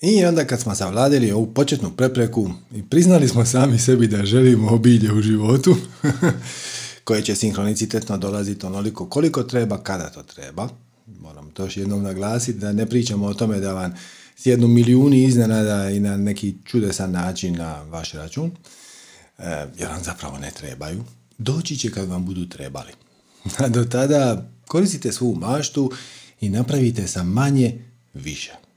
I onda kad smo savladili ovu početnu prepreku i priznali smo sami sebi da želimo obilje u životu, koje će sinhronicitetno dolaziti onoliko koliko treba, kada to treba. Moram to još jednom naglasiti da ne pričamo o tome da vam sjednu milijuni iznenada i na neki čudesan način na vaš račun, e, jer vam zapravo ne trebaju. Doći će kad vam budu trebali. A do tada koristite svu maštu i napravite sa manje više.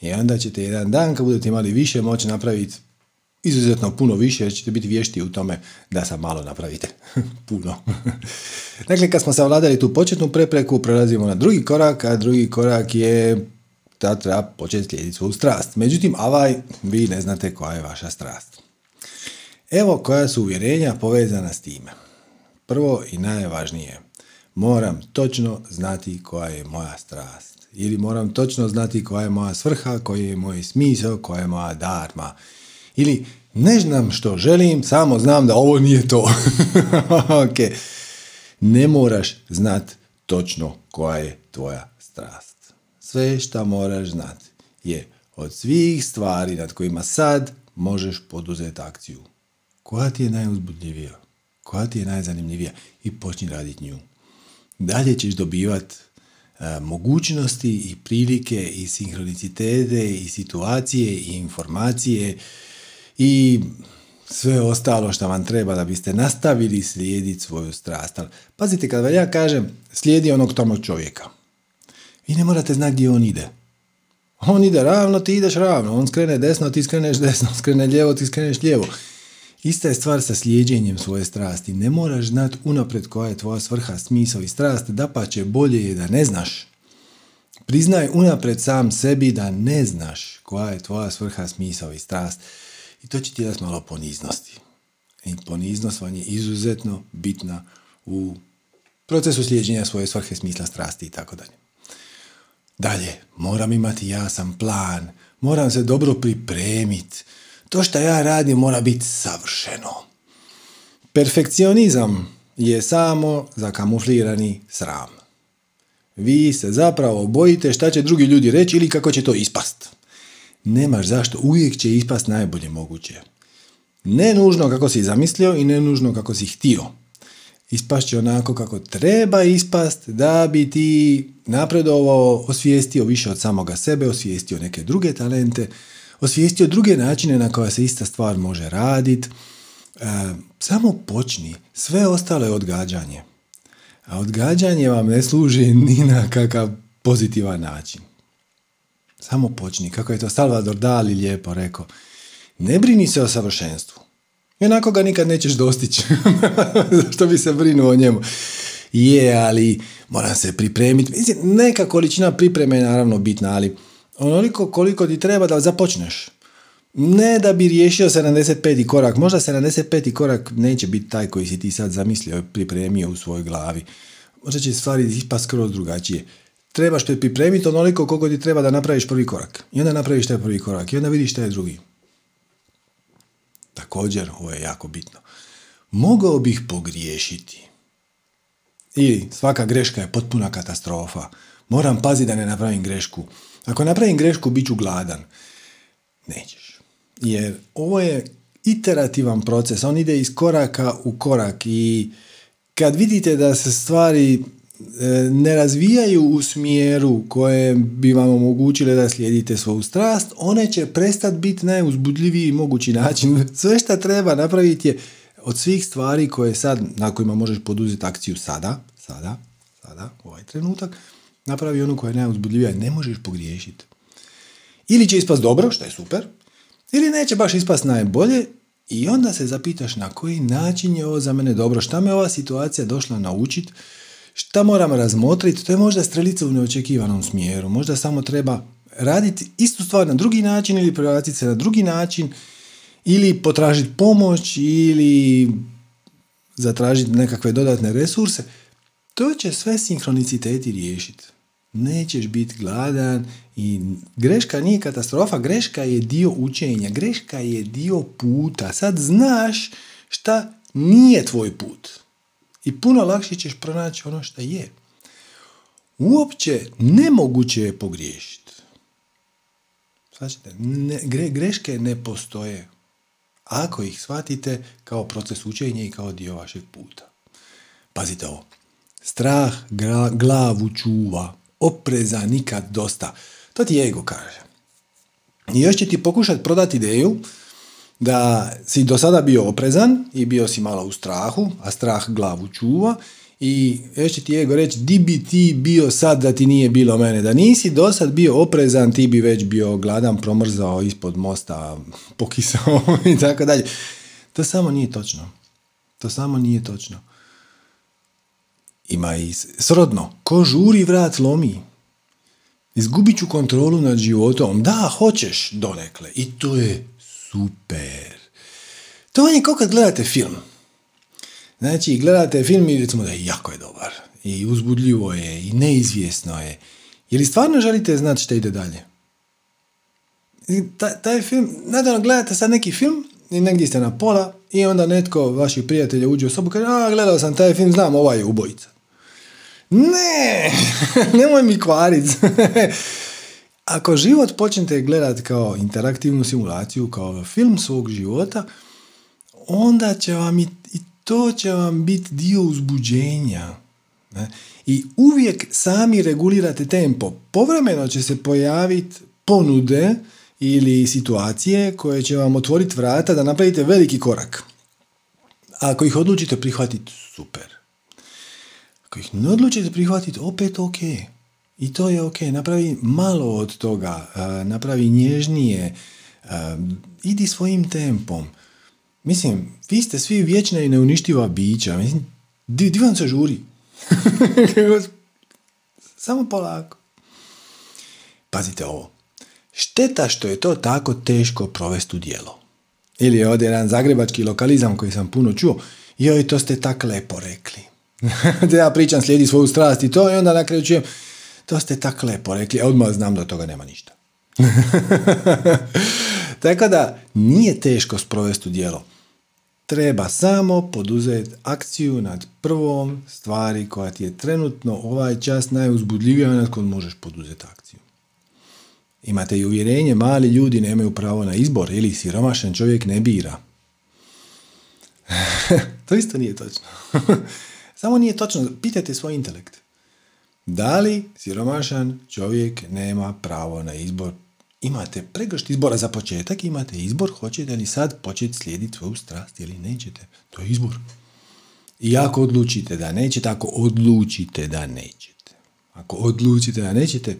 I onda ćete jedan dan kad budete imali više moći napraviti izuzetno puno više jer ćete biti vješti u tome da sam malo napravite. puno. dakle, kad smo savladali tu početnu prepreku, prelazimo na drugi korak, a drugi korak je da treba početi slijediti svoju strast. Međutim, avaj, vi ne znate koja je vaša strast. Evo koja su uvjerenja povezana s time. Prvo i najvažnije, moram točno znati koja je moja strast. Ili moram točno znati koja je moja svrha, koji je moj smisao, koja je moja darma. Ili ne znam što želim, samo znam da ovo nije to. ok. Ne moraš znati točno koja je tvoja strast. Sve što moraš znati je od svih stvari nad kojima sad možeš poduzeti akciju. Koja ti je najuzbudljivija? Koja ti je najzanimljivija? I počni raditi nju. Dalje ćeš dobivati mogućnosti i prilike i sinhronicitete i situacije i informacije i sve ostalo što vam treba da biste nastavili slijediti svoju strast. Pazite, kad vam ja kažem slijedi onog tamo čovjeka, vi ne morate znati gdje on ide. On ide ravno, ti ideš ravno. On skrene desno, ti skreneš desno. On skrene lijevo, ti skreneš lijevo. Ista je stvar sa slijedjenjem svoje strasti. Ne moraš znati unapred koja je tvoja svrha, smisao i strast, da pa će bolje je da ne znaš. Priznaj unapred sam sebi da ne znaš koja je tvoja svrha, smisao i strast. I to će ti dati malo poniznosti. I poniznost vam je izuzetno bitna u procesu slijeđenja svoje svrhe, smisla, strasti i tako dalje. Dalje, moram imati jasan plan, moram se dobro pripremiti, to što ja radim mora biti savršeno. Perfekcionizam je samo zakamuflirani sram. Vi se zapravo bojite šta će drugi ljudi reći ili kako će to ispast. Nemaš zašto, uvijek će ispast najbolje moguće. Ne nužno kako si zamislio i ne nužno kako si htio. Ispast će onako kako treba ispast da bi ti napredovao, osvijestio više od samoga sebe, osvijestio neke druge talente, osvijestio druge načine na koja se ista stvar može raditi. E, samo počni, sve ostalo je odgađanje. A odgađanje vam ne služi ni na kakav pozitivan način. Samo počni, kako je to Salvador Dali lijepo rekao. Ne brini se o savršenstvu. I onako ga nikad nećeš dostići. Zašto bi se brinuo o njemu? Je, ali moram se pripremiti. Mislim, neka količina pripreme je naravno bitna, ali onoliko koliko ti treba da započneš. Ne da bi riješio 75. korak, možda 75. korak neće biti taj koji si ti sad zamislio i pripremio u svojoj glavi. Možda će stvari ispast skroz drugačije. Trebaš te pripremiti onoliko koliko ti treba da napraviš prvi korak. I onda napraviš taj prvi korak i onda vidiš šta je drugi. Također, ovo je jako bitno. Mogao bih pogriješiti. Ili svaka greška je potpuna katastrofa. Moram paziti da ne napravim grešku. Ako napravim grešku, bit ću gladan. Nećeš. Jer ovo je iterativan proces, on ide iz koraka u korak i kad vidite da se stvari e, ne razvijaju u smjeru koje bi vam omogućile da slijedite svoju strast, one će prestati biti najuzbudljiviji mogući način. Sve što treba napraviti je od svih stvari koje sad, na kojima možeš poduzeti akciju sada, sada, sada, ovaj trenutak, napravi onu koja je najuzbudljivija, ne možeš pogriješiti. Ili će ispast dobro, što je super, ili neće baš ispast najbolje i onda se zapitaš na koji način je ovo za mene dobro, šta me ova situacija došla naučiti, šta moram razmotriti, to je možda strelica u neočekivanom smjeru, možda samo treba raditi istu stvar na drugi način ili prebaciti se na drugi način ili potražiti pomoć ili zatražiti nekakve dodatne resurse, to će sve sinhroniciteti riješiti. Nećeš biti gladan i greška nije katastrofa, greška je dio učenja, greška je dio puta. Sad znaš šta nije tvoj put. I puno lakše ćeš pronaći ono što je. Uopće nemoguće je pogriješiti. Znači, ne, gre, greške ne postoje. Ako ih shvatite kao proces učenja i kao dio vašeg puta. Pazite ovo. Strah glavu čuva. Opreza nikad dosta. To ti ego kaže. I još će ti pokušati prodati ideju da si do sada bio oprezan i bio si malo u strahu, a strah glavu čuva i još će ti ego reći di bi ti bio sad da ti nije bilo mene, da nisi do sad bio oprezan, ti bi već bio gladan, promrzao ispod mosta, pokisao i tako dalje. To samo nije točno. To samo nije točno. Ima i srodno. Ko žuri vrat lomi. Izgubit ću kontrolu nad životom. Da, hoćeš donekle. I to je super. To je kao kad gledate film. Znači, gledate film i recimo da je jako je dobar. I uzbudljivo je, i neizvjesno je. Je li stvarno želite znati što ide dalje? Taj, taj film, naravno gledate sad neki film i negdje ste na pola i onda netko vaših prijatelja uđe u sobu i kaže, a gledao sam taj film, znam, ovaj je ubojica. Ne, nemoj mi kvarit. Ako život počnete gledati kao interaktivnu simulaciju, kao film svog života, onda će vam i, to će vam biti dio uzbuđenja. I uvijek sami regulirate tempo. Povremeno će se pojaviti ponude ili situacije koje će vam otvoriti vrata da napravite veliki korak. Ako ih odlučite prihvatiti, super. Ako ih ne odlučite prihvatiti, opet ok. I to je ok. Napravi malo od toga. Napravi nježnije. Idi svojim tempom. Mislim, vi ste svi vječna i neuništiva bića. Mislim, di, vam se žuri? Samo polako. Pazite ovo. Šteta što je to tako teško provesti u dijelo. Ili je ovdje jedan zagrebački lokalizam koji sam puno čuo. Joj, to ste tako lepo rekli. Da ja pričam, slijedi svoju strast i to i onda na kraju čujem, to ste tako lepo rekli, a odmah znam da toga nema ništa. Tako da nije teško sprovesti u djelo. Treba samo poduzeti akciju nad prvom stvari koja ti je trenutno ovaj čas najuzbudljivija nad kojom možeš poduzeti akciju. Imate i uvjerenje, mali ljudi nemaju pravo na izbor ili siromašan čovjek ne bira. to isto nije točno. Samo nije točno. Pitajte svoj intelekt. Da li siromašan čovjek nema pravo na izbor? Imate pregršt izbora za početak, imate izbor, hoćete li sad početi slijediti svoju strast ili nećete. To je izbor. I ako odlučite da nećete, ako odlučite da nećete, ako odlučite da nećete,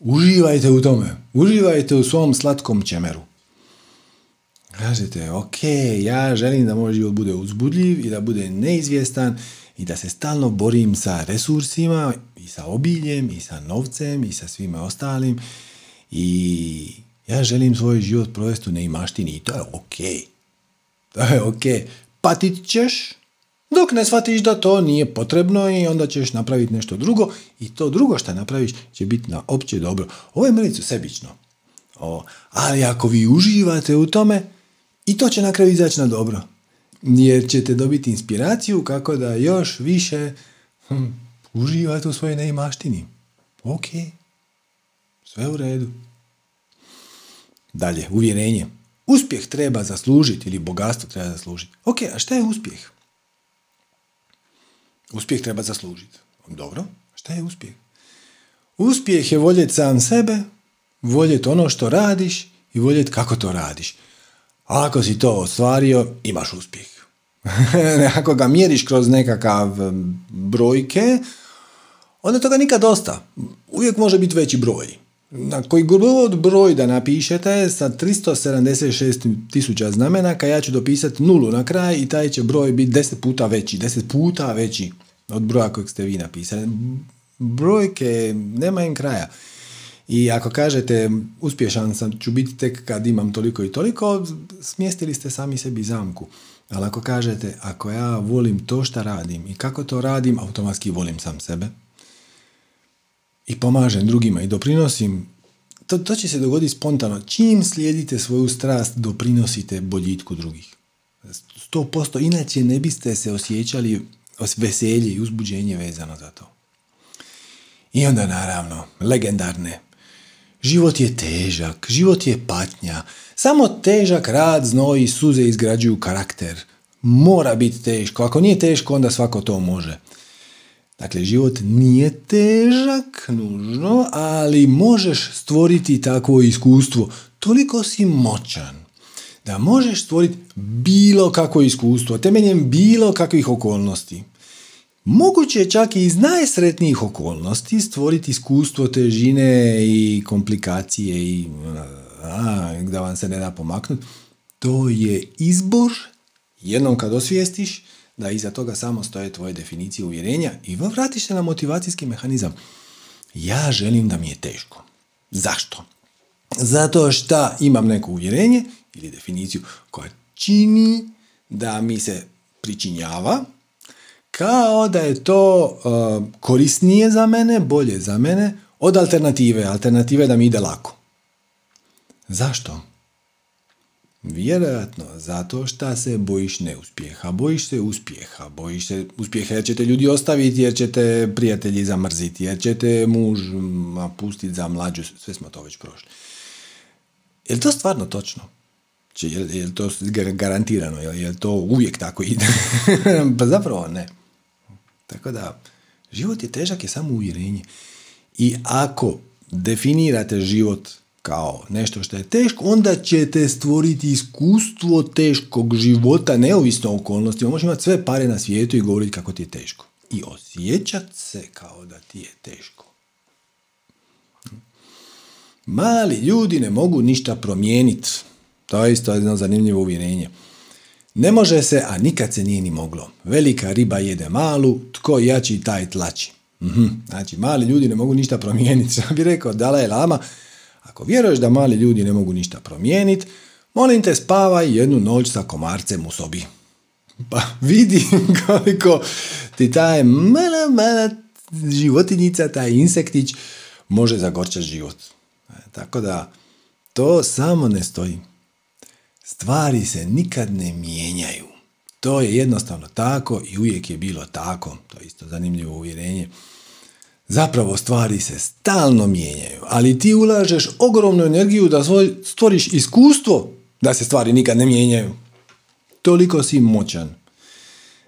uživajte u tome. Uživajte u svom slatkom čemeru. Kažete, ok, ja želim da moj život bude uzbudljiv i da bude neizvjestan i da se stalno borim sa resursima i sa obiljem i sa novcem i sa svime ostalim i ja želim svoj život provesti u neimaštini i to je ok. To je ok. Patit ćeš dok ne shvatiš da to nije potrebno i onda ćeš napraviti nešto drugo i to drugo što napraviš će biti na opće dobro. Ovo je mrlicu sebično. O, ali ako vi uživate u tome, i to će na kraju izaći na dobro jer ćete dobiti inspiraciju kako da još više hm, uživate u svojoj neimaštini. Ok, sve u redu. Dalje, uvjerenje. Uspjeh treba zaslužiti ili bogatstvo treba zaslužiti. Ok, a šta je uspjeh? Uspjeh treba zaslužiti. Dobro, šta je uspjeh? Uspjeh je voljeti sam sebe, voljeti ono što radiš i voljeti kako to radiš. Ako si to ostvario, imaš uspjeh. ako ga mjeriš kroz nekakav brojke, onda toga nikad dosta. Uvijek može biti veći broj. Na koji god broj da napišete sa 376 tisuća znamenaka, ja ću dopisati nulu na kraj i taj će broj biti 10 puta veći, 10 puta veći od broja kojeg ste vi napisali. Brojke nema im kraja. I ako kažete uspješan sam ću biti tek kad imam toliko i toliko, smjestili ste sami sebi zamku. Ali ako kažete, ako ja volim to što radim i kako to radim, automatski volim sam sebe i pomažem drugima i doprinosim, to, to će se dogoditi spontano. Čim slijedite svoju strast, doprinosite boljitku drugih. 100%, inače ne biste se osjećali veselje i uzbuđenje vezano za to. I onda naravno, legendarne Život je težak, život je patnja. Samo težak rad, znoj i suze izgrađuju karakter. Mora biti teško. Ako nije teško, onda svako to može. Dakle, život nije težak, nužno, ali možeš stvoriti takvo iskustvo. Toliko si moćan da možeš stvoriti bilo kakvo iskustvo temeljem bilo kakvih okolnosti. Moguće je čak i iz najsretnijih okolnosti stvoriti iskustvo težine i komplikacije i a, da vam se ne da pomaknuti. To je izbor, jednom kad osvijestiš, da iza toga samo stoje tvoje definicije uvjerenja i vratiš se na motivacijski mehanizam. Ja želim da mi je teško. Zašto? Zato što imam neko uvjerenje ili definiciju koja čini da mi se pričinjava kao da je to uh, korisnije za mene, bolje za mene od alternative. Alternative da mi ide lako. Zašto? Vjerojatno zato što se bojiš neuspjeha, bojiš se uspjeha, bojiš se uspjeha jer ćete ljudi ostaviti, jer ćete prijatelji zamrziti, jer ćete muž pustiti za mlađu, sve smo to već prošli. Je li to stvarno točno? Je li, to garantirano? Je to uvijek tako ide? pa zapravo ne. Tako da, život je težak je samo uvjerenje. I ako definirate život kao nešto što je teško, onda ćete stvoriti iskustvo teškog života, neovisno o okolnostima. Možeš imati sve pare na svijetu i govoriti kako ti je teško. I osjećat se kao da ti je teško. Mali ljudi ne mogu ništa promijeniti. To je isto jedno zanimljivo uvjerenje. Ne može se, a nikad se nije ni moglo. Velika riba jede malu, tko jači taj tlači. Mhm. Znači, mali ljudi ne mogu ništa promijeniti. Što bi rekao Dalaj Lama, ako vjeruješ da mali ljudi ne mogu ništa promijeniti, molim te spavaj jednu noć sa komarcem u sobi. Pa vidi koliko ti taj mala, mala životinjica, taj insektić može zagorčati život. E, tako da to samo ne stoji. Stvari se nikad ne mijenjaju. To je jednostavno tako i uvijek je bilo tako. To je isto zanimljivo uvjerenje. Zapravo stvari se stalno mijenjaju, ali ti ulažeš ogromnu energiju da stvoriš iskustvo da se stvari nikad ne mijenjaju. Toliko si moćan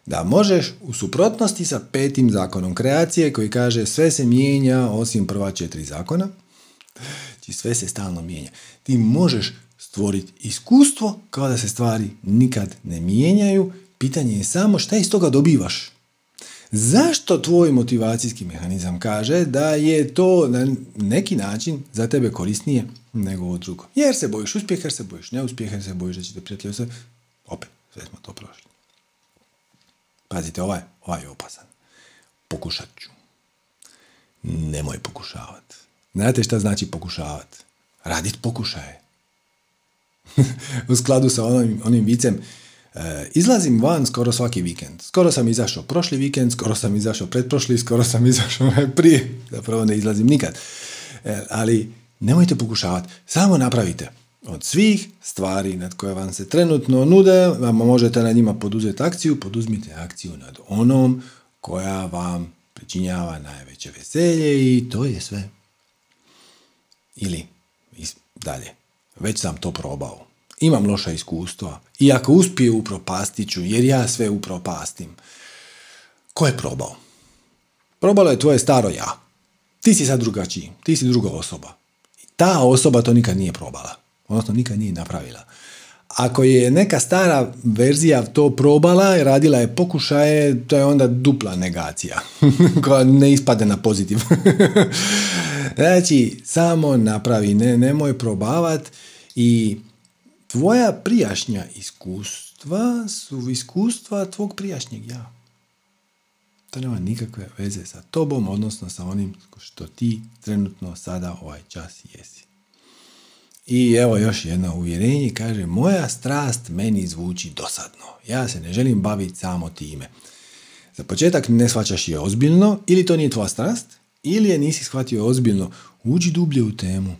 da možeš u suprotnosti sa petim zakonom kreacije koji kaže sve se mijenja osim prva četiri zakona, znači sve se stalno mijenja. Ti možeš stvoriti iskustvo kao da se stvari nikad ne mijenjaju. Pitanje je samo šta iz toga dobivaš. Zašto tvoj motivacijski mehanizam kaže da je to na neki način za tebe korisnije nego ovo drugo? Jer se bojiš uspjeha, jer se bojiš neuspjeha, jer se bojiš da će te prijatelji sve. Opet, sve smo to prošli. Pazite, ovaj, ovaj je opasan. Pokušat ću. Nemoj pokušavati. Znate šta znači pokušavati? Radit pokušaje. u skladu sa onim, onim vicem, e, izlazim van skoro svaki vikend. Skoro sam izašao prošli vikend, skoro sam izašao pretprošli, skoro sam izašao prije. Zapravo ne izlazim nikad. E, ali nemojte pokušavati. Samo napravite. Od svih stvari nad koje vam se trenutno nude, vam možete na njima poduzeti akciju, poduzmite akciju nad onom koja vam pričinjava najveće veselje i to je sve. Ili dalje. Već sam to probao. Imam loša iskustva. I ako uspije upropastit ću, jer ja sve upropastim. Ko je probao? Probalo je tvoje staro ja. Ti si sad drugačiji. Ti si druga osoba. Ta osoba to nikad nije probala. Odnosno nikad nije napravila. Ako je neka stara verzija to probala i radila je pokušaje, to je onda dupla negacija koja ne ispade na pozitiv. znači, samo napravi, ne, nemoj probavat i tvoja prijašnja iskustva su iskustva tvog prijašnjeg ja. To nema nikakve veze sa tobom, odnosno sa onim što ti trenutno sada ovaj čas jesi. I evo još jedno uvjerenje, kaže, moja strast meni zvuči dosadno. Ja se ne želim baviti samo time. Za početak ne shvaćaš je ozbiljno, ili to nije tvoja strast, ili je nisi shvatio ozbiljno. Uđi dublje u temu.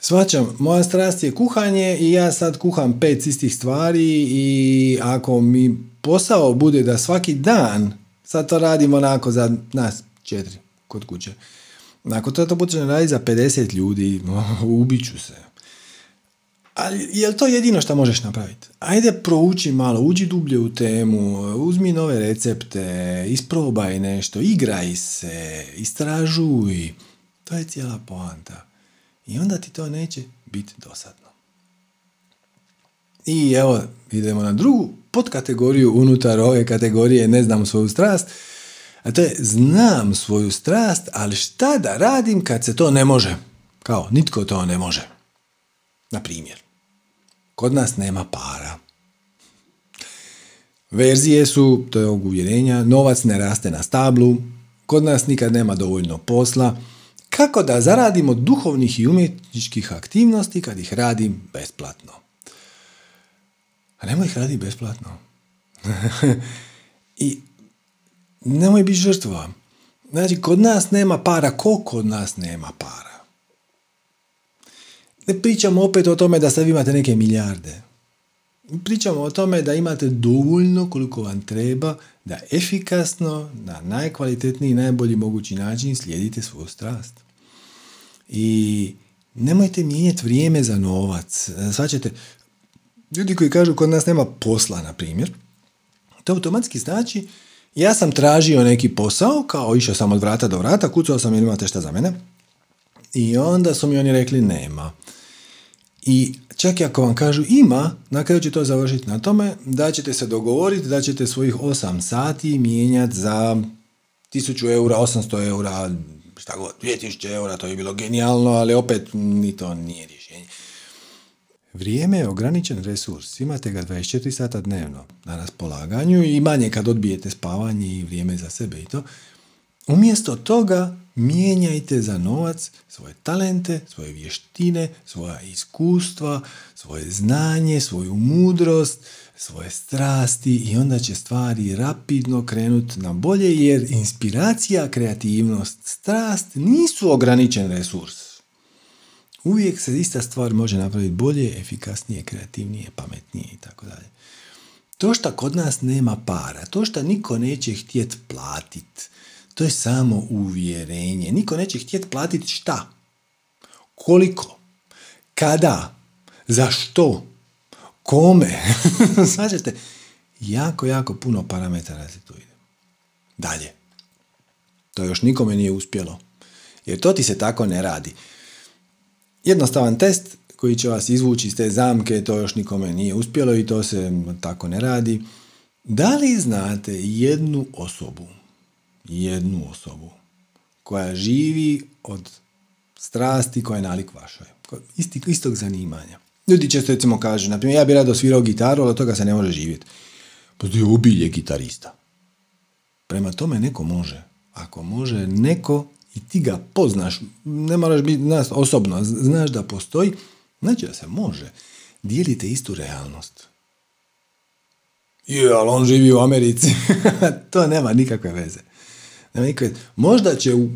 Svaćam, moja strast je kuhanje i ja sad kuham pet istih stvari i ako mi posao bude da svaki dan, sad to radimo onako za nas četiri kod kuće, Ako to, to počne raditi za 50 ljudi, ubit ću se. Ali je to jedino što možeš napraviti? Ajde prouči malo, uđi dublje u temu, uzmi nove recepte, isprobaj nešto, igraj se, istražuj. To je cijela poanta. I onda ti to neće biti dosadno. I evo, idemo na drugu podkategoriju unutar ove kategorije ne znam svoju strast. A to je znam svoju strast, ali šta da radim kad se to ne može? Kao, nitko to ne može. Na primjer, kod nas nema para. Verzije su, to je ovog uvjerenja, novac ne raste na stablu, kod nas nikad nema dovoljno posla, kako da zaradimo duhovnih i umjetničkih aktivnosti kad ih radim besplatno. A nemoj ih raditi besplatno. I nemoj biti žrtva. Znači, kod nas nema para. Ko kod nas nema para? Ne pričamo opet o tome da sad imate neke milijarde. Pričamo o tome da imate dovoljno koliko vam treba da efikasno, na najkvalitetniji i najbolji mogući način slijedite svoju strast. I nemojte mijenjati vrijeme za novac. Svaćate, ljudi koji kažu kod nas nema posla, na primjer, to automatski znači ja sam tražio neki posao, kao išao sam od vrata do vrata, kucao sam ili imate šta za mene. I onda su mi oni rekli nema. I čak i ako vam kažu ima, na kraju će to završiti na tome da ćete se dogovoriti da ćete svojih 8 sati mijenjati za 1000 eura, 800 eura, šta god, 2000 eura, to je bilo genijalno, ali opet ni to nije rješenje. Vrijeme je ograničen resurs, imate ga 24 sata dnevno na raspolaganju i manje kad odbijete spavanje i vrijeme za sebe i to. Umjesto toga mijenjajte za novac svoje talente, svoje vještine, svoja iskustva, svoje znanje, svoju mudrost, svoje strasti i onda će stvari rapidno krenuti na bolje jer inspiracija, kreativnost, strast nisu ograničen resurs. Uvijek se ista stvar može napraviti bolje, efikasnije, kreativnije, pametnije i tako dalje. To što kod nas nema para, to što niko neće htjet platiti, to je samo uvjerenje. Niko neće htjet platiti šta? Koliko? Kada? Za što? Kome? Svađate? Jako, jako puno parametara se tu ide. Dalje. To još nikome nije uspjelo. Jer to ti se tako ne radi jednostavan test koji će vas izvući iz te zamke, to još nikome nije uspjelo i to se tako ne radi. Da li znate jednu osobu, jednu osobu koja živi od strasti koja je nalik vašoj, isti, istog zanimanja. Ljudi često recimo kažu, na primjer, ja bih rado svirao gitaru, ali od toga se ne može živjeti. Pa je ubilje gitarista. Prema tome neko može. Ako može neko i ti ga poznaš, ne moraš biti nas osobno, znaš da postoji, znači da se može. Dijelite istu realnost. Je, ali on živi u Americi. to nema nikakve veze. Možda će u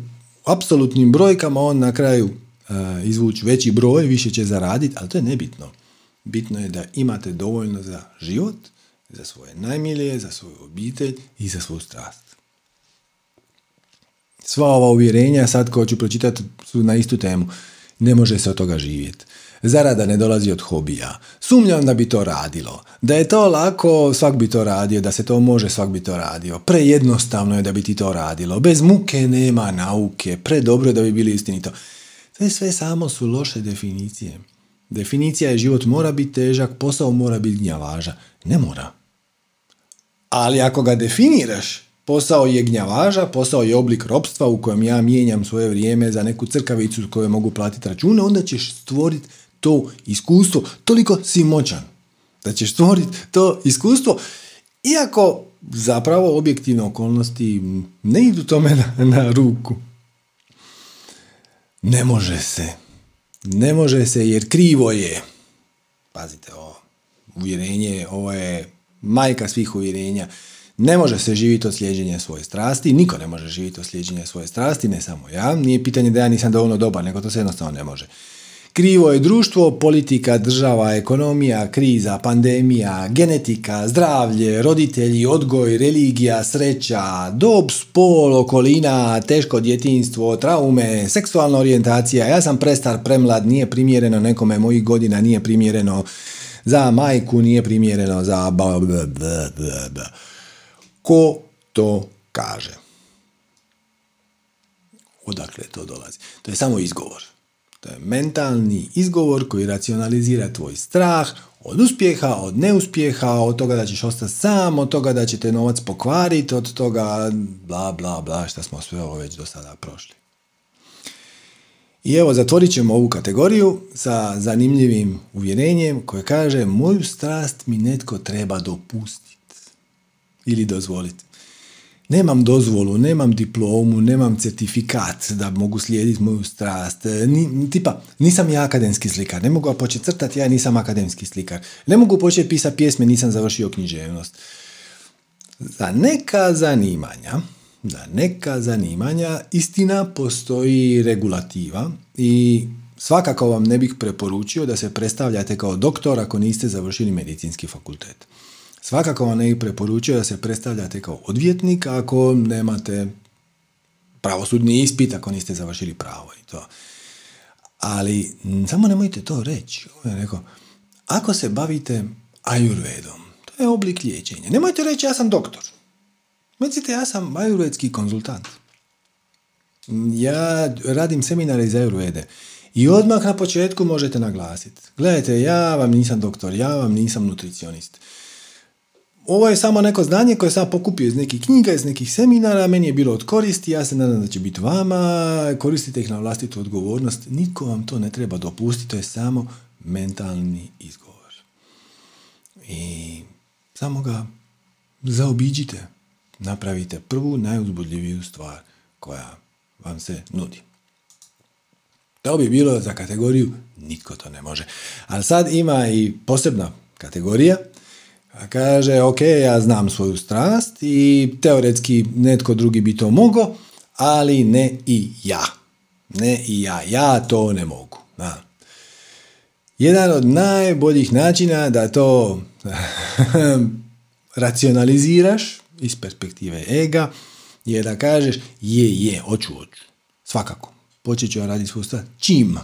apsolutnim brojkama on na kraju uh, izvući veći broj, više će zaraditi, ali to je nebitno. Bitno je da imate dovoljno za život, za svoje najmilije, za svoju obitelj i za svoju strast sva ova uvjerenja sad ko ću pročitati su na istu temu. Ne može se od toga živjeti. Zarada ne dolazi od hobija. Sumnjam da bi to radilo. Da je to lako, svak bi to radio. Da se to može, svak bi to radio. Prejednostavno je da bi ti to radilo. Bez muke nema nauke. Predobro je da bi bili istinito. Sve sve samo su loše definicije. Definicija je život mora biti težak, posao mora biti gnjavaža. Ne mora. Ali ako ga definiraš, Posao je gnjavaža, posao je oblik ropstva u kojem ja mijenjam svoje vrijeme za neku crkavicu koju mogu platiti račune, onda ćeš stvoriti to iskustvo. Toliko si moćan da ćeš stvoriti to iskustvo, iako zapravo objektivne okolnosti ne idu tome na, na ruku. Ne može se. Ne može se jer krivo je. Pazite ovo. Uvjerenje, ovo je majka svih uvjerenja. Ne može se živjeti od slijeđenja svoje strasti, niko ne može živjeti od slijeđenja svoje strasti, ne samo ja. Nije pitanje da ja nisam dovoljno dobar, nego to se jednostavno ne može. Krivo je društvo, politika, država, ekonomija, kriza, pandemija, genetika, zdravlje, roditelji, odgoj, religija, sreća, dob, spol, okolina, teško djetinstvo, traume, seksualna orijentacija, ja sam prestar, premlad, nije primjereno nekome mojih godina, nije primjereno za majku, nije primjereno za... Ko to kaže? Odakle to dolazi? To je samo izgovor. To je mentalni izgovor koji racionalizira tvoj strah od uspjeha, od neuspjeha, od toga da ćeš ostati sam, od toga da će te novac pokvariti, od toga bla bla bla što smo sve ovo već do sada prošli. I evo, zatvorit ćemo ovu kategoriju sa zanimljivim uvjerenjem koje kaže moju strast mi netko treba dopustiti ili dozvoliti nemam dozvolu, nemam diplomu, nemam certifikat da mogu slijediti moju strast. E, ni, tipa, nisam ja akademski slikar, ne mogu početi crtati, ja nisam akademski slikar. Ne mogu početi pisati pjesme, nisam završio književnost. Za neka zanimanja, za neka zanimanja, istina postoji regulativa i svakako vam ne bih preporučio da se predstavljate kao doktor ako niste završili medicinski fakultet. Svakako vam ne preporučuje da se predstavljate kao odvjetnik ako nemate pravosudni ispit, ako niste završili pravo i to. Ali samo nemojte to reći. Rekao, ako se bavite ajurvedom, to je oblik liječenja. Nemojte reći ja sam doktor. Recite ja sam ajurvedski konzultant. Ja radim seminare iz ajurvede. I odmah na početku možete naglasiti. Gledajte, ja vam nisam doktor, ja vam nisam nutricionist ovo je samo neko znanje koje sam pokupio iz nekih knjiga, iz nekih seminara, meni je bilo od koristi, ja se nadam da će biti vama, koristite ih na vlastitu odgovornost, niko vam to ne treba dopustiti, to je samo mentalni izgovor. I samo ga zaobiđite, napravite prvu najuzbudljiviju stvar koja vam se nudi. To bi bilo za kategoriju nitko to ne može. Ali sad ima i posebna kategorija kaže, ok, ja znam svoju strast i teoretski netko drugi bi to mogao, ali ne i ja. Ne i ja. Ja to ne mogu. Da. Jedan od najboljih načina da to racionaliziraš iz perspektive ega je da kažeš je, je, hoću, hoću. Svakako. Počet ću ja raditi svoju strast. Čim?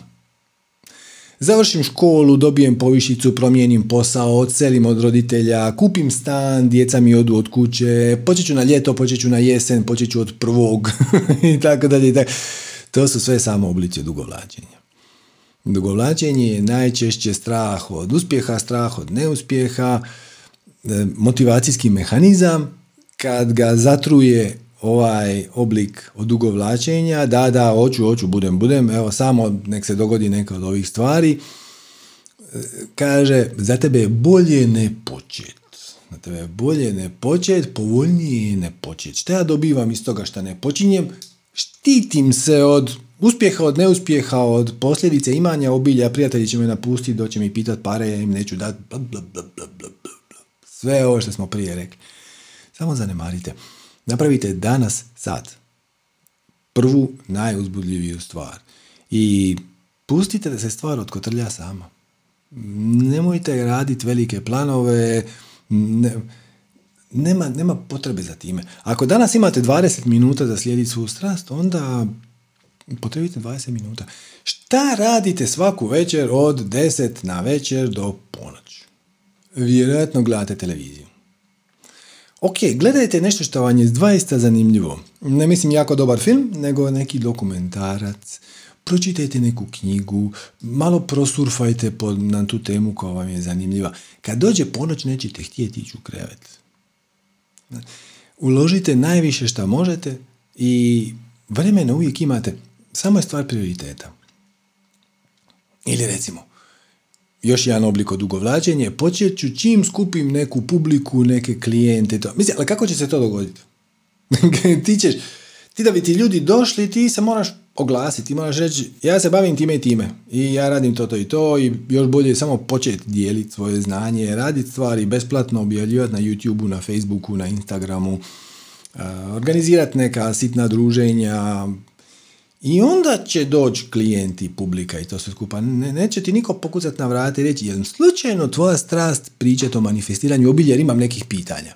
Završim školu, dobijem povišicu, promijenim posao, odselim od roditelja, kupim stan, djeca mi odu od kuće, počet ću na ljeto, počet ću na jesen, počet ću od prvog i tako dalje. To su sve samo oblici odugovlačenja. Dugovlačenje je najčešće strah od uspjeha, strah od neuspjeha, e, motivacijski mehanizam kad ga zatruje ovaj oblik odugovlačenja, da, da, hoću, hoću, budem, budem, evo samo nek se dogodi neka od ovih stvari, kaže, za tebe je bolje ne počet. Za tebe je bolje ne počet, povoljnije je ne počet. Šta ja dobivam iz toga što ne počinjem? Štitim se od uspjeha, od neuspjeha, od posljedice imanja obilja, prijatelji će me napustiti, doće mi pitat pare, ja im neću dati, Sve ovo što smo prije rekli. Samo zanemarite. Napravite danas, sad, prvu najuzbudljiviju stvar. I pustite da se stvar otkotrlja sama. Nemojte raditi velike planove, nema, nema potrebe za time. Ako danas imate 20 minuta za slijediti svu strast, onda potrebite 20 minuta. Šta radite svaku večer od 10 na večer do ponoć? Vjerojatno gledate televiziju. Ok, gledajte nešto što vam je zaista zanimljivo. Ne mislim jako dobar film, nego neki dokumentarac. Pročitajte neku knjigu, malo prosurfajte na tu temu koja vam je zanimljiva. Kad dođe ponoć nećete htjeti ići u krevet. Uložite najviše što možete i vremena uvijek imate. Samo je stvar prioriteta. Ili recimo, još jedan oblik odugovlačenja, počet ću čim skupim neku publiku, neke klijente. To. Mislim, ali kako će se to dogoditi? ti ćeš, ti da bi ti ljudi došli, ti se moraš oglasiti, moraš reći, ja se bavim time i time i ja radim to, to i to i još bolje je samo početi dijeliti svoje znanje, raditi stvari besplatno, objavljivati na YouTubeu, na Facebooku, na Instagramu, organizirati neka sitna druženja I onda će doći klijenti, publika i to sve skupa. Ne, neće ti niko pokucati na vrati i reći, je slučajno tvoja strast pričati o manifestiranju obilja jer imam nekih pitanja.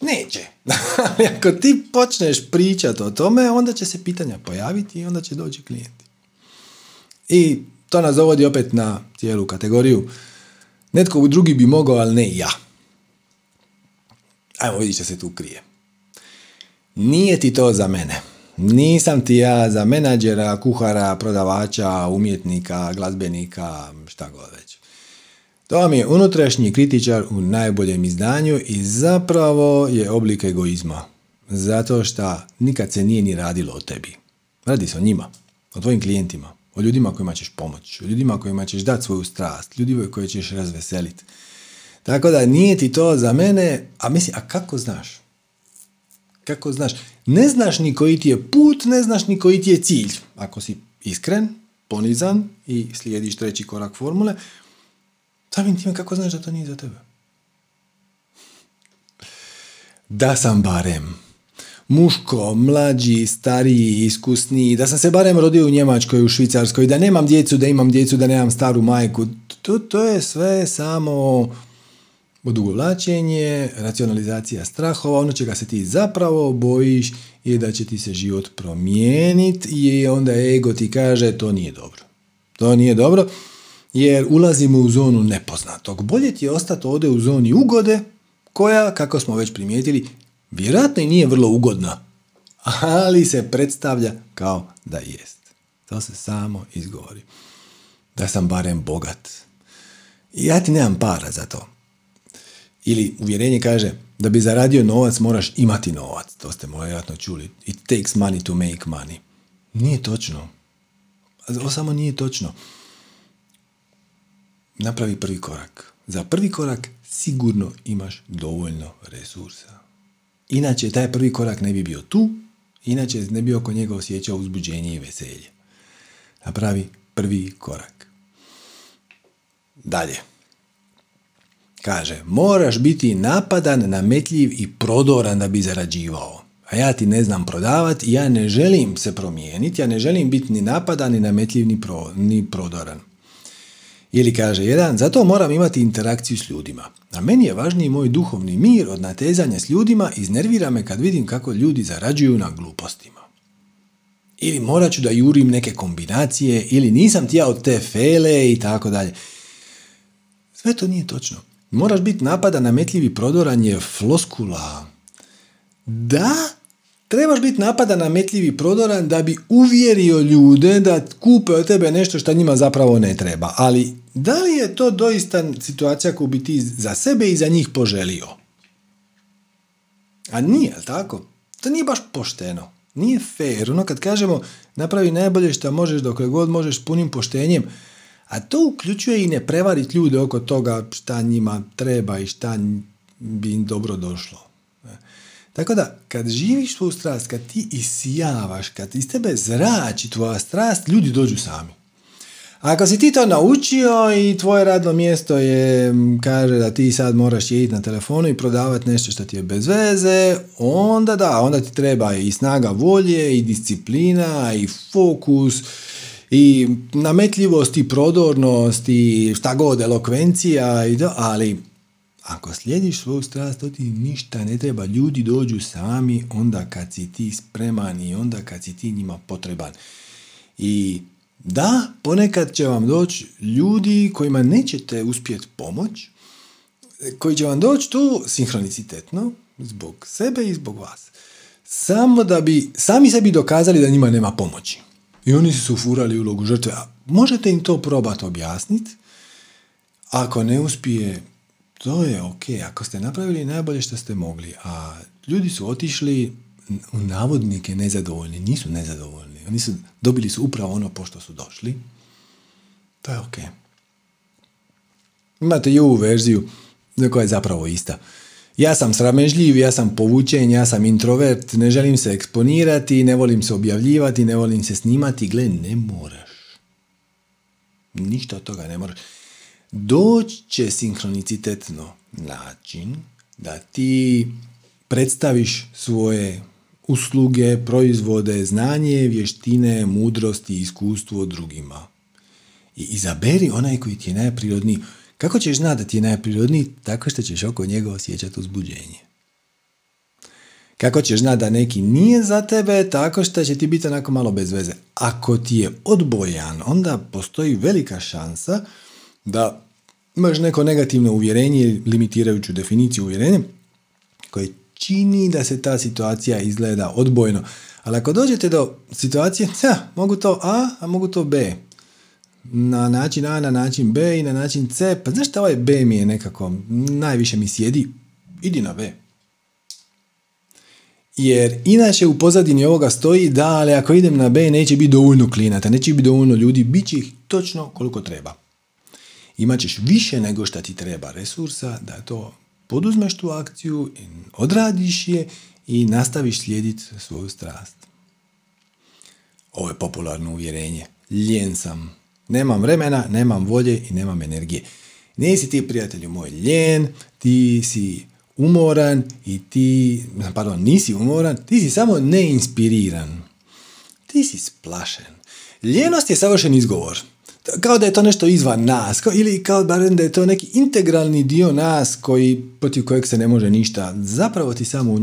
Neće. Ali ako ti počneš pričati o tome, onda će se pitanja pojaviti i onda će doći klijenti. I to nas dovodi opet na cijelu kategoriju. Netko drugi bi mogao, ali ne ja. Evo vidite što se tu krije. Nije ti to za mene. Nisam ti ja za menadžera, kuhara, prodavača, umjetnika, glazbenika, šta god već. To vam je unutrašnji kritičar u najboljem izdanju i zapravo je oblik egoizma. Zato što nikad se nije ni radilo o tebi. Radi se o njima, o tvojim klijentima, o ljudima kojima ćeš pomoći, o ljudima kojima ćeš dati svoju strast, ljudima koje ćeš razveseliti. Tako da nije ti to za mene, a mislim, a kako znaš? Kako znaš? Ne znaš ni koji ti je put, ne znaš ni koji ti je cilj. Ako si iskren, ponizan i slijediš treći korak formule, samim time kako znaš da to nije za tebe? Da sam barem muško, mlađi, stariji, iskusniji, da sam se barem rodio u Njemačkoj, u Švicarskoj, da nemam djecu, da imam djecu, da nemam staru majku. To, to je sve samo odugovlačenje, racionalizacija strahova, ono čega se ti zapravo bojiš je da će ti se život promijeniti i onda ego ti kaže to nije dobro. To nije dobro jer ulazimo u zonu nepoznatog. Bolje ti je ostati ovdje u zoni ugode koja, kako smo već primijetili, vjerojatno i nije vrlo ugodna, ali se predstavlja kao da jest. To se samo izgovori. Da sam barem bogat. Ja ti nemam para za to. Ili uvjerenje kaže da bi zaradio novac moraš imati novac. To ste vjerojatno čuli. It takes money to make money. Nije točno. Ovo samo nije točno. Napravi prvi korak. Za prvi korak sigurno imaš dovoljno resursa. Inače, taj prvi korak ne bi bio tu, inače ne bi oko njega osjećao uzbuđenje i veselje. Napravi prvi korak. Dalje. Kaže, moraš biti napadan, nametljiv i prodoran da bi zarađivao. A ja ti ne znam prodavati, ja ne želim se promijeniti, ja ne želim biti ni napadan, ni nametljiv, ni, pro, ni prodoran. Ili kaže jedan, zato moram imati interakciju s ljudima. A meni je važniji moj duhovni mir od natezanja s ljudima, iznervira me kad vidim kako ljudi zarađuju na glupostima. Ili morat ću da jurim neke kombinacije, ili nisam ti ja od te fele i tako dalje. Sve to nije točno. Moraš biti napada nametljivi prodoran je floskula. Da, trebaš biti napada nametljivi prodoran da bi uvjerio ljude da kupe od tebe nešto što njima zapravo ne treba. Ali da li je to doista situacija koju bi ti za sebe i za njih poželio? A nije, tako? To nije baš pošteno. Nije fair. Ono kad kažemo napravi najbolje što možeš dok god možeš punim poštenjem, a to uključuje i ne prevariti ljude oko toga šta njima treba i šta bi im dobro došlo. Tako da, kad živiš svoju strast, kad ti isijavaš, kad iz tebe zrači tvoja strast, ljudi dođu sami. Ako si ti to naučio i tvoje radno mjesto je, kaže da ti sad moraš jediti na telefonu i prodavati nešto što ti je bez veze, onda da, onda ti treba i snaga volje, i disciplina, i fokus, i nametljivost, i prodornost, i šta god, elokvencija, i to, ali ako slijediš svoju strast, to ti ništa ne treba. Ljudi dođu sami onda kad si ti spreman i onda kad si ti njima potreban. I da, ponekad će vam doći ljudi kojima nećete uspjeti pomoć, koji će vam doći tu sinhronicitetno, zbog sebe i zbog vas. Samo da bi sami sebi dokazali da njima nema pomoći. I oni su furali ulogu žrtve. A možete im to probati objasniti. Ako ne uspije, to je ok. Ako ste napravili najbolje što ste mogli, a ljudi su otišli u navodnike nezadovoljni, nisu nezadovoljni. Oni su, dobili su upravo ono pošto su došli. To je ok. Imate i ovu verziju koja je zapravo ista. Ja sam sramežljiv, ja sam povučen, ja sam introvert, ne želim se eksponirati, ne volim se objavljivati, ne volim se snimati. Gle, ne moraš. Ništa od toga ne moraš. Doći će sinhronicitetno način da ti predstaviš svoje usluge, proizvode, znanje, vještine, mudrost i iskustvo drugima. I izaberi onaj koji ti je najprirodniji. Kako ćeš znati da ti je najprirodniji? Tako što ćeš oko njega osjećati uzbuđenje. Kako ćeš znati da neki nije za tebe? Tako što će ti biti onako malo bez veze. Ako ti je odbojan, onda postoji velika šansa da imaš neko negativno uvjerenje, limitirajuću definiciju uvjerenja, koje čini da se ta situacija izgleda odbojno. Ali ako dođete do situacije, ja, mogu to A, a mogu to B. Na način A, na način B i na način C, pa znaš šta ovaj B mi je nekako, najviše mi sjedi, idi na B. Jer inače u pozadini ovoga stoji da, ali ako idem na B neće biti dovoljno klinata, neće biti dovoljno ljudi, bit će ih točno koliko treba. Imaćeš više nego što ti treba resursa da to poduzmeš tu akciju, odradiš je i nastaviš slijediti svoju strast. Ovo je popularno uvjerenje. Ljen sam. Nemam vremena, nemam volje i nemam energije. Nisi ti, prijatelju moj, ljen, ti si umoran i ti, pardon, nisi umoran, ti si samo neinspiriran. Ti si splašen. Ljenost je savršen izgovor kao da je to nešto izvan nas, kao, ili kao barem da je to neki integralni dio nas koji, protiv kojeg se ne može ništa, zapravo ti samo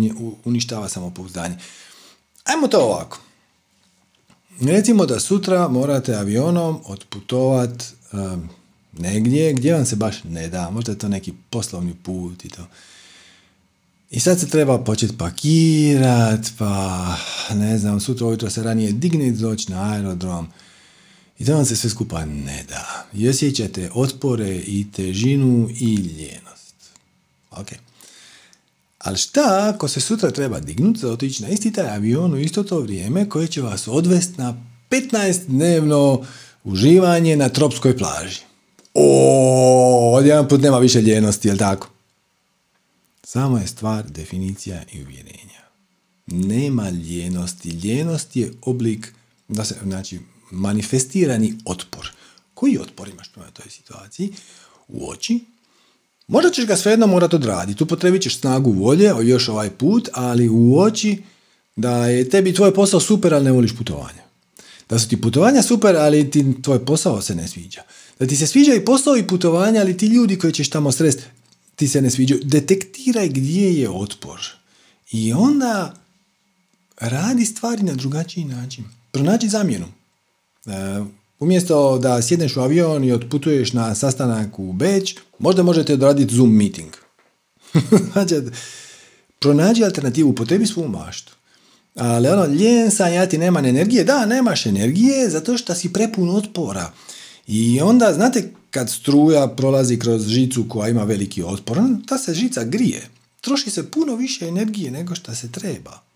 uništava samopouzdanje. Ajmo to ovako. Recimo da sutra morate avionom otputovat um, negdje gdje vam se baš ne da, možda je to neki poslovni put i to. I sad se treba početi pakirat, pa ne znam, sutra ujutro se ranije digne doći na aerodrom, i to vam se sve skupa ne da. I osjećate otpore i težinu i ljenost. Ok. Ali šta ako se sutra treba dignuti za otići na isti taj avion u isto to vrijeme koje će vas odvesti na 15 dnevno uživanje na tropskoj plaži? O, odjedan put nema više ljenosti, jel tako? Samo je stvar definicija i uvjerenja. Nema ljenosti. Ljenost je oblik, da se, znači, manifestirani otpor. Koji otpor imaš prema toj situaciji? U oči. Možda ćeš ga svejedno morati odraditi. Upotrebit ćeš snagu volje još ovaj put, ali u oči da je tebi tvoj posao super, ali ne voliš putovanja. Da su ti putovanja super, ali ti tvoj posao se ne sviđa. Da ti se sviđa i posao i putovanja, ali ti ljudi koji ćeš tamo sresti, ti se ne sviđaju. Detektiraj gdje je otpor. I onda radi stvari na drugačiji način. Pronađi zamjenu. E, umjesto da sjedneš u avion i otputuješ na sastanak u Beč, možda možete odraditi Zoom meeting. Znači, pronađi alternativu, potrebi svu maštu. Ali ono, ljen sam, ja ti nema energije. Da, nemaš energije zato što si prepun otpora. I onda, znate, kad struja prolazi kroz žicu koja ima veliki otpor, ta se žica grije. Troši se puno više energije nego što se treba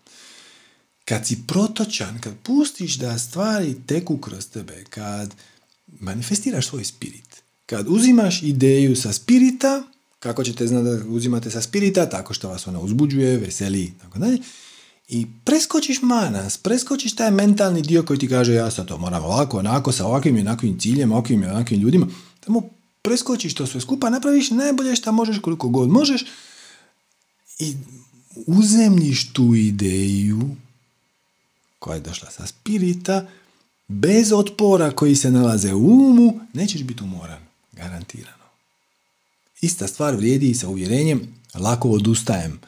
kad si protočan, kad pustiš da stvari teku kroz tebe, kad manifestiraš svoj spirit, kad uzimaš ideju sa spirita, kako ćete znati da uzimate sa spirita, tako što vas ona uzbuđuje, veseli, tako dalje, i preskočiš manas, preskočiš taj mentalni dio koji ti kaže ja sad to moram ovako, onako, sa ovakvim i onakvim ciljem, ovakvim i onakvim ljudima, tamo preskočiš to sve skupa, napraviš najbolje što možeš koliko god možeš i uzemljiš tu ideju koja je došla sa spirita, bez otpora koji se nalaze u umu, nećeš biti umoran. Garantirano. Ista stvar vrijedi i sa uvjerenjem lako odustajem.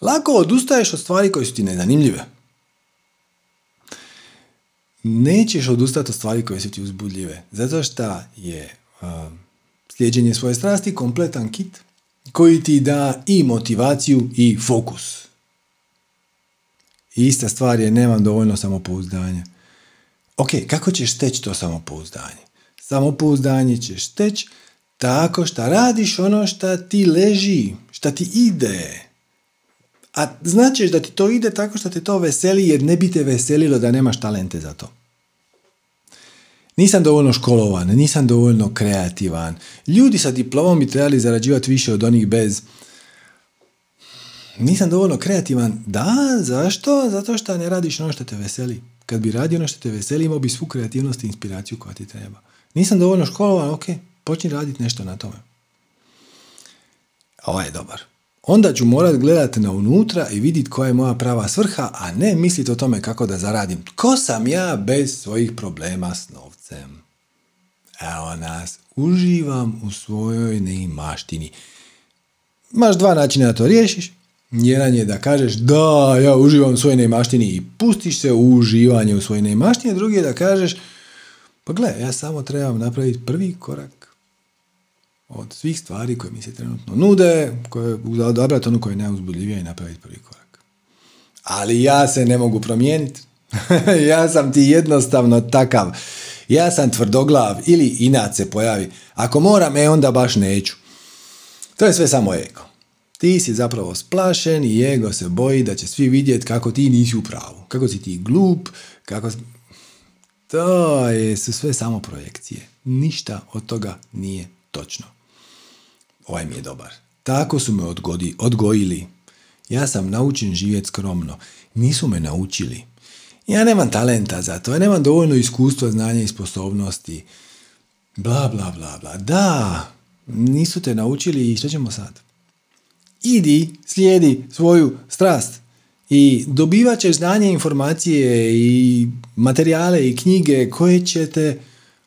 Lako odustaješ od stvari koje su ti nezanimljive. Nećeš odustati od stvari koje su ti uzbudljive. Zato što je uh, slijeđenje svoje strasti kompletan kit koji ti da i motivaciju i fokus. I ista stvar je nemam dovoljno samopouzdanja. Ok, kako ćeš steći to samopouzdanje? Samopouzdanje ćeš steći tako što radiš ono što ti leži, što ti ide. A značiš da ti to ide tako što te to veseli jer ne bi te veselilo da nemaš talente za to. Nisam dovoljno školovan, nisam dovoljno kreativan. Ljudi sa diplomom bi trebali zarađivati više od onih bez nisam dovoljno kreativan. Da, zašto? Zato što ne radiš ono što te veseli. Kad bi radio ono što te veseli, imao bi svu kreativnost i inspiraciju koja ti treba. Nisam dovoljno školovan, ok, počni raditi nešto na tome. Ovaj je dobar. onda ću morat gledat na unutra i vidjeti koja je moja prava svrha, a ne misliti o tome kako da zaradim. Ko sam ja bez svojih problema s novcem? Evo nas, uživam u svojoj neimaštini. Imaš dva načina da to riješiš. Jedan je da kažeš da, ja uživam u svojoj neimaštini i pustiš se u uživanje u svojoj neimaštini. Drugi je da kažeš pa gle, ja samo trebam napraviti prvi korak od svih stvari koje mi se trenutno nude, koje, odabrati onu koja je najuzbudljivija i napraviti prvi korak. Ali ja se ne mogu promijeniti. ja sam ti jednostavno takav. Ja sam tvrdoglav ili inat se pojavi. Ako moram, e onda baš neću. To je sve samo ego. Ti si zapravo splašen i ego se boji da će svi vidjeti kako ti nisi u pravu. Kako si ti glup, kako... To je, su sve samo projekcije. Ništa od toga nije točno. Ovaj mi je dobar. Tako su me odgodi, odgojili. Ja sam naučen živjeti skromno. Nisu me naučili. Ja nemam talenta za to, ja nemam dovoljno iskustva, znanja i sposobnosti. Bla, bla, bla, bla. Da, nisu te naučili i što ćemo sad? Idi, slijedi svoju strast i dobivat ćeš znanje, informacije i materijale i knjige koje će te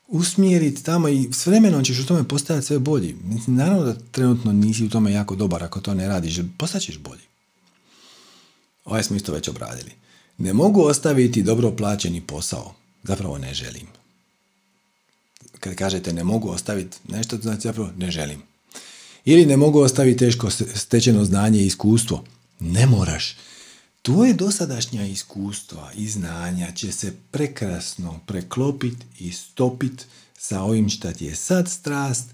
usmjeriti tamo i s vremenom ćeš u tome postajati sve bolji. Naravno da trenutno nisi u tome jako dobar ako to ne radiš, postaćeš bolji. Ovaj smo isto već obradili. Ne mogu ostaviti dobro plaćeni posao. Zapravo ne želim. Kad kažete ne mogu ostaviti nešto, to znači zapravo ne želim. Ili ne mogu ostaviti teško stečeno znanje i iskustvo. Ne moraš. Tvoje dosadašnja iskustva i znanja će se prekrasno preklopiti i stopiti sa ovim šta ti je sad strast,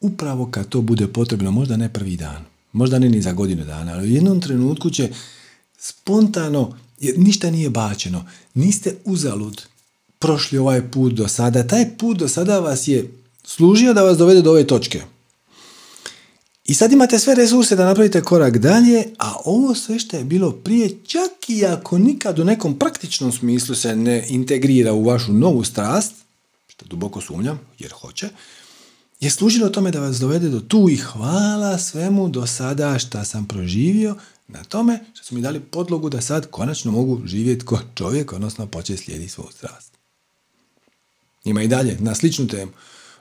upravo kad to bude potrebno, možda ne prvi dan, možda ne ni za godinu dana, ali u jednom trenutku će spontano, jer ništa nije bačeno, niste uzalud prošli ovaj put do sada, taj put do sada vas je služio da vas dovede do ove točke. I sad imate sve resurse da napravite korak dalje, a ovo sve što je bilo prije, čak i ako nikad u nekom praktičnom smislu se ne integrira u vašu novu strast, što duboko sumnjam, jer hoće, je služilo tome da vas dovede do tu i hvala svemu do sada što sam proživio na tome što su mi dali podlogu da sad konačno mogu živjeti kao čovjek, odnosno početi slijediti svoju strast. Ima i dalje, na sličnu temu.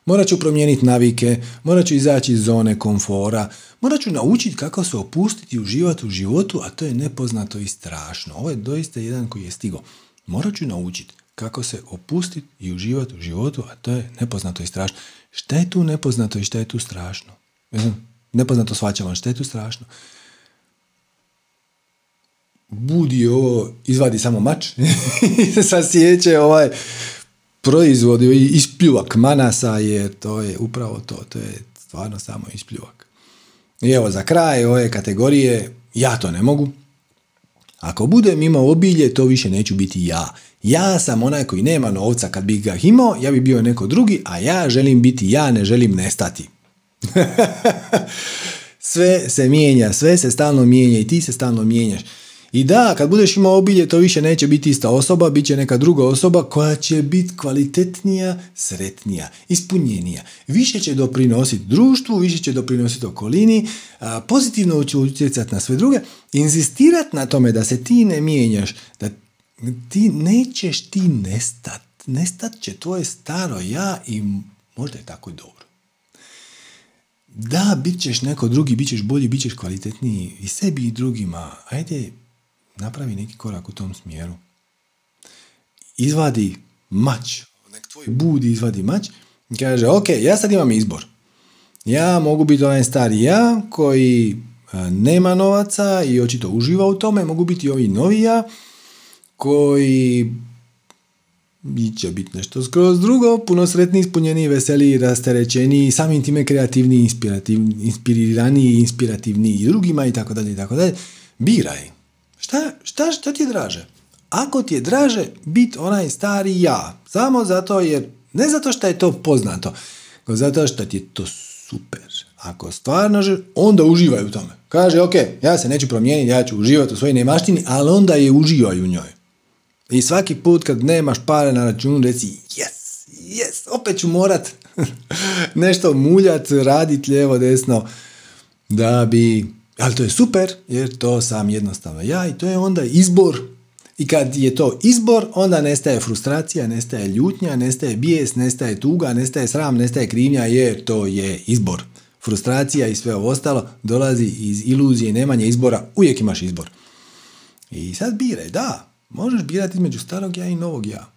Morat ću promijeniti navike, morat ću izaći iz zone komfora, morat ću naučiti kako se opustiti i uživati u životu, a to je nepoznato i strašno. Ovo je doista jedan koji je stigo. Morat ću naučiti kako se opustiti i uživati u životu, a to je nepoznato i strašno. Šta je tu nepoznato i šta je tu strašno? Nepoznato svaćam, šta je tu strašno? Budi ovo, izvadi samo mač, sasjeće ovaj proizvod i ispljuvak manasa je to je upravo to, to je stvarno samo ispljuvak. I evo za kraj ove kategorije, ja to ne mogu. Ako budem imao obilje, to više neću biti ja. Ja sam onaj koji nema novca kad bih ga imao, ja bi bio neko drugi, a ja želim biti ja, ne želim nestati. sve se mijenja, sve se stalno mijenja i ti se stalno mijenjaš. I da, kad budeš imao obilje, to više neće biti ista osoba, bit će neka druga osoba koja će biti kvalitetnija, sretnija, ispunjenija. Više će doprinositi društvu, više će doprinositi okolini, pozitivno će utjecati na sve druge, inzistirati na tome da se ti ne mijenjaš, da ti nećeš ti nestat. Nestat će tvoje staro ja i možda je tako dobro. Da, bit ćeš neko drugi, bit ćeš bolji, bit ćeš kvalitetniji i sebi i drugima. Ajde, napravi neki korak u tom smjeru. Izvadi mač, nek tvoj budi izvadi mač i kaže, ok, ja sad imam izbor. Ja mogu biti onaj stari ja koji nema novaca i očito uživa u tome, mogu biti ovi novi ja koji će biti nešto skroz drugo, puno sretniji, ispunjeniji, veseliji, rasterećeniji, samim time kreativniji, inspirativni, inspiriraniji, inspirativniji i drugima i tako dalje i tako dalje. Biraj. Šta, šta, šta ti je draže? Ako ti je draže biti onaj stari ja, samo zato jer, ne zato što je to poznato, nego zato što ti je to super. Ako stvarno onda uživaj u tome. Kaže, ok, ja se neću promijeniti, ja ću uživati u svojoj nemaštini, ali onda je uživaj u njoj. I svaki put kad nemaš pare na računu, reci, yes, yes, opet ću morat nešto muljat, radit lijevo, desno, da bi Ali to je super, jer to sam jednostavno ja i to je onda izbor. I kad je to izbor, onda nestaje frustracija, nestaje ljutnja, nestaje bijes, nestaje tuga, nestaje sram, nestaje krivnja, jer to je izbor. Frustracija i sve ovo ostalo dolazi iz iluzije nemanja izbora, uvijek imaš izbor. I sad biraj, da, možeš birati između starog ja i novog ja.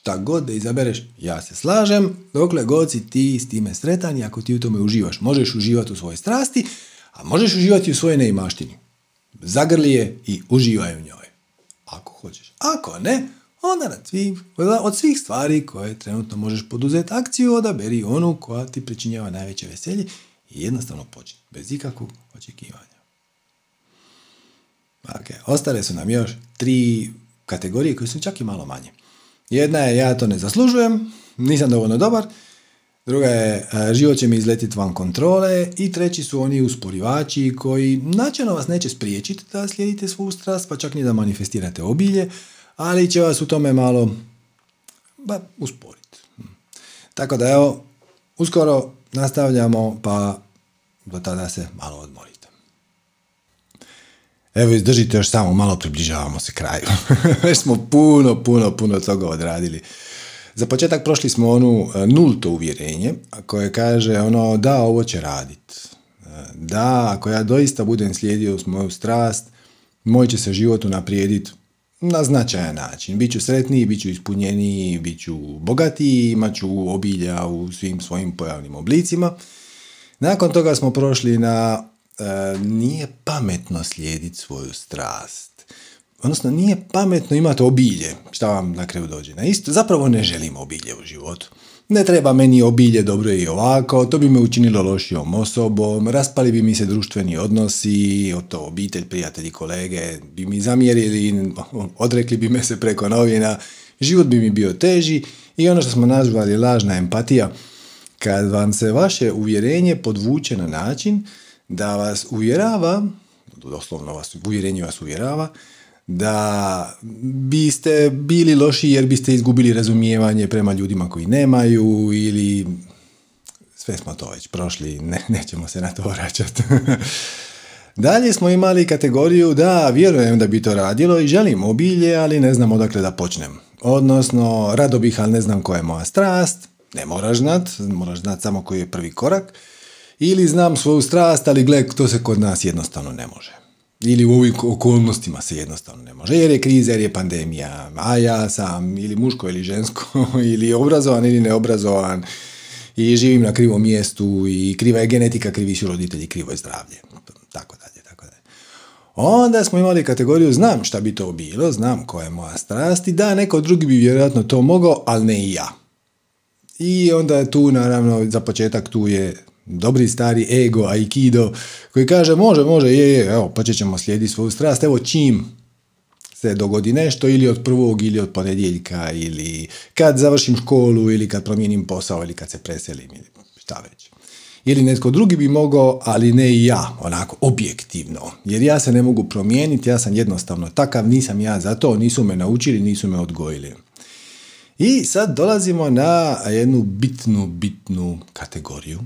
Šta god da izabereš, ja se slažem, dokle god si ti s time sretan i ako ti u tome uživaš. Možeš uživati u svojoj strasti, a možeš uživati u svojoj neimaštini. Zagrli je i uživaj u njoj. Ako hoćeš. Ako ne, onda od svih stvari koje trenutno možeš poduzeti akciju, odaberi onu koja ti pričinjava najveće veselje i jednostavno počni, bez ikakvog očekivanja. Okay. Ostale su nam još tri kategorije koje su čak i malo manje. Jedna je ja to ne zaslužujem, nisam dovoljno dobar, druga je e, život će mi izletiti van kontrole i treći su oni usporivači koji načelno vas neće spriječiti da slijedite svu strast, pa čak ni da manifestirate obilje, ali će vas u tome malo ba, usporiti. Tako da evo, uskoro nastavljamo, pa do tada se malo odmorite. Evo, izdržite još samo malo, približavamo se kraju. Već smo puno, puno, puno toga odradili. Za početak prošli smo onu e, nulto uvjerenje koje kaže ono da ovo će radit. E, da, ako ja doista budem slijedio moju strast, moj će se život unaprijediti na značajan način. Biću sretniji, bit ću ispunjeniji, bit ću bogatiji, imat ću obilja u svim svojim pojavnim oblicima. Nakon toga smo prošli na nije pametno slijediti svoju strast. Odnosno, nije pametno imati obilje. Šta vam na kraju dođe na isto? Zapravo ne želim obilje u životu. Ne treba meni obilje dobro i ovako, to bi me učinilo lošijom osobom, raspali bi mi se društveni odnosi, o to obitelj, prijatelji, kolege bi mi zamjerili, odrekli bi me se preko novina, život bi mi bio teži i ono što smo nazvali lažna empatija, kad vam se vaše uvjerenje podvuče na način da vas uvjerava, doslovno vas uvjerenje vas uvjerava, da biste bili loši jer biste izgubili razumijevanje prema ljudima koji nemaju ili sve smo to već prošli, ne, nećemo se na to vraćati. Dalje smo imali kategoriju da vjerujem da bi to radilo i želim obilje, ali ne znam odakle da počnem. Odnosno, rado bih, ali ne znam koja je moja strast, ne moraš znat, moraš znat samo koji je prvi korak. Ili znam svoju strast, ali gle, to se kod nas jednostavno ne može. Ili u ovim okolnostima se jednostavno ne može. Jer je kriza, jer je pandemija. A ja sam ili muško ili žensko, ili obrazovan ili neobrazovan. I živim na krivom mjestu i kriva je genetika, krivi su roditelji, krivo je zdravlje. Tako dalje, tako dalje. Onda smo imali kategoriju znam šta bi to bilo, znam koja je moja strast i da, neko drugi bi vjerojatno to mogao, ali ne i ja. I onda tu, naravno, za početak tu je dobri stari ego, aikido, koji kaže može, može, je, je, evo, počet ćemo slijediti svoju strast, evo čim se dogodi nešto ili od prvog ili od ponedjeljka ili kad završim školu ili kad promijenim posao ili kad se preselim ili šta već. Ili netko drugi bi mogao, ali ne i ja, onako objektivno. Jer ja se ne mogu promijeniti, ja sam jednostavno takav, nisam ja za to, nisu me naučili, nisu me odgojili. I sad dolazimo na jednu bitnu, bitnu kategoriju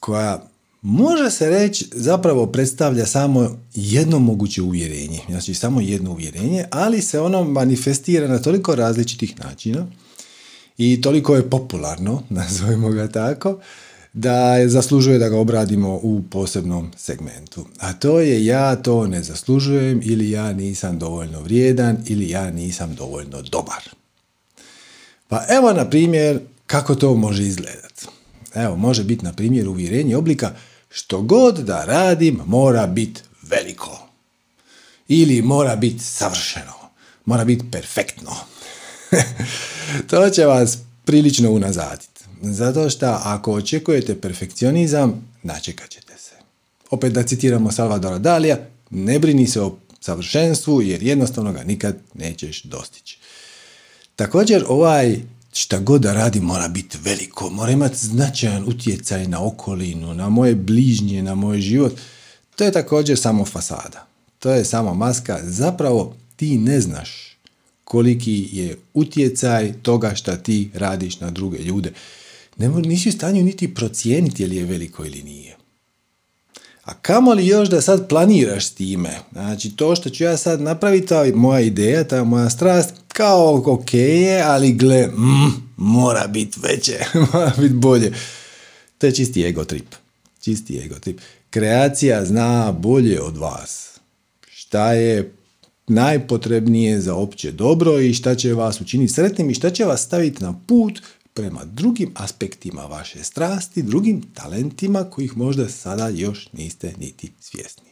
koja može se reći zapravo predstavlja samo jedno moguće uvjerenje, znači samo jedno uvjerenje, ali se ono manifestira na toliko različitih načina i toliko je popularno, nazovimo ga tako, da je zaslužuje da ga obradimo u posebnom segmentu. A to je ja to ne zaslužujem ili ja nisam dovoljno vrijedan ili ja nisam dovoljno dobar. Pa evo na primjer kako to može izgledati. Evo, može biti na primjer uvjerenje oblika što god da radim mora biti veliko. Ili mora biti savršeno. Mora biti perfektno. to će vas prilično unazaditi. Zato što ako očekujete perfekcionizam, načekat ćete se. Opet da citiramo Salvadora Dalija, ne brini se o savršenstvu jer jednostavno ga nikad nećeš dostići. Također ovaj šta god da radi mora biti veliko, mora imati značajan utjecaj na okolinu, na moje bližnje, na moj život. To je također samo fasada. To je samo maska. Zapravo ti ne znaš koliki je utjecaj toga šta ti radiš na druge ljude. Ne, nisi u stanju niti procijeniti je li je veliko ili nije. A kamo li još da sad planiraš s time? Znači, to što ću ja sad napraviti, ta moja ideja, ta moja strast, kao ok je, ali gle, mm, mora biti veće, mora biti bolje. To je čisti ego trip. Čisti ego trip. Kreacija zna bolje od vas. Šta je najpotrebnije za opće dobro i šta će vas učiniti sretnim i šta će vas staviti na put prema drugim aspektima vaše strasti, drugim talentima kojih možda sada još niste niti svjesni.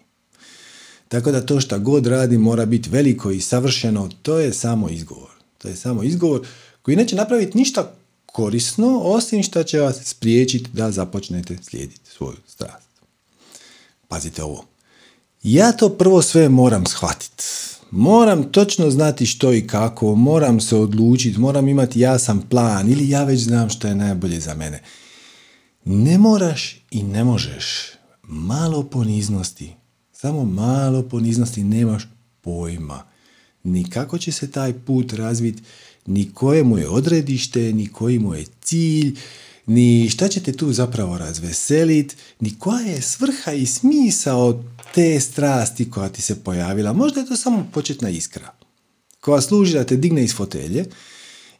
Tako da to šta god radi mora biti veliko i savršeno, to je samo izgovor. To je samo izgovor koji neće napraviti ništa korisno, osim što će vas spriječiti da započnete slijediti svoju strast. Pazite ovo. Ja to prvo sve moram shvatiti moram točno znati što i kako, moram se odlučiti, moram imati jasan plan ili ja već znam što je najbolje za mene. Ne moraš i ne možeš. Malo poniznosti, samo malo poniznosti, nemaš pojma. Ni kako će se taj put razviti, ni koje mu je odredište, ni koji mu je cilj, ni šta će te tu zapravo razveselit, ni koja je svrha i smisao te strasti koja ti se pojavila. Možda je to samo početna iskra koja služi da te digne iz fotelje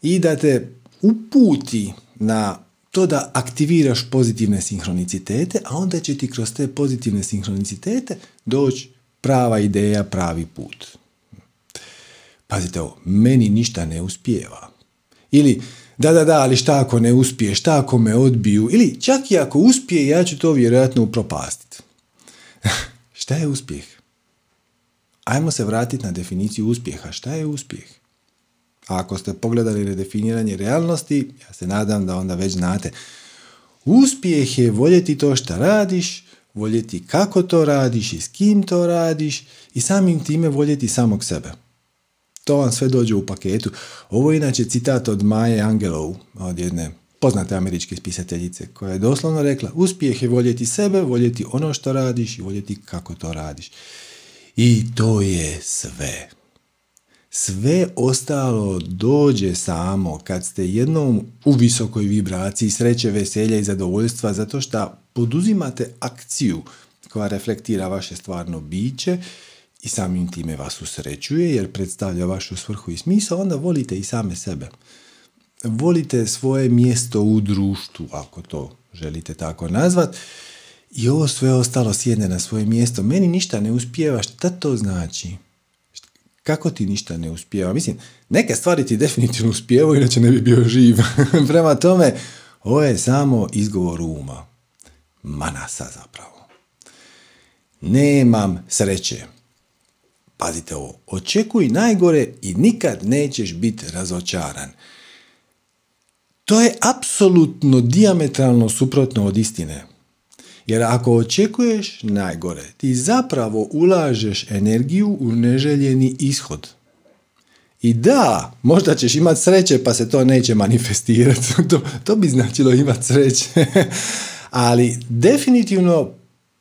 i da te uputi na to da aktiviraš pozitivne sinhronicitete, a onda će ti kroz te pozitivne sinhronicitete doći prava ideja, pravi put. Pazite ovo, meni ništa ne uspijeva. Ili da, da, da, ali šta ako ne uspije, šta ako me odbiju, ili čak i ako uspije, ja ću to vjerojatno upropastiti. šta je uspjeh? Ajmo se vratiti na definiciju uspjeha. Šta je uspjeh? A ako ste pogledali redefiniranje realnosti, ja se nadam da onda već znate. Uspjeh je voljeti to što radiš, voljeti kako to radiš i s kim to radiš i samim time voljeti samog sebe. To vam sve dođe u paketu. Ovo je inače citat od Maje Angelou, od jedne poznate američke spisateljice, koja je doslovno rekla uspjeh je voljeti sebe, voljeti ono što radiš i voljeti kako to radiš. I to je sve. Sve ostalo dođe samo kad ste jednom u visokoj vibraciji sreće, veselja i zadovoljstva zato što poduzimate akciju koja reflektira vaše stvarno biće i samim time vas usrećuje jer predstavlja vašu svrhu i smisao, onda volite i same sebe. Volite svoje mjesto u društvu, ako to želite tako nazvat, i ovo sve ostalo sjedne na svoje mjesto. Meni ništa ne uspijeva, šta to znači? Kako ti ništa ne uspijeva? Mislim, neke stvari ti definitivno uspijevaju, inače ne bi bio živ. Prema tome, ovo je samo izgovor uma. Manasa zapravo. Nemam sreće. Pazite ovo, očekuj najgore i nikad nećeš biti razočaran. To je apsolutno diametralno suprotno od istine. Jer ako očekuješ najgore, ti zapravo ulažeš energiju u neželjeni ishod. I da, možda ćeš imati sreće pa se to neće manifestirati. to, to bi značilo imati sreće. Ali definitivno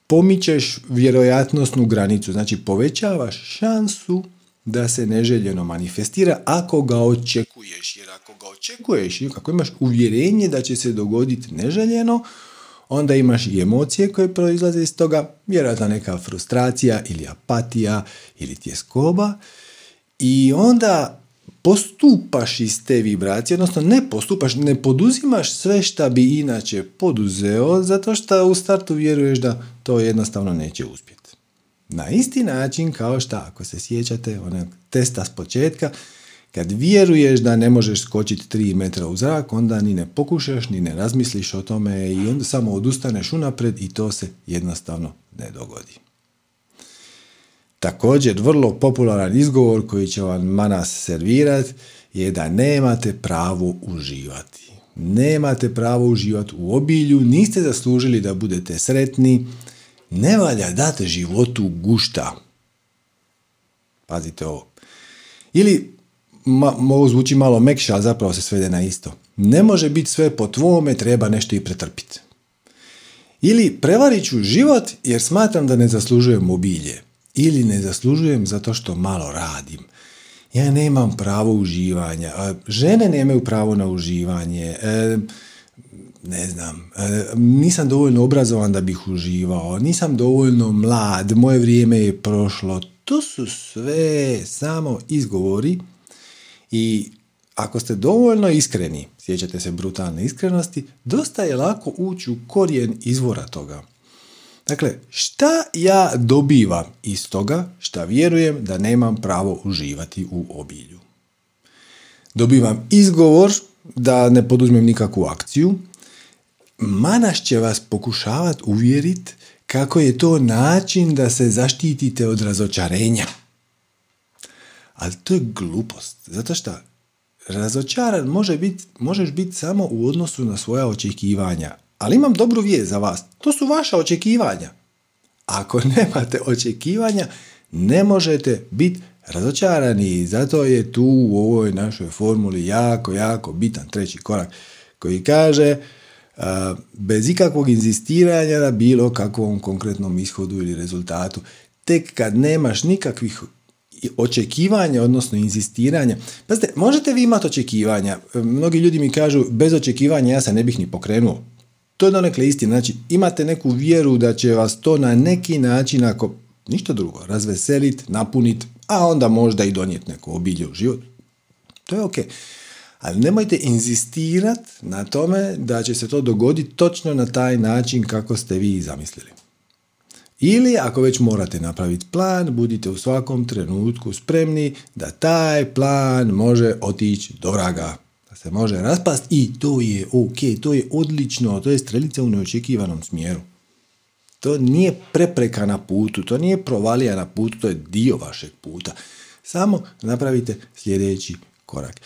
pomičeš vjerojatnosnu granicu, znači povećavaš šansu da se neželjeno manifestira ako ga očekuješ. Jer ako ga očekuješ i ako imaš uvjerenje da će se dogoditi neželjeno, onda imaš i emocije koje proizlaze iz toga, vjerojatno neka frustracija ili apatija ili tjeskoba i onda postupaš iz te vibracije, odnosno ne postupaš, ne poduzimaš sve šta bi inače poduzeo, zato što u startu vjeruješ da to jednostavno neće uspjeti. Na isti način kao što, ako se sjećate onog testa s početka, kad vjeruješ da ne možeš skočiti 3 metra u zrak, onda ni ne pokušaš, ni ne razmisliš o tome i onda samo odustaneš unapred i to se jednostavno ne dogodi. Također, vrlo popularan izgovor koji će vam manas servirat je da nemate pravo uživati. Nemate pravo uživati u obilju, niste zaslužili da budete sretni, ne valja date životu gušta. Pazite ovo. Ili, ovo zvuči malo mekše, ali zapravo se svede na isto. Ne može biti sve po tvome, treba nešto i pretrpiti. Ili prevarit ću život jer smatram da ne zaslužujem obilje ili ne zaslužujem zato što malo radim. Ja nemam pravo uživanja. Žene nemaju pravo na uživanje. E, ne znam, e, nisam dovoljno obrazovan da bih uživao, nisam dovoljno mlad, moje vrijeme je prošlo. To su sve samo izgovori i ako ste dovoljno iskreni, sjećate se brutalne iskrenosti, dosta je lako ući u korijen izvora toga. Dakle, šta ja dobivam iz toga šta vjerujem da nemam pravo uživati u obilju? Dobivam izgovor da ne poduzmem nikakvu akciju. Manaš će vas pokušavati uvjeriti kako je to način da se zaštitite od razočarenja. Ali to je glupost. Zato što razočaran može bit, možeš biti samo u odnosu na svoja očekivanja. Ali imam dobru vijest za vas. To su vaša očekivanja. Ako nemate očekivanja, ne možete biti razočarani zato je tu u ovoj našoj formuli jako, jako bitan treći korak koji kaže bez ikakvog inzistiranja na bilo kakvom konkretnom ishodu ili rezultatu. Tek kad nemaš nikakvih očekivanja, odnosno inzistiranja. Pazite, možete vi imati očekivanja. Mnogi ljudi mi kažu, bez očekivanja ja se ne bih ni pokrenuo. To je donekle istina. Znači, imate neku vjeru da će vas to na neki način, ako ništa drugo, razveselit, napunit, a onda možda i donijeti neko obilje u život. To je ok. Ali nemojte inzistirat na tome da će se to dogoditi točno na taj način kako ste vi zamislili. Ili ako već morate napraviti plan, budite u svakom trenutku spremni da taj plan može otići do vraga. Da se može raspast i to je ok, to je odlično, to je strelica u neočekivanom smjeru. To nije prepreka na putu, to nije provalija na putu, to je dio vašeg puta. Samo napravite sljedeći korak.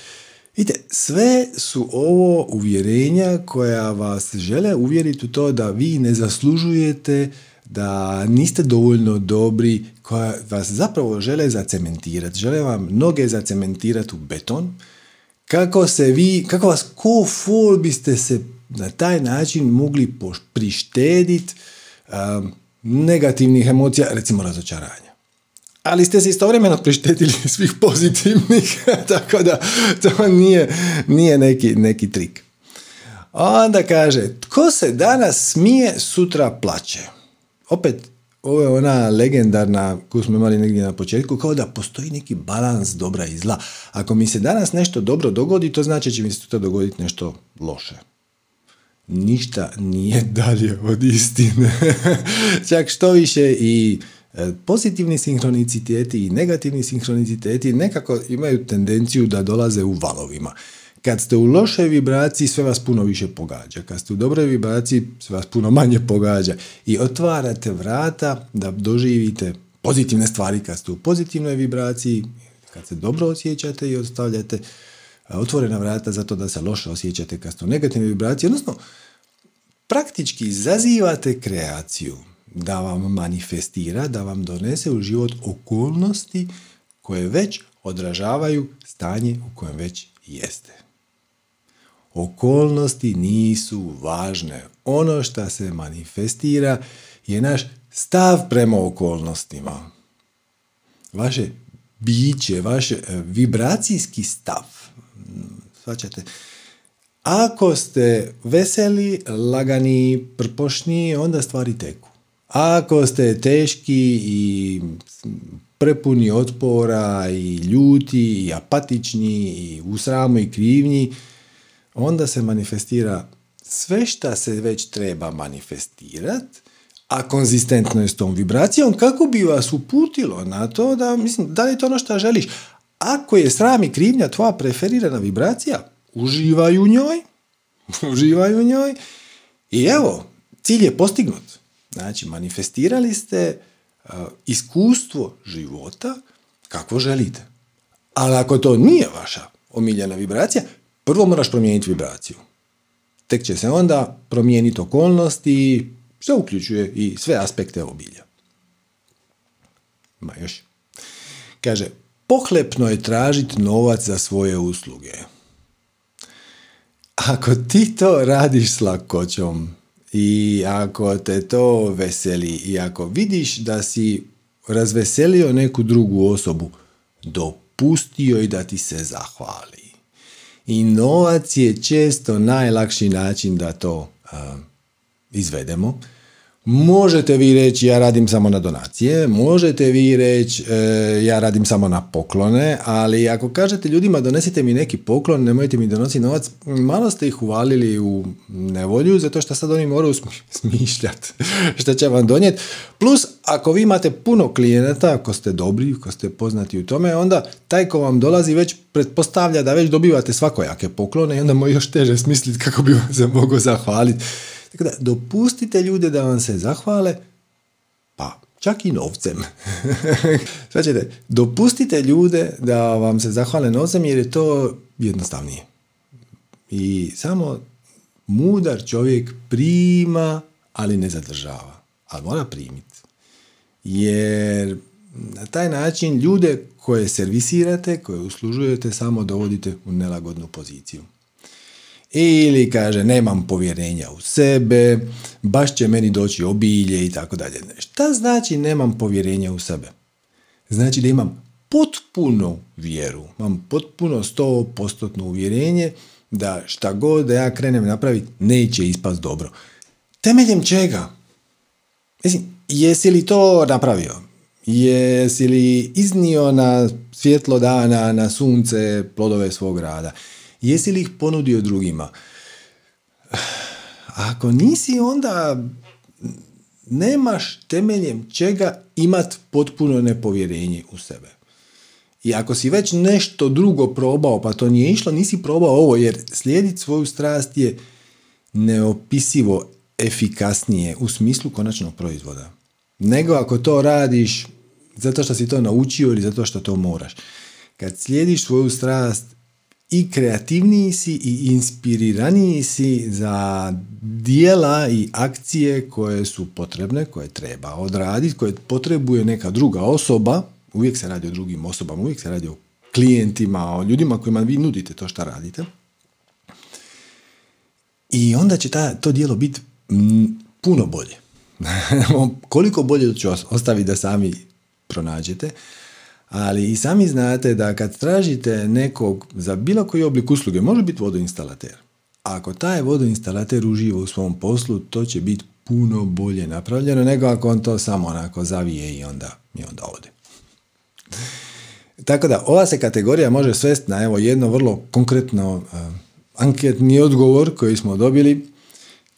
Vidite, sve su ovo uvjerenja koja vas žele uvjeriti u to da vi ne zaslužujete, da niste dovoljno dobri, koja vas zapravo žele zacementirati. Žele vam noge zacementirati u beton. Kako se vi, kako vas ko fol biste se na taj način mogli prištediti um, negativnih emocija, recimo razočaranja. Ali ste se istovremeno prištetili svih pozitivnih, tako da to nije, nije neki, neki trik. Onda kaže, tko se danas smije, sutra plaće. Opet, ovo je ona legendarna koju smo imali negdje na početku, kao da postoji neki balans dobra i zla. Ako mi se danas nešto dobro dogodi, to znači će mi se sutra dogoditi nešto loše ništa nije dalje od istine. Čak što više i pozitivni sinhroniciteti i negativni sinhroniciteti nekako imaju tendenciju da dolaze u valovima. Kad ste u lošoj vibraciji sve vas puno više pogađa. Kad ste u dobroj vibraciji sve vas puno manje pogađa. I otvarate vrata da doživite pozitivne stvari kad ste u pozitivnoj vibraciji, kad se dobro osjećate i ostavljate otvorena vrata zato da se loše osjećate kad ste u negativnoj vibraciji, odnosno praktički zazivate kreaciju da vam manifestira, da vam donese u život okolnosti koje već odražavaju stanje u kojem već jeste. Okolnosti nisu važne. Ono što se manifestira je naš stav prema okolnostima. Vaše biće, vaš vibracijski stav Svaćate? Ako ste veseli, lagani, prpošni, onda stvari teku. Ako ste teški i prepuni otpora i ljuti i apatični i u sramu i krivnji, onda se manifestira sve što se već treba manifestirati, a konzistentno je s tom vibracijom, kako bi vas uputilo na to da, mislim, da li je to ono što želiš? Ako je sram i krivnja tvoja preferirana vibracija, uživaj u njoj, uživaj u njoj i evo, cilj je postignut. Znači, manifestirali ste uh, iskustvo života kako želite. Ali ako to nije vaša omiljena vibracija, prvo moraš promijeniti vibraciju. Tek će se onda promijeniti okolnosti, što uključuje i sve aspekte obilja. Ma još. Kaže, pohlepno je tražiti novac za svoje usluge. Ako ti to radiš s lakoćom i ako te to veseli i ako vidiš da si razveselio neku drugu osobu, dopustio i da ti se zahvali. I novac je često najlakši način da to izvedemo. Možete vi reći ja radim samo na donacije, možete vi reći e, ja radim samo na poklone, ali ako kažete ljudima donesite mi neki poklon, nemojte mi donositi novac, malo ste ih uvalili u nevolju zato što sad oni moraju smišljati što će vam donijeti. Plus, ako vi imate puno klijenata, ako ste dobri, ako ste poznati u tome, onda taj ko vam dolazi već pretpostavlja da već dobivate svakojake poklone i onda mu još teže smisliti kako bi vam se mogao zahvaliti. Tako da, dopustite ljude da vam se zahvale, pa čak i novcem. ćete, dopustite ljude da vam se zahvale novcem jer je to jednostavnije. I samo mudar čovjek prima, ali ne zadržava. Ali mora primiti. Jer na taj način ljude koje servisirate, koje uslužujete, samo dovodite u nelagodnu poziciju. Ili kaže nemam povjerenja u sebe, baš će meni doći obilje i tako dalje. Šta znači nemam povjerenja u sebe? Znači da imam potpuno vjeru, imam potpuno 100% uvjerenje da šta god da ja krenem napraviti neće ispast dobro. Temeljem čega? Mislim, jesi li to napravio? Jesi li iznio na svjetlo dana, na sunce plodove svog rada? Jesi li ih ponudio drugima? Ako nisi, onda nemaš temeljem čega imat potpuno nepovjerenje u sebe. I ako si već nešto drugo probao, pa to nije išlo, nisi probao ovo, jer slijediti svoju strast je neopisivo efikasnije u smislu konačnog proizvoda. Nego ako to radiš zato što si to naučio ili zato što to moraš. Kad slijediš svoju strast, i kreativniji si i inspiriraniji si za dijela i akcije koje su potrebne, koje treba odraditi, koje potrebuje neka druga osoba, uvijek se radi o drugim osobama, uvijek se radi o klijentima, o ljudima kojima vi nudite to što radite. I onda će ta, to dijelo biti puno bolje. Koliko bolje ću ostaviti da sami pronađete, ali i sami znate da kad tražite nekog za bilo koji oblik usluge, može biti vodoinstalater. Ako taj vodoinstalater uživa u svom poslu, to će biti puno bolje napravljeno nego ako on to samo onako zavije i onda, i onda ode. Tako da, ova se kategorija može svesti na evo jedno vrlo konkretno uh, anketni odgovor koji smo dobili.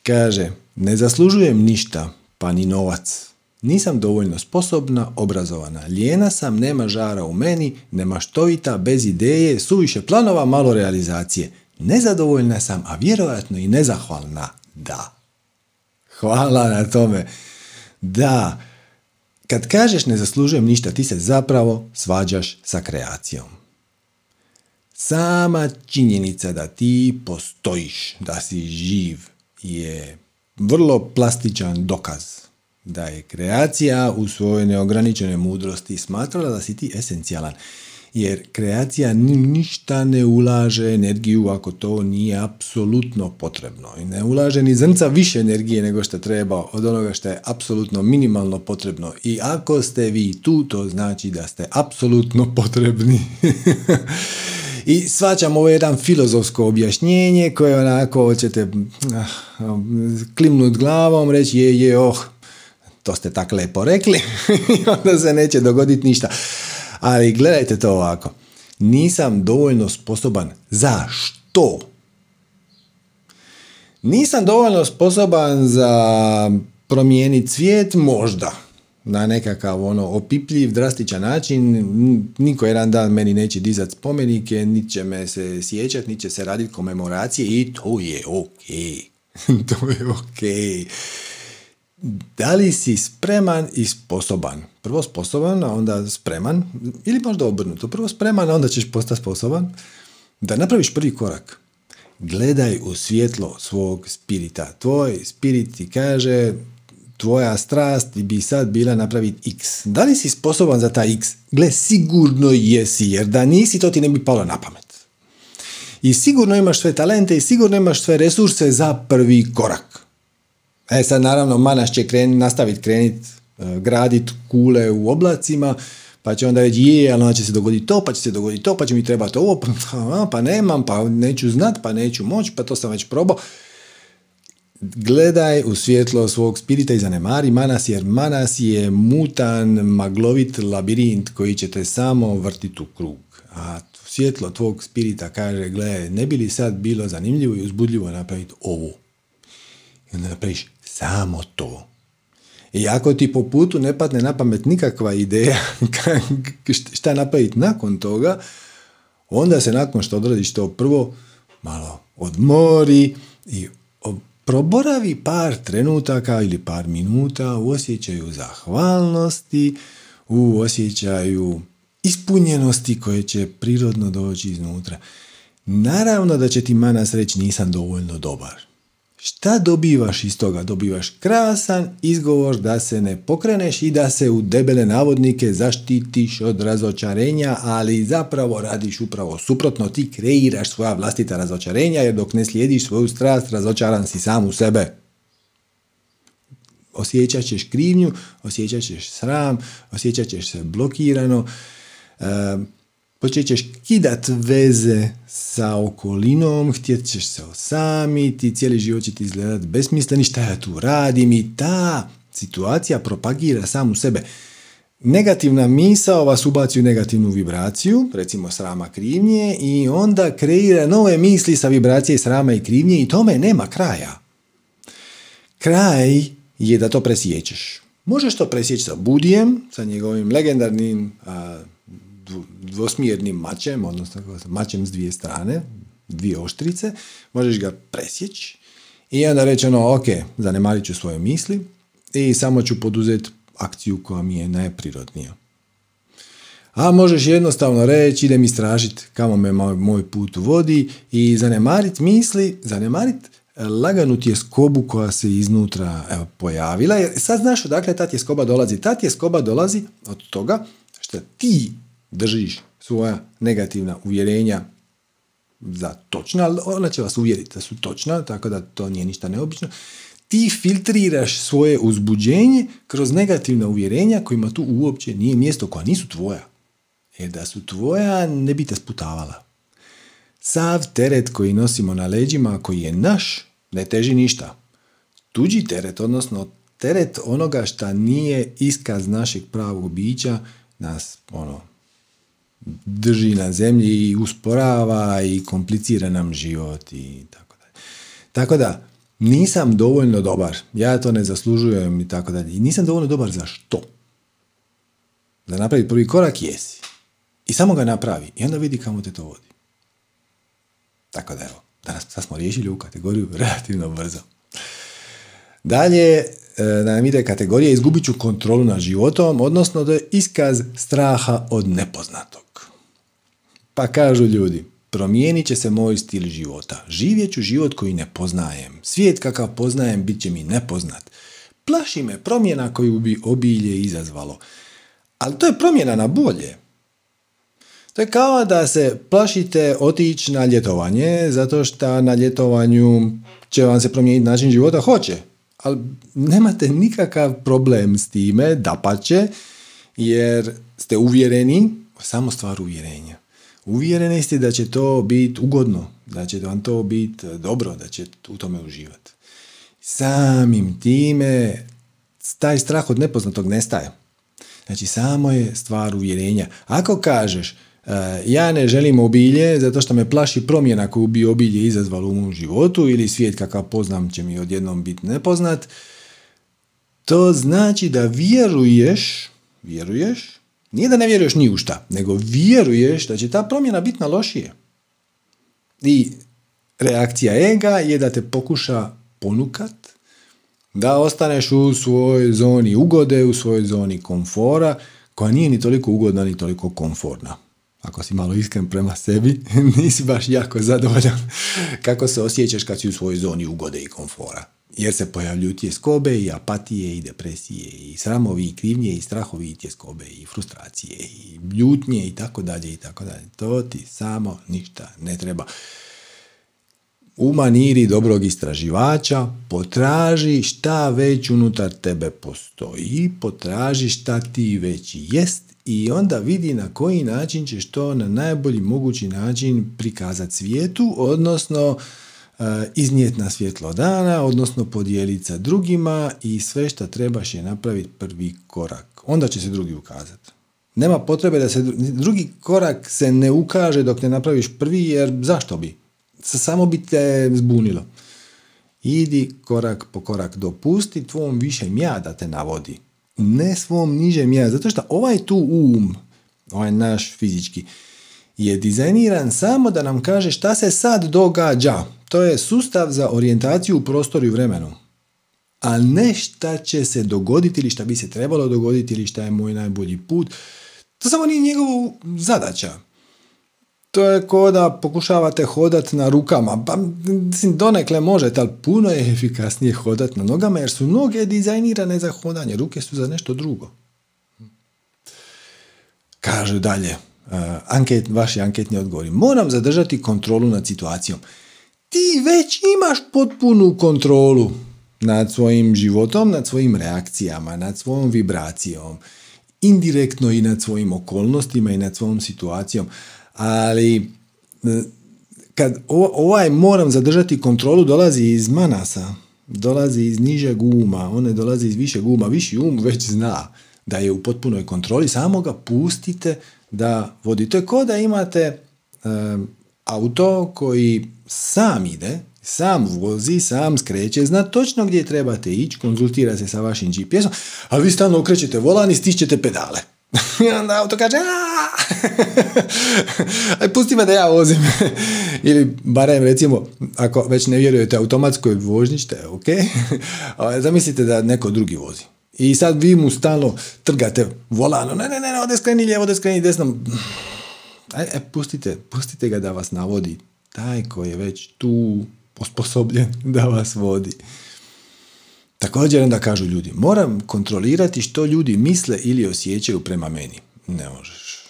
Kaže, ne zaslužujem ništa, pa ni novac. Nisam dovoljno sposobna, obrazovana, lijena sam, nema žara u meni, nema štovita, bez ideje, suviše planova, malo realizacije. Nezadovoljna sam, a vjerojatno i nezahvalna. Da. Hvala na tome. Da. Kad kažeš ne zaslužujem ništa, ti se zapravo svađaš sa kreacijom. Sama činjenica da ti postojiš, da si živ, je vrlo plastičan dokaz da je kreacija u svojoj neograničenoj mudrosti smatrala da si ti esencijalan. Jer kreacija ništa ne ulaže energiju ako to nije apsolutno potrebno. I ne ulaže ni zrnca više energije nego što treba od onoga što je apsolutno minimalno potrebno. I ako ste vi tu, to znači da ste apsolutno potrebni. I svačam ovo jedan filozofsko objašnjenje koje onako ćete ah, klimnut glavom, reći je, je, oh, to ste tako lepo rekli onda se neće dogoditi ništa. Ali gledajte to ovako. Nisam dovoljno sposoban. Za što? Nisam dovoljno sposoban za promijeniti svijet, možda. Na nekakav ono opipljiv, drastičan način. Niko jedan dan meni neće dizati spomenike, niti će me se sjećati, niti će se raditi komemoracije i to je ok. to je ok da li si spreman i sposoban? Prvo sposoban, a onda spreman, ili možda obrnuto. Prvo spreman, a onda ćeš postati sposoban da napraviš prvi korak. Gledaj u svjetlo svog spirita. Tvoj spirit ti kaže tvoja strast bi sad bila napraviti x. Da li si sposoban za taj x? Gle, sigurno jesi, jer da nisi, to ti ne bi palo na pamet. I sigurno imaš sve talente i sigurno imaš sve resurse za prvi korak. E sad naravno Manas će kren, nastaviti krenit, e, gradit kule u oblacima, pa će onda reći je, ali onda će se dogoditi to, pa će se dogoditi to, pa će mi trebati ovo, pa, pa nemam, pa neću znat, pa neću moći, pa to sam već probao. Gledaj u svjetlo svog spirita i zanemari manas, jer manas je mutan, maglovit labirint koji će te samo vrtiti u krug. A svjetlo tvog spirita kaže, gledaj, ne bi li sad bilo zanimljivo i uzbudljivo napraviti ovo? I onda napraviš samo to. I ako ti po putu ne padne na pamet nikakva ideja šta napraviti nakon toga, onda se nakon što odradiš to prvo malo odmori i proboravi par trenutaka ili par minuta u osjećaju zahvalnosti, u osjećaju ispunjenosti koje će prirodno doći iznutra. Naravno da će ti manas reći nisam dovoljno dobar. Šta dobivaš iz toga? Dobivaš krasan izgovor da se ne pokreneš i da se u debele navodnike zaštitiš od razočarenja, ali zapravo radiš upravo suprotno. Ti kreiraš svoja vlastita razočarenja jer dok ne slijediš svoju strast, razočaran si sam u sebe. Osjećat ćeš krivnju, osjećat ćeš sram, osjećat ćeš se blokirano, počet ćeš kidat veze sa okolinom, htjet ćeš se osamiti, cijeli život će ti izgledat besmisleni, šta ja tu radim i ta situacija propagira samu sebe. Negativna misa vas ubaci u negativnu vibraciju, recimo srama krivnje, i onda kreira nove misli sa vibracije srama i krivnje i tome nema kraja. Kraj je da to presjećeš. Možeš to presjeći sa Budijem, sa njegovim legendarnim dvosmjernim mačem, odnosno mačem s dvije strane, dvije oštrice, možeš ga presjeći i onda reći ono, ok, zanemarit ću svoje misli i samo ću poduzeti akciju koja mi je najprirodnija. A možeš jednostavno reći, idem istražiti kamo me moj put vodi i zanemarit misli, zanemarit e, laganu skobu koja se iznutra evo, pojavila. Sad znaš odakle ta skoba dolazi. Ta skoba dolazi od toga što ti držiš svoja negativna uvjerenja za točna, ali ona će vas uvjeriti da su točna, tako da to nije ništa neobično. Ti filtriraš svoje uzbuđenje kroz negativna uvjerenja kojima tu uopće nije mjesto, koja nisu tvoja. Jer da su tvoja, ne bi te sputavala. Sav teret koji nosimo na leđima, koji je naš, ne teži ništa. Tuđi teret, odnosno teret onoga šta nije iskaz našeg pravog bića, nas ono, drži na zemlji i usporava i komplicira nam život i tako dalje. Tako da, nisam dovoljno dobar, ja to ne zaslužujem i tako dalje. I nisam dovoljno dobar za što? Da napravi prvi korak jesi. I samo ga napravi i onda vidi kamo te to vodi. Tako da evo, danas sad smo riješili u kategoriju relativno brzo. Dalje, e, nam ide kategorija izgubit ću kontrolu nad životom, odnosno da je iskaz straha od nepoznatog. Pa kažu ljudi, promijenit će se moj stil života. Živjet ću život koji ne poznajem. Svijet kakav poznajem bit će mi nepoznat. Plaši me promjena koju bi obilje izazvalo. Ali to je promjena na bolje. To je kao da se plašite otići na ljetovanje, zato što na ljetovanju će vam se promijeniti način života, hoće. Ali nemate nikakav problem s time, da pače, jer ste uvjereni, samo stvar uvjerenja. Uvjereni ste da će to biti ugodno, da će vam to biti dobro, da će u tome uživati. Samim time taj strah od nepoznatog nestaje. Znači samo je stvar uvjerenja. Ako kažeš e, ja ne želim obilje zato što me plaši promjena koju bi obilje izazvalo u mom životu ili svijet kakav poznam će mi odjednom biti nepoznat, to znači da vjeruješ, vjeruješ nije da ne vjeruješ ni u šta, nego vjeruješ da će ta promjena biti na lošije. I reakcija ega je da te pokuša ponukat, da ostaneš u svojoj zoni ugode, u svojoj zoni komfora, koja nije ni toliko ugodna, ni toliko komforna. Ako si malo iskren prema sebi, nisi baš jako zadovoljan kako se osjećaš kad si u svojoj zoni ugode i komfora jer se pojavljuju tjeskobe i apatije i depresije i sramovi i krivnje i strahovi i tjeskobe i frustracije i ljutnje i tako dalje i tako dalje. To ti samo ništa ne treba. u maniri dobrog istraživača potraži šta već unutar tebe postoji, potraži šta ti već jest i onda vidi na koji način ćeš to na najbolji mogući način prikazati svijetu, odnosno iznijeti na svjetlo dana, odnosno podijeliti sa drugima i sve što trebaš je napraviti prvi korak. Onda će se drugi ukazati. Nema potrebe da se drugi korak se ne ukaže dok ne napraviš prvi, jer zašto bi? Samo bi te zbunilo. Idi korak po korak, dopusti tvom višem ja da te navodi. Ne svom nižem ja, zato što ovaj tu um, ovaj naš fizički, je dizajniran samo da nam kaže šta se sad događa. To je sustav za orijentaciju u prostoru i vremenu. A ne šta će se dogoditi ili šta bi se trebalo dogoditi ili šta je moj najbolji put. To samo nije njegova zadaća. To je ko da pokušavate hodati na rukama. Pa, mislim, donekle možete, ali puno je efikasnije hodati na nogama jer su noge dizajnirane za hodanje. Ruke su za nešto drugo. Kažu dalje, anket, vaši anketni odgovori. Moram zadržati kontrolu nad situacijom. Ti već imaš potpunu kontrolu nad svojim životom, nad svojim reakcijama, nad svojom vibracijom indirektno i nad svojim okolnostima i nad svojom situacijom. Ali e, kad ovaj moram zadržati kontrolu dolazi iz manasa, dolazi iz nižeg uma, one dolazi iz višeg uma, viši um već zna da je u potpunoj kontroli, samo ga pustite da vodite. Ko da imate e, auto koji sam ide, sam vozi, sam skreće, zna točno gdje trebate ići, konzultira se sa vašim GPS-om, a vi stalno okrećete volan i stišćete pedale. I onda auto kaže aj pusti me da ja vozim. Ili barem recimo, ako već ne vjerujete automatskoj vožnji, ok, zamislite da neko drugi vozi. I sad vi mu stalno trgate volano, ne, ne, ne, ode skreni lijevo, ode skreni desno. Aj, e, pustite, pustite ga da vas navodi. Taj koji je već tu osposobljen da vas vodi. Također onda kažu ljudi, moram kontrolirati što ljudi misle ili osjećaju prema meni. Ne možeš.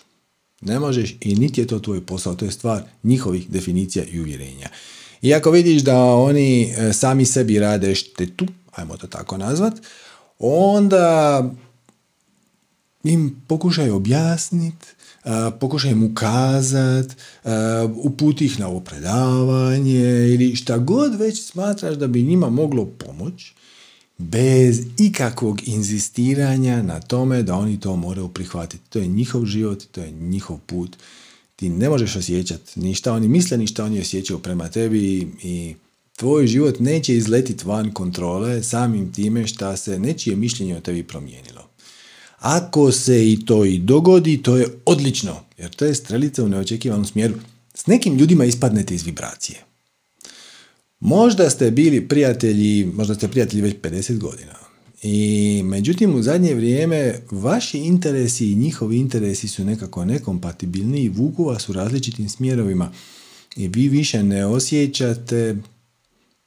Ne možeš i niti je to tvoj posao, to je stvar njihovih definicija i uvjerenja. I ako vidiš da oni e, sami sebi rade štetu, ajmo to tako nazvat, onda im pokušaj objasniti pokušaj mu ukazat, uputi ih na ovo predavanje ili šta god već smatraš da bi njima moglo pomoć bez ikakvog inzistiranja na tome da oni to moraju prihvatiti. To je njihov život, to je njihov put. Ti ne možeš osjećati ni šta oni misle, ni šta oni osjećaju prema tebi i tvoj život neće izletiti van kontrole samim time šta se nečije mišljenje o tebi promijenilo. Ako se i to i dogodi, to je odlično, jer to je strelica u neočekivanom smjeru. S nekim ljudima ispadnete iz vibracije. Možda ste bili prijatelji, možda ste prijatelji već 50 godina. I međutim u zadnje vrijeme vaši interesi i njihovi interesi su nekako nekompatibilni i vuku vas u različitim smjerovima. I vi više ne osjećate,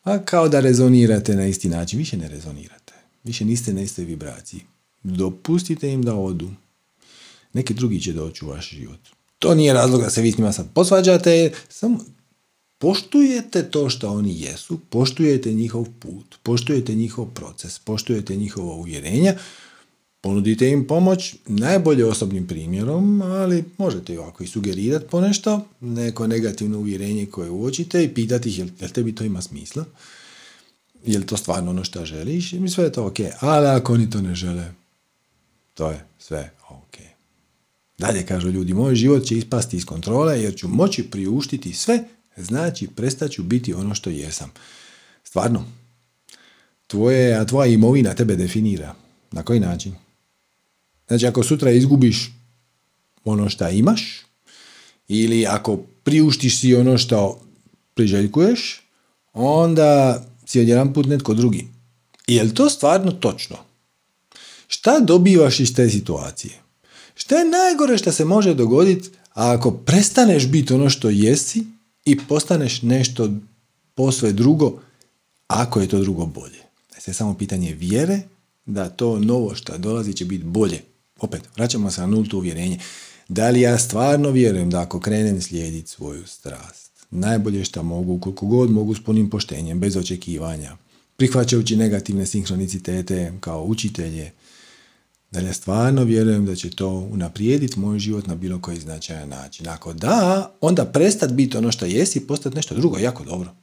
a kao da rezonirate na isti način. Više ne rezonirate. Više niste na istoj vibraciji. Dopustite im da odu. Neki drugi će doći u vaš život. To nije razlog da se vi s njima sad posvađate, samo poštujete to što oni jesu, poštujete njihov put, poštujete njihov proces, poštujete njihova uvjerenja, ponudite im pomoć najbolje osobnim primjerom, ali možete ovako i sugerirati ponešto, neko negativno uvjerenje koje uočite i pitati ih jel, jel tebi to ima smisla, jel to stvarno ono što želiš i sve je to ok, ali ako oni to ne žele, to je sve ok. Dalje kažu ljudi, moj život će ispasti iz kontrole jer ću moći priuštiti sve, znači prestaću biti ono što jesam. Stvarno, tvoje, a tvoja imovina tebe definira. Na koji način? Znači, ako sutra izgubiš ono što imaš, ili ako priuštiš si ono što priželjkuješ, onda si odjedan put netko drugi. Je li to stvarno točno? Šta dobivaš iz te situacije? Šta je najgore što se može dogoditi ako prestaneš biti ono što jesi i postaneš nešto posve drugo, ako je to drugo bolje? Je samo pitanje vjere da to novo što dolazi će biti bolje. Opet, vraćamo se na nulto uvjerenje. Da li ja stvarno vjerujem da ako krenem slijediti svoju strast, najbolje što mogu, koliko god mogu s punim poštenjem, bez očekivanja, prihvaćajući negativne sinhronicitete kao učitelje, da ja stvarno vjerujem da će to unaprijediti moj život na bilo koji značajan način. Ako da, onda prestat biti ono što jesi i postati nešto drugo, jako dobro.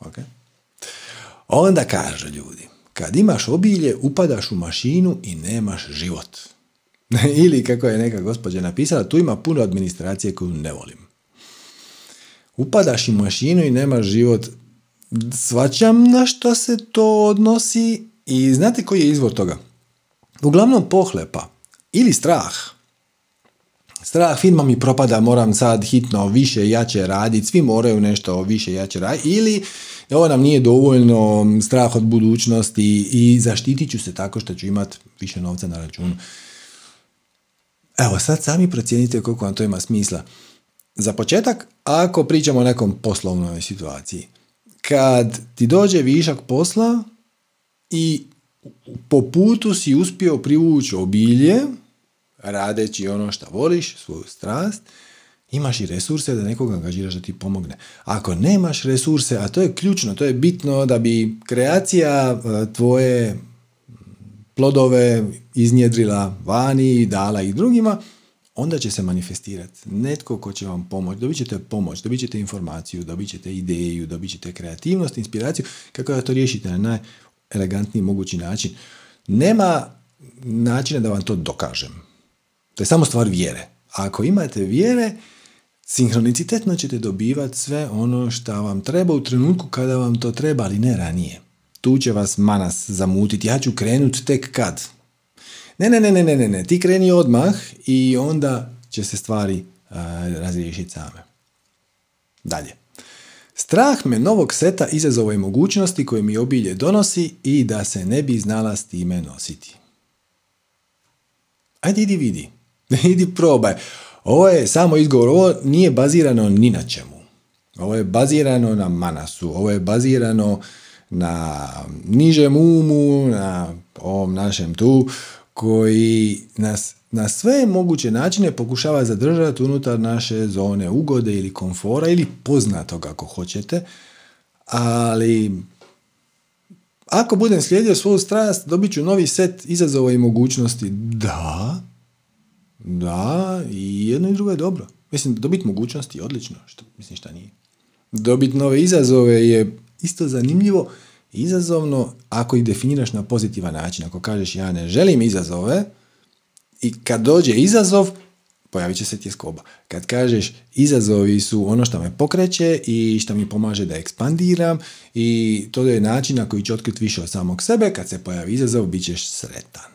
Ok? Onda kažu ljudi, kad imaš obilje, upadaš u mašinu i nemaš život. Ili kako je neka gospođa napisala, tu ima puno administracije koju ne volim. Upadaš u mašinu i nemaš život. Svaćam na što se to odnosi i znate koji je izvor toga? Uglavnom pohlepa ili strah. Strah, firma mi propada, moram sad hitno više jače raditi, svi moraju nešto više jače raditi ili ovo nam nije dovoljno strah od budućnosti i zaštitit ću se tako što ću imati više novca na računu. Evo sad sami procijenite koliko vam to ima smisla. Za početak, ako pričamo o nekom poslovnoj situaciji, kad ti dođe višak posla i po putu si uspio privući obilje, radeći ono što voliš, svoju strast, imaš i resurse da nekoga angažiraš da ti pomogne. Ako nemaš resurse, a to je ključno, to je bitno da bi kreacija e, tvoje plodove iznjedrila vani i dala ih drugima, onda će se manifestirati. Netko ko će vam pomoći, dobit ćete pomoć, dobit ćete informaciju, dobit ćete ideju, dobit ćete kreativnost, inspiraciju, kako da to riješite na najelegantniji mogući način. Nema načina da vam to dokažem. To je samo stvar vjere. A ako imate vjere, sinhronicitetno ćete dobivati sve ono što vam treba u trenutku kada vam to treba, ali ne ranije. Tu će vas manas zamutiti. Ja ću krenuti tek kad. Ne, ne, ne, ne, ne, ne, ti kreni odmah i onda će se stvari razriješiti same. Dalje. Strah me novog seta izazova i mogućnosti koje mi obilje donosi i da se ne bi znala s time nositi. Ajde idi vidi. idi probaj. Ovo je samo izgovor. Ovo nije bazirano ni na čemu. Ovo je bazirano na manasu. Ovo je bazirano na nižem umu, na ovom našem tu, koji nas na sve moguće načine pokušava zadržati unutar naše zone ugode ili komfora ili poznatog ako hoćete, ali ako budem slijedio svoju strast, dobit ću novi set izazova i mogućnosti. Da, da, i jedno i drugo je dobro. Mislim, dobiti mogućnosti je odlično, što, mislim šta nije. Dobiti nove izazove je isto zanimljivo, izazovno ako ih definiraš na pozitivan način. Ako kažeš ja ne želim izazove i kad dođe izazov, pojavit će se tjeskoba. Kad kažeš izazovi su ono što me pokreće i što mi pomaže da ekspandiram i to je način na koji će otkriti više od samog sebe, kad se pojavi izazov, bit ćeš sretan.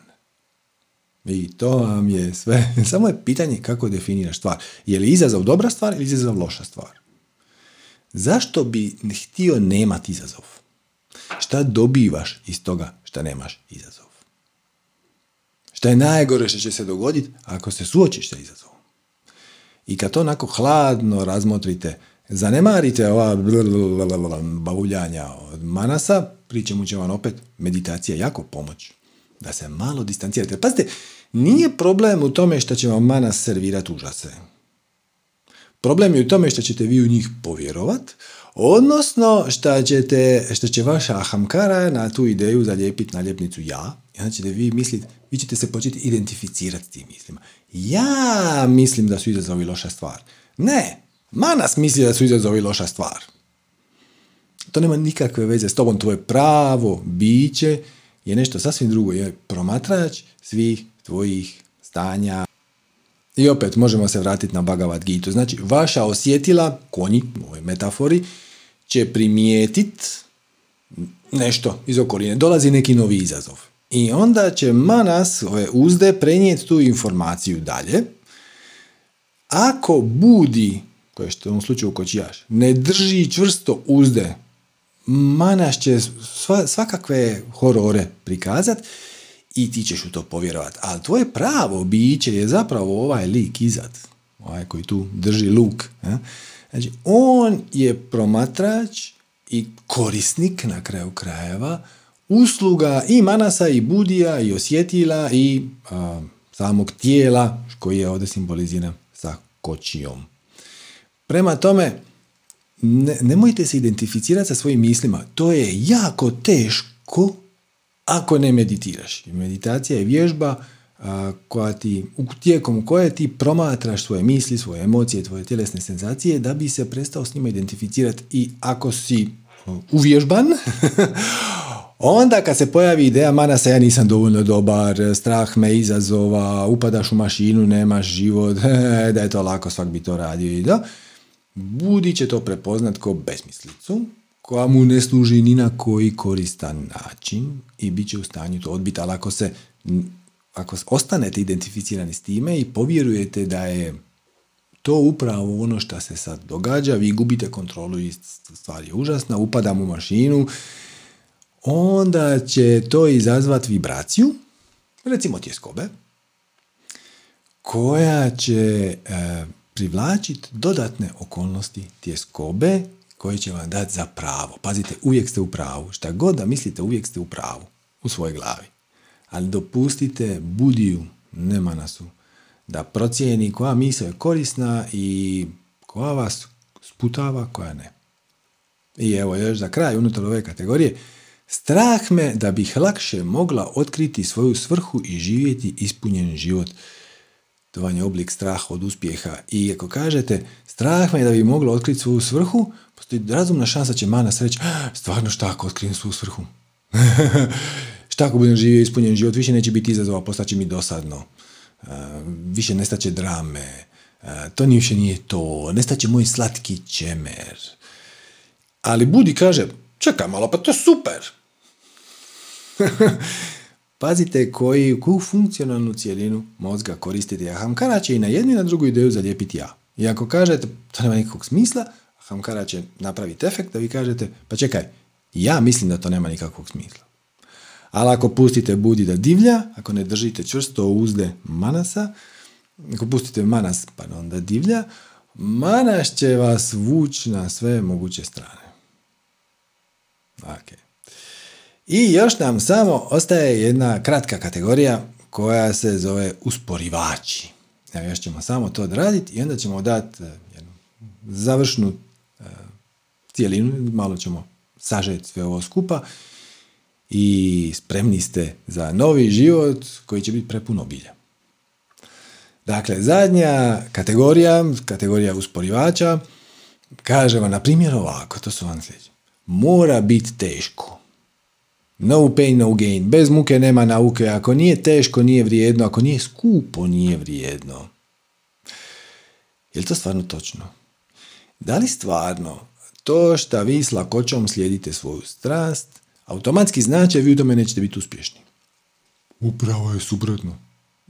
I to vam je sve. Samo je pitanje kako definiraš stvar. Je li izazov dobra stvar ili izazov loša stvar? Zašto bi htio nemati izazov? Šta dobivaš iz toga što nemaš izazov? Šta je najgore što će se dogoditi ako se suočiš sa izazovom? I kad to onako hladno razmotrite, zanemarite ova bavuljanja od manasa, pričemu će vam opet meditacija jako pomoći. Da se malo distancirate. Pazite, nije problem u tome što će vam manas servirati užase. Problem je u tome što ćete vi u njih povjerovat, odnosno što, ćete, što će vaša ahamkara na tu ideju zalijepiti naljepnicu ja, i onda ćete vi misliti, vi ćete se početi identificirati s tim mislima. Ja mislim da su izazovi loša stvar. Ne, manas misli da su izazovi loša stvar. To nema nikakve veze s tobom, tvoje pravo, biće je nešto sasvim drugo, je promatrač svih tvojih stanja, i opet možemo se vratiti na Bhagavad Gita. Znači, vaša osjetila, konji, u ovoj metafori, će primijetiti nešto iz okoline. Dolazi neki novi izazov. I onda će manas, ove uzde, prenijeti tu informaciju dalje. Ako budi, koje što u ovom slučaju kočijaš, ne drži čvrsto uzde, manas će svakakve horore prikazati i ti ćeš u to povjerovati. Ali tvoje pravo biće je zapravo ovaj lik izad, ovaj koji tu drži luk. Ja? Znači, on je promatrač i korisnik na kraju krajeva usluga i manasa i budija i osjetila i samog tijela koji je ovdje simboliziran sa kočijom. Prema tome, ne, nemojte se identificirati sa svojim mislima. To je jako teško ako ne meditiraš. Meditacija je vježba koja ti, tijekom koje ti promatraš svoje misli, svoje emocije, tvoje tjelesne senzacije da bi se prestao s njima identificirati i ako si uvježban, onda kad se pojavi ideja manasa ja nisam dovoljno dobar, strah me izazova, upadaš u mašinu, nemaš život, da je to lako, svak bi to radio i da, budi će to prepoznat kao besmislicu, koja mu ne služi ni na koji koristan način i bit će u stanju to odbiti, ali ako se ako ostanete identificirani s time i povjerujete da je to upravo ono što se sad događa, vi gubite kontrolu i stvar je užasna, upadam u mašinu, onda će to izazvati vibraciju, recimo tjeskobe, koja će e, privlačiti dodatne okolnosti tjeskobe koje će vam dati za pravo. Pazite, uvijek ste u pravu. Šta god da mislite, uvijek ste u pravu u svojoj glavi ali dopustite budiju, nema nasu, da procijeni koja misla je korisna i koja vas sputava, koja ne. I evo još za kraj unutar ove kategorije, strah me da bih lakše mogla otkriti svoju svrhu i živjeti ispunjen život. To vam je oblik straha od uspjeha. I ako kažete, strah me da bi mogla otkriti svoju svrhu, postoji razumna šansa će mana reći, ah, stvarno šta ako otkrijem svoju svrhu? Šta ako budem živio ispunjen život, više neće biti izazova, postaće mi dosadno. Uh, više nestaće drame. Uh, to ni više nije to. Nestaće moj slatki čemer. Ali Budi kaže, čekaj malo, pa to je super. Pazite koji, koju funkcionalnu cijelinu mozga koristite. A Hamkara će i na jednu i na drugu ideju zalijepiti ja. I ako kažete, to nema nikakvog smisla, Hamkara će napraviti efekt da vi kažete, pa čekaj, ja mislim da to nema nikakvog smisla. Ali ako pustite budi da divlja, ako ne držite čvrsto uzde manasa, ako pustite manas pa onda divlja, manas će vas vući na sve moguće strane. Okay. I još nam samo ostaje jedna kratka kategorija koja se zove usporivači. Evo još ćemo samo to odraditi i onda ćemo dati eh, jednu završnu uh, cijelinu, malo ćemo sažeti sve ovo skupa i spremni ste za novi život koji će biti prepun obilja. Dakle, zadnja kategorija, kategorija usporivača, kaže vam na primjer ovako, to su vam sljedeće. Mora biti teško. No pain, no gain. Bez muke nema nauke. Ako nije teško, nije vrijedno. Ako nije skupo, nije vrijedno. Je li to stvarno točno? Da li stvarno to što vi s lakoćom slijedite svoju strast, automatski znači vi u tome nećete biti uspješni. Upravo je suprotno.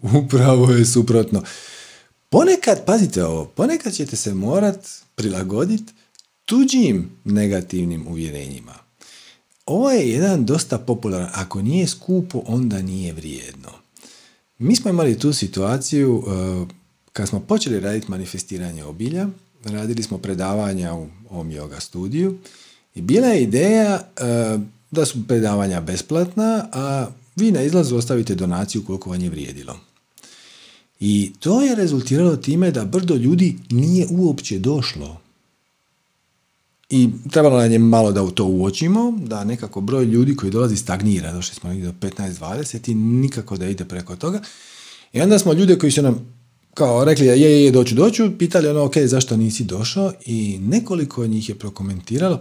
Upravo je suprotno. Ponekad, pazite ovo, ponekad ćete se morat prilagoditi tuđim negativnim uvjerenjima. Ovo je jedan dosta popularan, ako nije skupo, onda nije vrijedno. Mi smo imali tu situaciju uh, kad smo počeli raditi manifestiranje obilja, radili smo predavanja u ovom yoga studiju i bila je ideja uh, da su predavanja besplatna, a vi na izlazu ostavite donaciju koliko vam je vrijedilo. I to je rezultiralo time da brdo ljudi nije uopće došlo. I trebalo nam je malo da u to uočimo, da nekako broj ljudi koji dolazi stagnira, došli smo do 15-20 i nikako da ide preko toga. I onda smo ljude koji su nam kao rekli je, je, je, doću, doću, pitali ono, ok, zašto nisi došao i nekoliko njih je prokomentiralo,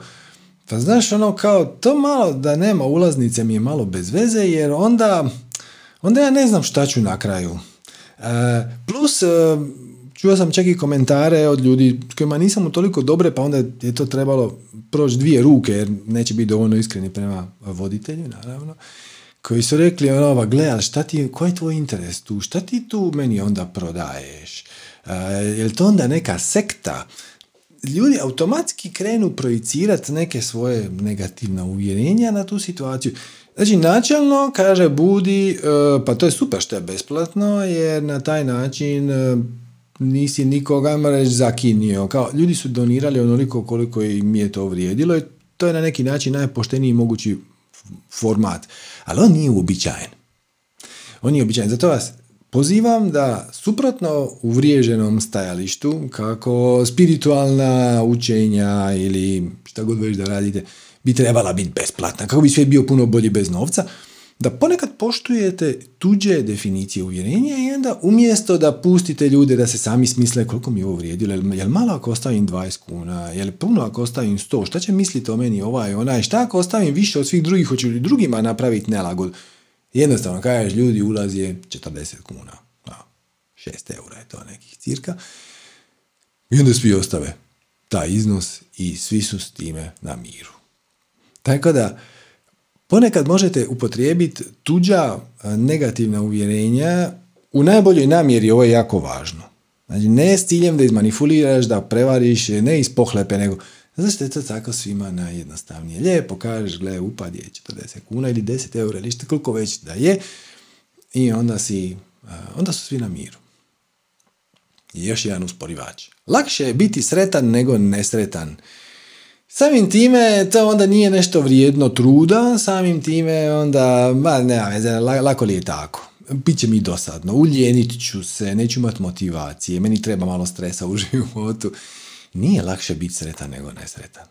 pa znaš, ono kao, to malo da nema ulaznice mi je malo bez veze, jer onda, onda ja ne znam šta ću na kraju. E, plus, e, čuo sam čak i komentare od ljudi s kojima nisam u toliko dobre, pa onda je to trebalo proći dvije ruke, jer neće biti dovoljno iskreni prema voditelju, naravno, koji su rekli, ono, gle, šta ti, koji je tvoj interes tu, šta ti tu meni onda prodaješ? E, je li to onda neka sekta? ljudi automatski krenu projicirati neke svoje negativna uvjerenja na tu situaciju. Znači, načelno kaže Budi, e, pa to je super što je besplatno, jer na taj način e, nisi nikoga reći zakinio. Kao, ljudi su donirali onoliko koliko im je to vrijedilo i to je na neki način najpošteniji mogući format. Ali on nije uobičajen. On nije uobičajen. Zato vas pozivam da suprotno uvriježenom stajalištu kako spiritualna učenja ili šta god već da radite bi trebala biti besplatna, kako bi sve bio puno bolji bez novca, da ponekad poštujete tuđe definicije uvjerenja i onda umjesto da pustite ljude da se sami smisle koliko mi ovo vrijedilo, jel malo ako ostavim 20 kuna, jel puno ako ostavim 100, šta će misliti o meni ovaj onaj, šta ako ostavim više od svih drugih, hoće li drugima napraviti nelagod. Jednostavno, kažeš, ljudi ulazi je 40 kuna, 6 eura je to nekih cirka, i onda svi ostave taj iznos i svi su s time na miru. Tako da, ponekad možete upotrijebiti tuđa negativna uvjerenja u najboljoj namjeri, ovo je jako važno. Znači, ne s ciljem da izmanipuliraš, da prevariš, ne iz pohlepe, nego zato što je to tako svima najjednostavnije. Lijepo kažeš, gle, upad je 40 kuna ili 10 eura ili što koliko već da je i onda, si, onda su svi na miru. I još jedan usporivač. Lakše je biti sretan nego nesretan. Samim time to onda nije nešto vrijedno truda, samim time onda, ma ne, lako li je tako. Biće mi dosadno, uljenit ću se, neću imati motivacije, meni treba malo stresa u životu. Nije lakše biti sretan nego nesretan.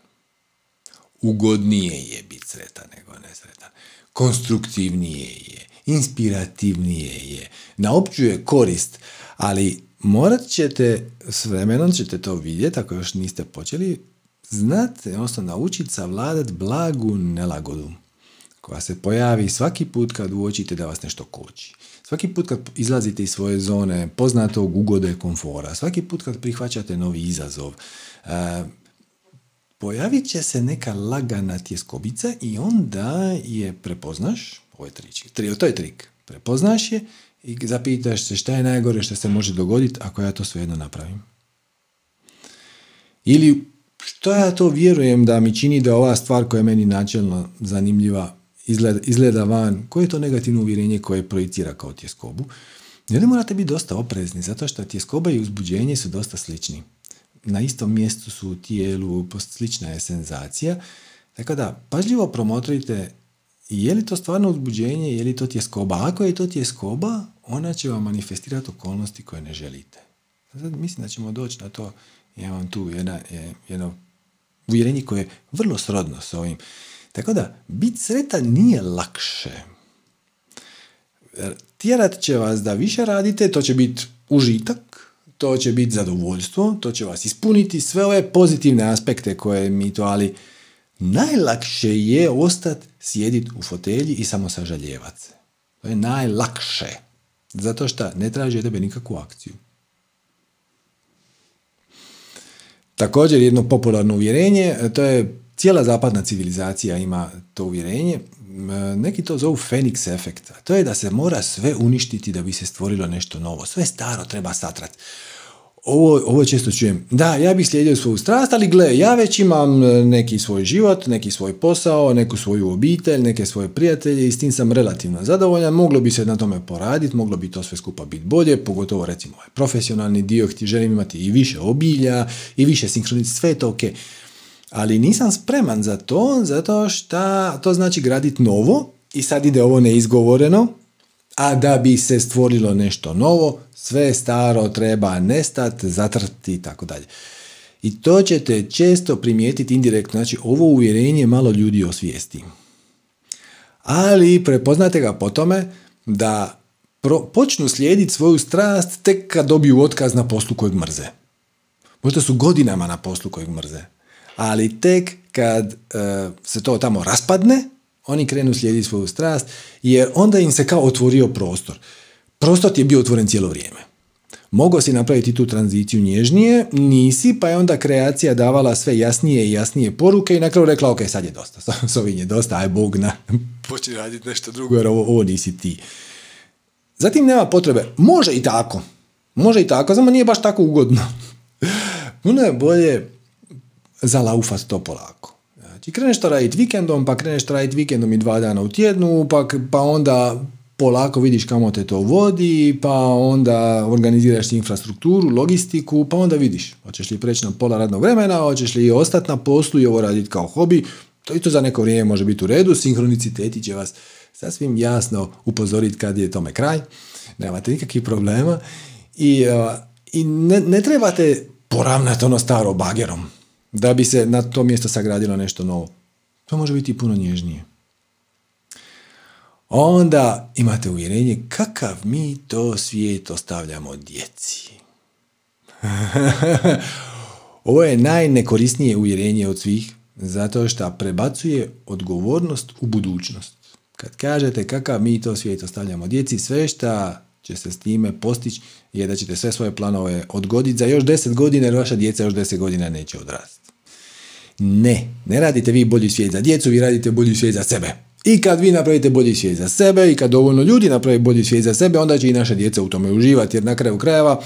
Ugodnije je biti sretan nego nesretan. Konstruktivnije je, inspirativnije je, na opću je korist, ali morat ćete, s vremenom ćete to vidjeti, ako još niste počeli, znate, odnosno naučiti savladati blagu nelagodu koja se pojavi svaki put kad uočite da vas nešto koči. Svaki put kad izlazite iz svoje zone poznatog ugode komfora, svaki put kad prihvaćate novi izazov, e, pojavit će se neka lagana tjeskobica i onda je prepoznaš, ovo je trik, to je trik, prepoznaš je i zapitaš se šta je najgore što se može dogoditi ako ja to svejedno napravim. Ili što ja to vjerujem da mi čini da ova stvar koja je meni načelno zanimljiva izgleda, izgleda van, koje je to negativno uvjerenje koje projicira kao tjeskobu. I morate biti dosta oprezni, zato što tjeskoba i uzbuđenje su dosta slični. Na istom mjestu su u tijelu, slična je senzacija. Tako da, pažljivo promotrite je li to stvarno uzbuđenje, je li to tjeskoba. Ako je to tjeskoba, ona će vam manifestirati okolnosti koje ne želite. Sad mislim da ćemo doći na to ja vam tu jedna, jedno uvjerenje koje je vrlo srodno s ovim. Tako da, biti sretan nije lakše. Tjerat će vas da više radite, to će biti užitak, to će biti zadovoljstvo, to će vas ispuniti sve ove pozitivne aspekte koje mi to, ali najlakše je ostati sjediti u fotelji i samo sažaljevati se. To je najlakše. Zato što ne traži tebe nikakvu akciju. Također jedno popularno uvjerenje, e, to je cijela zapadna civilizacija ima to uvjerenje, e, neki to zovu Phoenix efekt, to je da se mora sve uništiti da bi se stvorilo nešto novo, sve staro treba satrati ovo, ovo često čujem, da, ja bih slijedio svoju strast, ali gle, ja već imam e, neki svoj život, neki svoj posao, neku svoju obitelj, neke svoje prijatelje i s tim sam relativno zadovoljan, moglo bi se na tome poraditi, moglo bi to sve skupa biti bolje, pogotovo recimo ovaj profesionalni dio, ti želim imati i više obilja, i više sinkronici, sve je to ok. Ali nisam spreman za to, zato što to znači graditi novo i sad ide ovo neizgovoreno, a da bi se stvorilo nešto novo, sve staro treba nestati, zatrti i tako dalje. I to ćete često primijetiti indirektno, znači ovo uvjerenje malo ljudi osvijesti. Ali prepoznate ga po tome da počnu slijediti svoju strast tek kad dobiju otkaz na poslu kojeg mrze. Možda su godinama na poslu kojeg mrze. Ali tek kad e, se to tamo raspadne, oni krenu slijediti svoju strast, jer onda im se kao otvorio prostor. Prostor ti je bio otvoren cijelo vrijeme. Mogao si napraviti tu tranziciju nježnije, nisi, pa je onda kreacija davala sve jasnije i jasnije poruke i na kraju rekla, ok, sad je dosta, s je dosta, aj Bog na, počni raditi nešto drugo jer ovo, ovo nisi ti. Zatim nema potrebe, može i tako, može i tako, samo nije baš tako ugodno. Puno je bolje zalaufat to polako. Znači, kreneš to raditi vikendom, pa kreneš to raditi vikendom i dva dana u tjednu, pa, pa onda polako vidiš kamo te to vodi, pa onda organiziraš infrastrukturu, logistiku, pa onda vidiš hoćeš li preći na pola radnog vremena, hoćeš li ostati na poslu i ovo raditi kao hobi, to i to za neko vrijeme može biti u redu, sinhroniciteti će vas sasvim jasno upozoriti kad je tome kraj. nemate nikakvih problema i, i ne, ne trebate poravnati ono staro bagerom da bi se na to mjesto sagradilo nešto novo. To može biti puno nježnije. Onda imate uvjerenje kakav mi to svijet ostavljamo djeci. Ovo je najnekorisnije uvjerenje od svih, zato što prebacuje odgovornost u budućnost. Kad kažete kakav mi to svijet ostavljamo djeci, sve što će se s time postići je da ćete sve svoje planove odgoditi za još deset godina jer vaša djeca još deset godina neće odrasti. Ne, ne radite vi bolji svijet za djecu, vi radite bolji svijet za sebe. I kad vi napravite bolji svijet za sebe i kad dovoljno ljudi napravi bolji svijet za sebe, onda će i naše djeca u tome uživati jer na kraju krajeva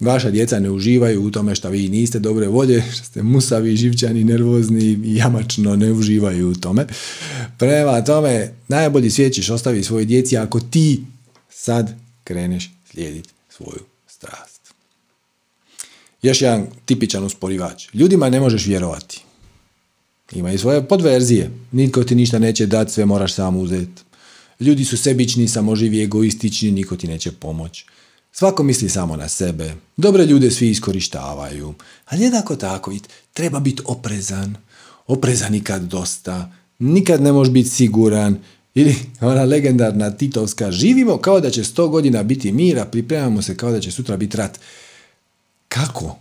vaša djeca ne uživaju u tome što vi niste dobre volje, što ste musavi, živčani, nervozni jamačno ne uživaju u tome. Prema tome, najbolji svijet ćeš ostaviti svojoj djeci ako ti sad kreneš slijediti svoju strast. Još jedan tipičan usporivač. Ljudima ne možeš vjerovati. Ima i svoje podverzije. Nitko ti ništa neće dati, sve moraš sam uzeti. Ljudi su sebični, samoživi, egoistični, niko ti neće pomoći. Svako misli samo na sebe. Dobre ljude svi iskorištavaju. Ali jednako tako treba biti oprezan. Oprezan nikad dosta. Nikad ne možeš biti siguran. Ili ona legendarna Titovska, živimo kao da će sto godina biti mira, pripremamo se kao da će sutra biti rat. Kako?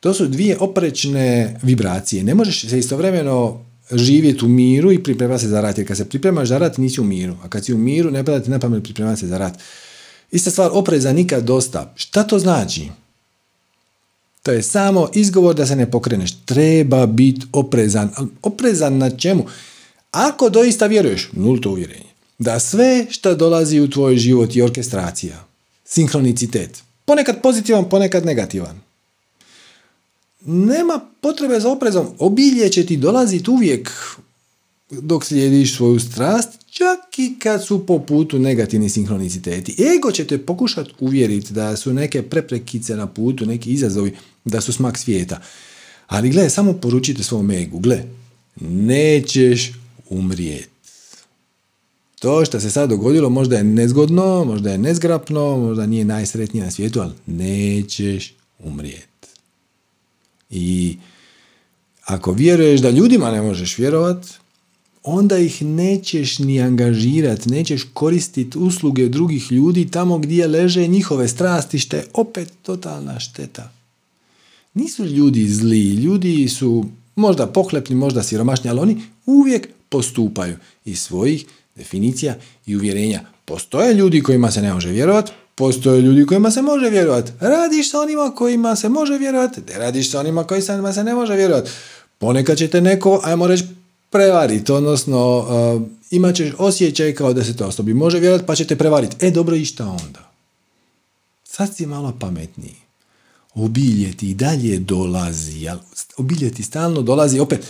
To su dvije oprečne vibracije. Ne možeš se istovremeno živjeti u miru i pripremati se za rat. Jer kad se pripremaš za rat, nisi u miru. A kad si u miru, ne pada ti na pamet pripremati se za rat. Ista stvar, opreza nikad dosta. Šta to znači? To je samo izgovor da se ne pokreneš. Treba biti oprezan. Oprezan na čemu? Ako doista vjeruješ, nulto uvjerenje, da sve što dolazi u tvoj život je orkestracija, sinkronicitet, ponekad pozitivan, ponekad negativan. Nema potrebe za oprezom. Obilje će ti dolaziti uvijek dok slijediš svoju strast, čak i kad su po putu negativni sinkroniciteti. Ego će te pokušati uvjeriti da su neke preprekice na putu, neki izazovi, da su smak svijeta. Ali gle, samo poručite svom egu, gle, nećeš umrijeti. To što se sad dogodilo možda je nezgodno, možda je nezgrapno, možda nije najsretnije na svijetu, ali nećeš umrijeti. I ako vjeruješ da ljudima ne možeš vjerovat, onda ih nećeš ni angažirati, nećeš koristiti usluge drugih ljudi tamo gdje leže njihove strasti, što je opet totalna šteta. Nisu ljudi zli, ljudi su možda pohlepni, možda siromašni, ali oni uvijek postupaju iz svojih definicija i uvjerenja. Postoje ljudi kojima se ne može vjerovati, postoje ljudi kojima se može vjerovati. Radiš sa onima kojima se može vjerovati, ne radiš sa onima kojima se ne može vjerovati. Ponekad će te neko, ajmo reći, prevariti, odnosno uh, imat ćeš osjećaj kao da se to osobi može vjerovati pa će te prevariti. E, dobro, i šta onda? Sad si malo pametniji. Obilje ti i dalje dolazi, obilje ti stalno dolazi, opet,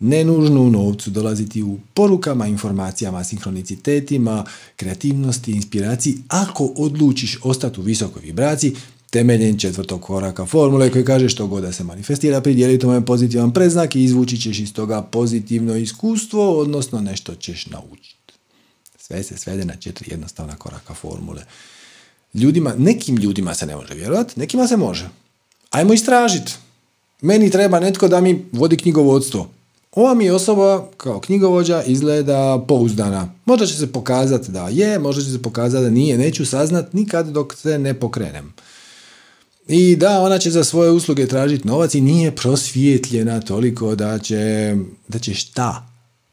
ne nužno u novcu, dolaziti u porukama, informacijama, sinhronicitetima, kreativnosti, inspiraciji. Ako odlučiš ostati u visokoj vibraciji, temeljem četvrtog koraka formule koji kaže što god da se manifestira, pridjeli tome pozitivan preznak i izvući ćeš iz toga pozitivno iskustvo, odnosno nešto ćeš naučiti. Sve se svede na četiri jednostavna koraka formule. Ljudima, nekim ljudima se ne može vjerovati, nekima se može. Ajmo istražiti. Meni treba netko da mi vodi knjigovodstvo. Ova mi osoba kao knjigovođa izgleda pouzdana. Možda će se pokazati da je, možda će se pokazati da nije. Neću saznat nikad dok se ne pokrenem. I da, ona će za svoje usluge tražiti novac i nije prosvjetljena toliko da će, da će šta?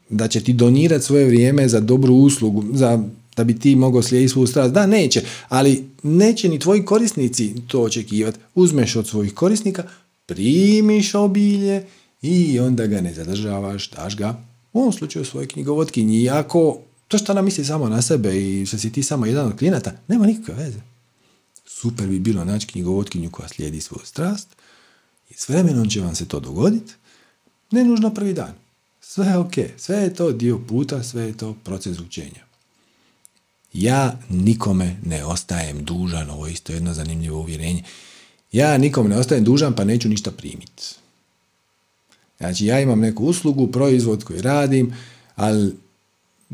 Da će ti donirati svoje vrijeme za dobru uslugu, za, da bi ti mogao slijediti svoju strast. Da, neće, ali neće ni tvoji korisnici to očekivati. Uzmeš od svojih korisnika, primiš obilje i onda ga ne zadržavaš, daš ga u ovom slučaju svojoj knjigovotkinji. I ako to što ona misli samo na sebe i što si ti samo jedan od klijenata, nema nikakve veze. Super bi bilo naći knjigovotkinju koja slijedi svoju strast i s vremenom će vam se to dogoditi. Ne nužno prvi dan. Sve je ok. Sve je to dio puta, sve je to proces učenja. Ja nikome ne ostajem dužan, ovo je isto jedno zanimljivo uvjerenje. Ja nikome ne ostajem dužan pa neću ništa primiti. Znači ja imam neku uslugu, proizvod koji radim, ali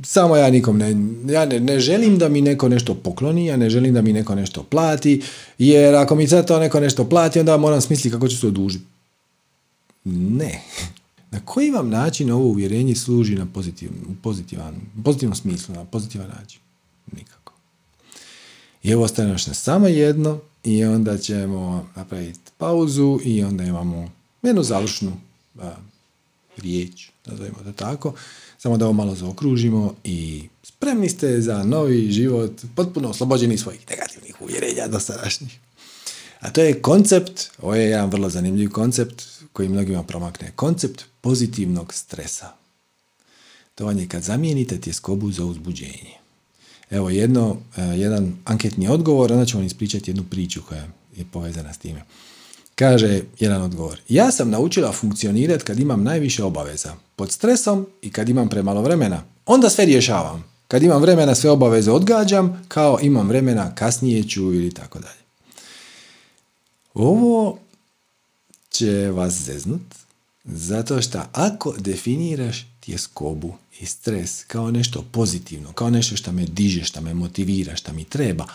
samo ja nikom ne, ja ne, ne, želim da mi neko nešto pokloni, ja ne želim da mi neko nešto plati, jer ako mi sad to neko nešto plati, onda moram smisliti kako ću se odužiti. Ne. Na koji vam način ovo uvjerenje služi na pozitivan, pozitivan, pozitivnom smislu, na pozitivan način? Nikako. I evo ostane još samo jedno i onda ćemo napraviti pauzu i onda imamo jednu završnu riječ, nazovimo to tako, samo da ovo malo zaokružimo i spremni ste za novi život, potpuno oslobođeni svojih negativnih uvjerenja dosadašnjih. A to je koncept, ovo je jedan vrlo zanimljiv koncept koji mnogima promakne. Koncept pozitivnog stresa. To vam je kad zamijenite tjeskobu za uzbuđenje. Evo jedno, e, jedan anketni odgovor, onda ćemo vam ispričati jednu priču koja je povezana s time. Kaže jedan odgovor. Ja sam naučila funkcionirati kad imam najviše obaveza. Pod stresom i kad imam premalo vremena. Onda sve rješavam. Kad imam vremena sve obaveze odgađam, kao imam vremena kasnije ću ili tako dalje. Ovo će vas zeznut, zato što ako definiraš tjeskobu i stres kao nešto pozitivno, kao nešto što me diže, što me motivira, što mi treba,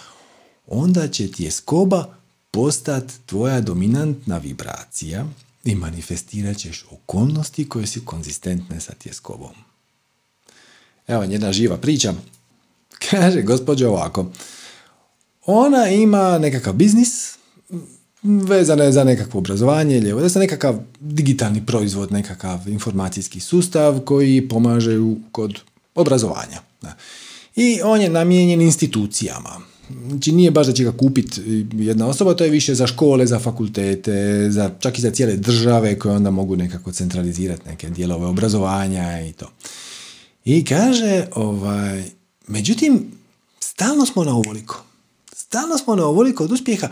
onda će tjeskoba postati tvoja dominantna vibracija i manifestirat ćeš okolnosti koje su konzistentne sa tjeskobom. Evo jedna živa priča. Kaže gospođa ovako. Ona ima nekakav biznis, vezana je za nekakvo obrazovanje ili je nekakav digitalni proizvod, nekakav informacijski sustav koji pomaže kod obrazovanja. I on je namijenjen institucijama. Znači nije baš da će ga kupiti jedna osoba, to je više za škole, za fakultete, za, čak i za cijele države koje onda mogu nekako centralizirati neke dijelove obrazovanja i to. I kaže, ovaj, međutim, stalno smo na ovoliko. Stalno smo na ovoliko od uspjeha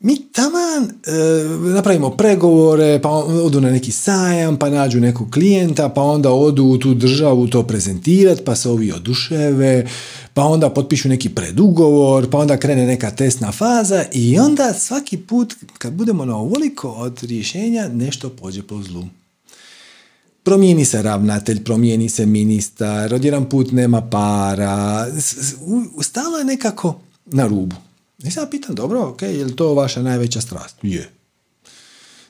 mi taman e, napravimo pregovore, pa odu na neki sajam, pa nađu nekog klijenta, pa onda odu u tu državu to prezentirati, pa se ovi oduševe, pa onda potpišu neki predugovor, pa onda krene neka testna faza i onda svaki put kad budemo na ovoliko od rješenja, nešto pođe po zlu. Promijeni se ravnatelj, promijeni se ministar, odjedan put nema para, stalo je nekako na rubu. I sad pitam, dobro, ok, je li to vaša najveća strast? Je.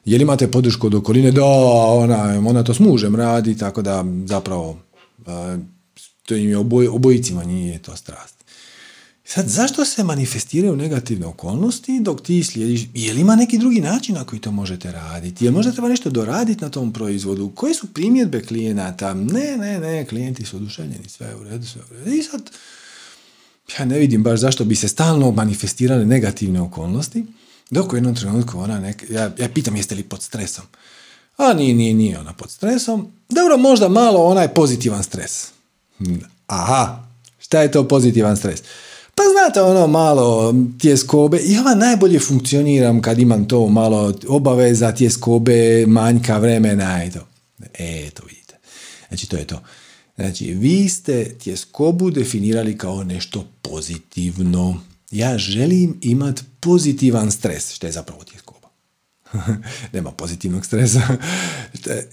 Je li imate podršku od okoline? Da, ona, ona to s mužem radi, tako da zapravo to im je oboj, obojicima nije to strast. Sad, zašto se manifestiraju negativne okolnosti dok ti slijediš? Je li ima neki drugi način na koji to možete raditi? Je možda treba nešto doraditi na tom proizvodu? Koje su primjedbe klijenata? Ne, ne, ne, klijenti su oduševljeni, sve je u redu, sve je u redu. I sad, ja ne vidim baš zašto bi se stalno manifestirale negativne okolnosti, dok u jednom trenutku ona neka, ja, ja pitam jeste li pod stresom. A nije, nije, nije ona pod stresom. Dobro, možda malo onaj pozitivan stres. Aha, šta je to pozitivan stres? Pa znate ono malo tjeskobe, ja najbolje funkcioniram kad imam to malo obaveza, tjeskobe, manjka vremena i to. E, to vidite. Znači to je to. Znači, vi ste tjeskobu definirali kao nešto pozitivno. Ja želim imati pozitivan stres, što je zapravo. Nema pozitivnog stresa.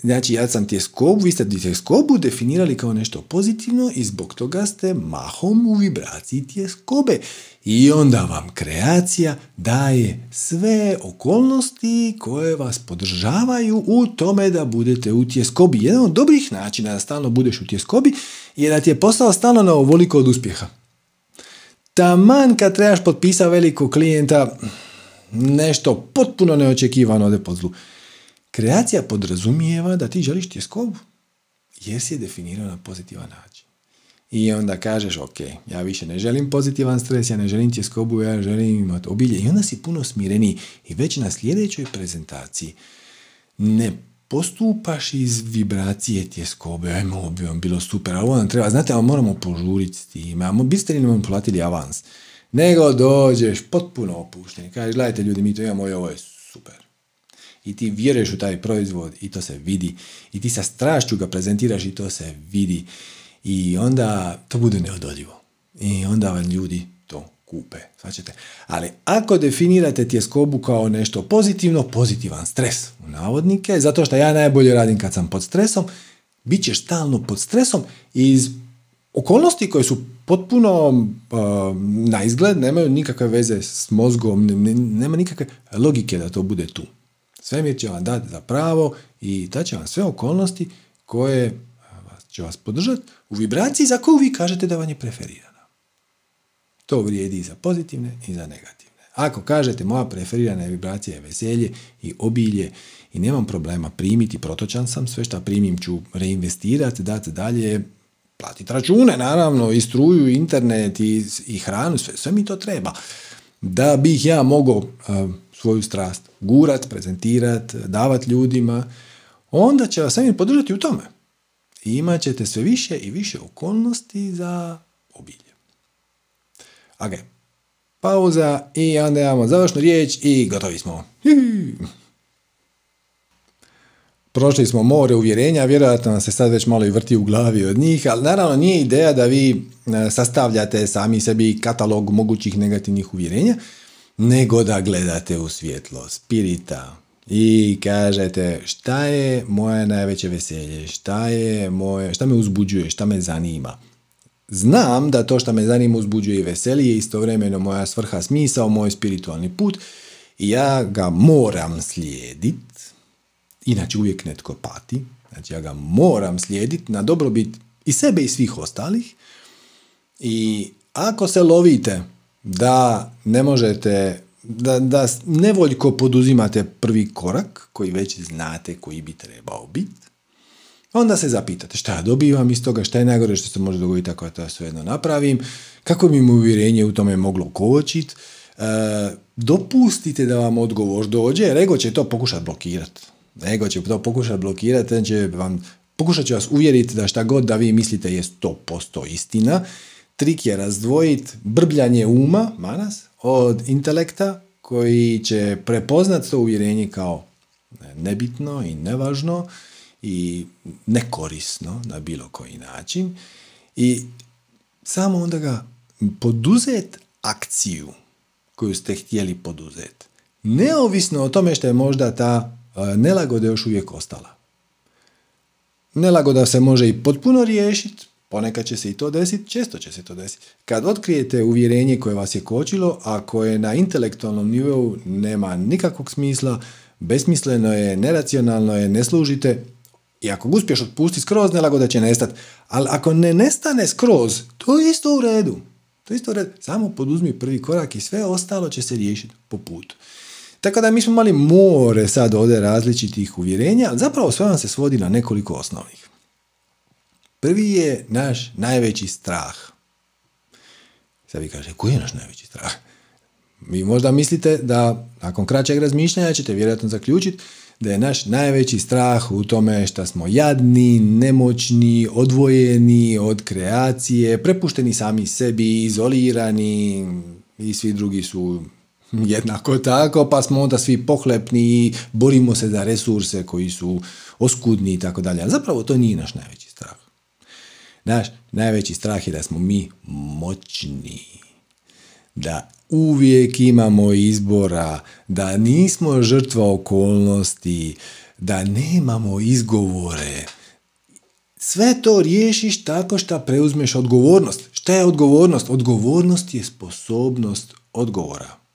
znači, ja sam tjeskobu, vi ste tjeskobu definirali kao nešto pozitivno i zbog toga ste mahom u vibraciji tjeskobe. I onda vam kreacija daje sve okolnosti koje vas podržavaju u tome da budete u tjeskobi. Jedan od dobrih načina da stalno budeš u tjeskobi je da ti je postao stalno na ovoliko od uspjeha. Taman kad trebaš potpisati velikog klijenta, nešto potpuno neočekivano ode pod zlu. Kreacija podrazumijeva da ti želiš tjeskobu, jer si je definirao na pozitivan način. I onda kažeš, ok, ja više ne želim pozitivan stres, ja ne želim tjeskobu, ja želim imati obilje. I onda si puno smireniji. I već na sljedećoj prezentaciji ne postupaš iz vibracije tjeskobe, ajmo, bi vam bilo super, ali ovo nam treba, znate, ali moramo požuriti s time, a biste li nam platili avans? Nego dođeš potpuno opušten i kažeš, gledajte ljudi, mi to imamo i ovo je super. I ti vjeruješ u taj proizvod i to se vidi. I ti sa strašću ga prezentiraš i to se vidi. I onda to bude neodoljivo. I onda vam ljudi to kupe. Svačete. Ali ako definirate tjeskobu kao nešto pozitivno, pozitivan stres u navodnike, zato što ja najbolje radim kad sam pod stresom, bit ćeš stalno pod stresom iz okolnosti koje su potpuno uh, na izgled, nemaju nikakve veze s mozgom, nema nikakve logike da to bude tu. Svemir će vam dati za pravo i da će vam sve okolnosti koje će vas podržati u vibraciji za koju vi kažete da vam je preferirana. To vrijedi i za pozitivne i za negativne. Ako kažete moja preferirana vibracija je veselje i obilje i nemam problema primiti, protočan sam, sve što primim ću reinvestirati, dati dalje, platiti račune, naravno, i struju, i internet, i, i hranu, sve, sve mi to treba. Da bih ja mogao svoju strast gurat, prezentirat, davat ljudima, onda će vas sami podržati u tome. I imat ćete sve više i više okolnosti za obilje. Ok, pauza i onda imamo završnu riječ i gotovi smo. Prošli smo more uvjerenja, vjerojatno se sad već malo i vrti u glavi od njih, ali naravno nije ideja da vi e, sastavljate sami sebi katalog mogućih negativnih uvjerenja, nego da gledate u svjetlo spirita i kažete šta je moje najveće veselje, šta, je moje, šta me uzbuđuje, šta me zanima. Znam da to što me zanima uzbuđuje i veseli je istovremeno moja svrha smisao, moj spiritualni put i ja ga moram slijedit, inače uvijek netko pati, znači ja ga moram slijediti na dobrobit i sebe i svih ostalih. I ako se lovite da ne možete, da, da nevoljko poduzimate prvi korak koji već znate koji bi trebao biti, onda se zapitate šta ja dobivam iz toga, šta je najgore što se može dogoditi ako ja to svejedno napravim, kako bi mu uvjerenje u tome moglo kočiti, e, dopustite da vam odgovor dođe, jer ego će to pokušati blokirati. Ego će to pokušati blokirati, će vam, pokušat će vas uvjeriti da šta god da vi mislite je 100% istina. Trik je razdvojiti brbljanje uma, manas, od intelekta koji će prepoznat to uvjerenje kao nebitno i nevažno i nekorisno na bilo koji način i samo onda ga poduzet akciju koju ste htjeli poduzeti. Neovisno o tome što je možda ta nelagoda još uvijek ostala. Nelagoda se može i potpuno riješiti, ponekad će se i to desiti, često će se to desiti. Kad otkrijete uvjerenje koje vas je kočilo, a koje na intelektualnom nivou nema nikakvog smisla, besmisleno je, neracionalno je, ne služite, i ako ga uspiješ otpustiti skroz, nelagoda će nestati. Ali ako ne nestane skroz, to je isto u redu. To je isto u redu. Samo poduzmi prvi korak i sve ostalo će se riješiti po putu. Tako da mi smo imali more sad ovdje različitih uvjerenja, ali zapravo sve vam se svodi na nekoliko osnovnih. Prvi je naš najveći strah. Sad vi kažete, koji je naš najveći strah? Vi možda mislite da nakon kraćeg razmišljanja ćete vjerojatno zaključiti da je naš najveći strah u tome što smo jadni, nemoćni, odvojeni od kreacije, prepušteni sami sebi, izolirani i svi drugi su jednako tako, pa smo onda svi pohlepni i borimo se za resurse koji su oskudni i tako dalje. zapravo to nije naš najveći strah. Naš najveći strah je da smo mi moćni. Da uvijek imamo izbora, da nismo žrtva okolnosti, da nemamo izgovore. Sve to riješiš tako što preuzmeš odgovornost. Šta je odgovornost? Odgovornost je sposobnost odgovora.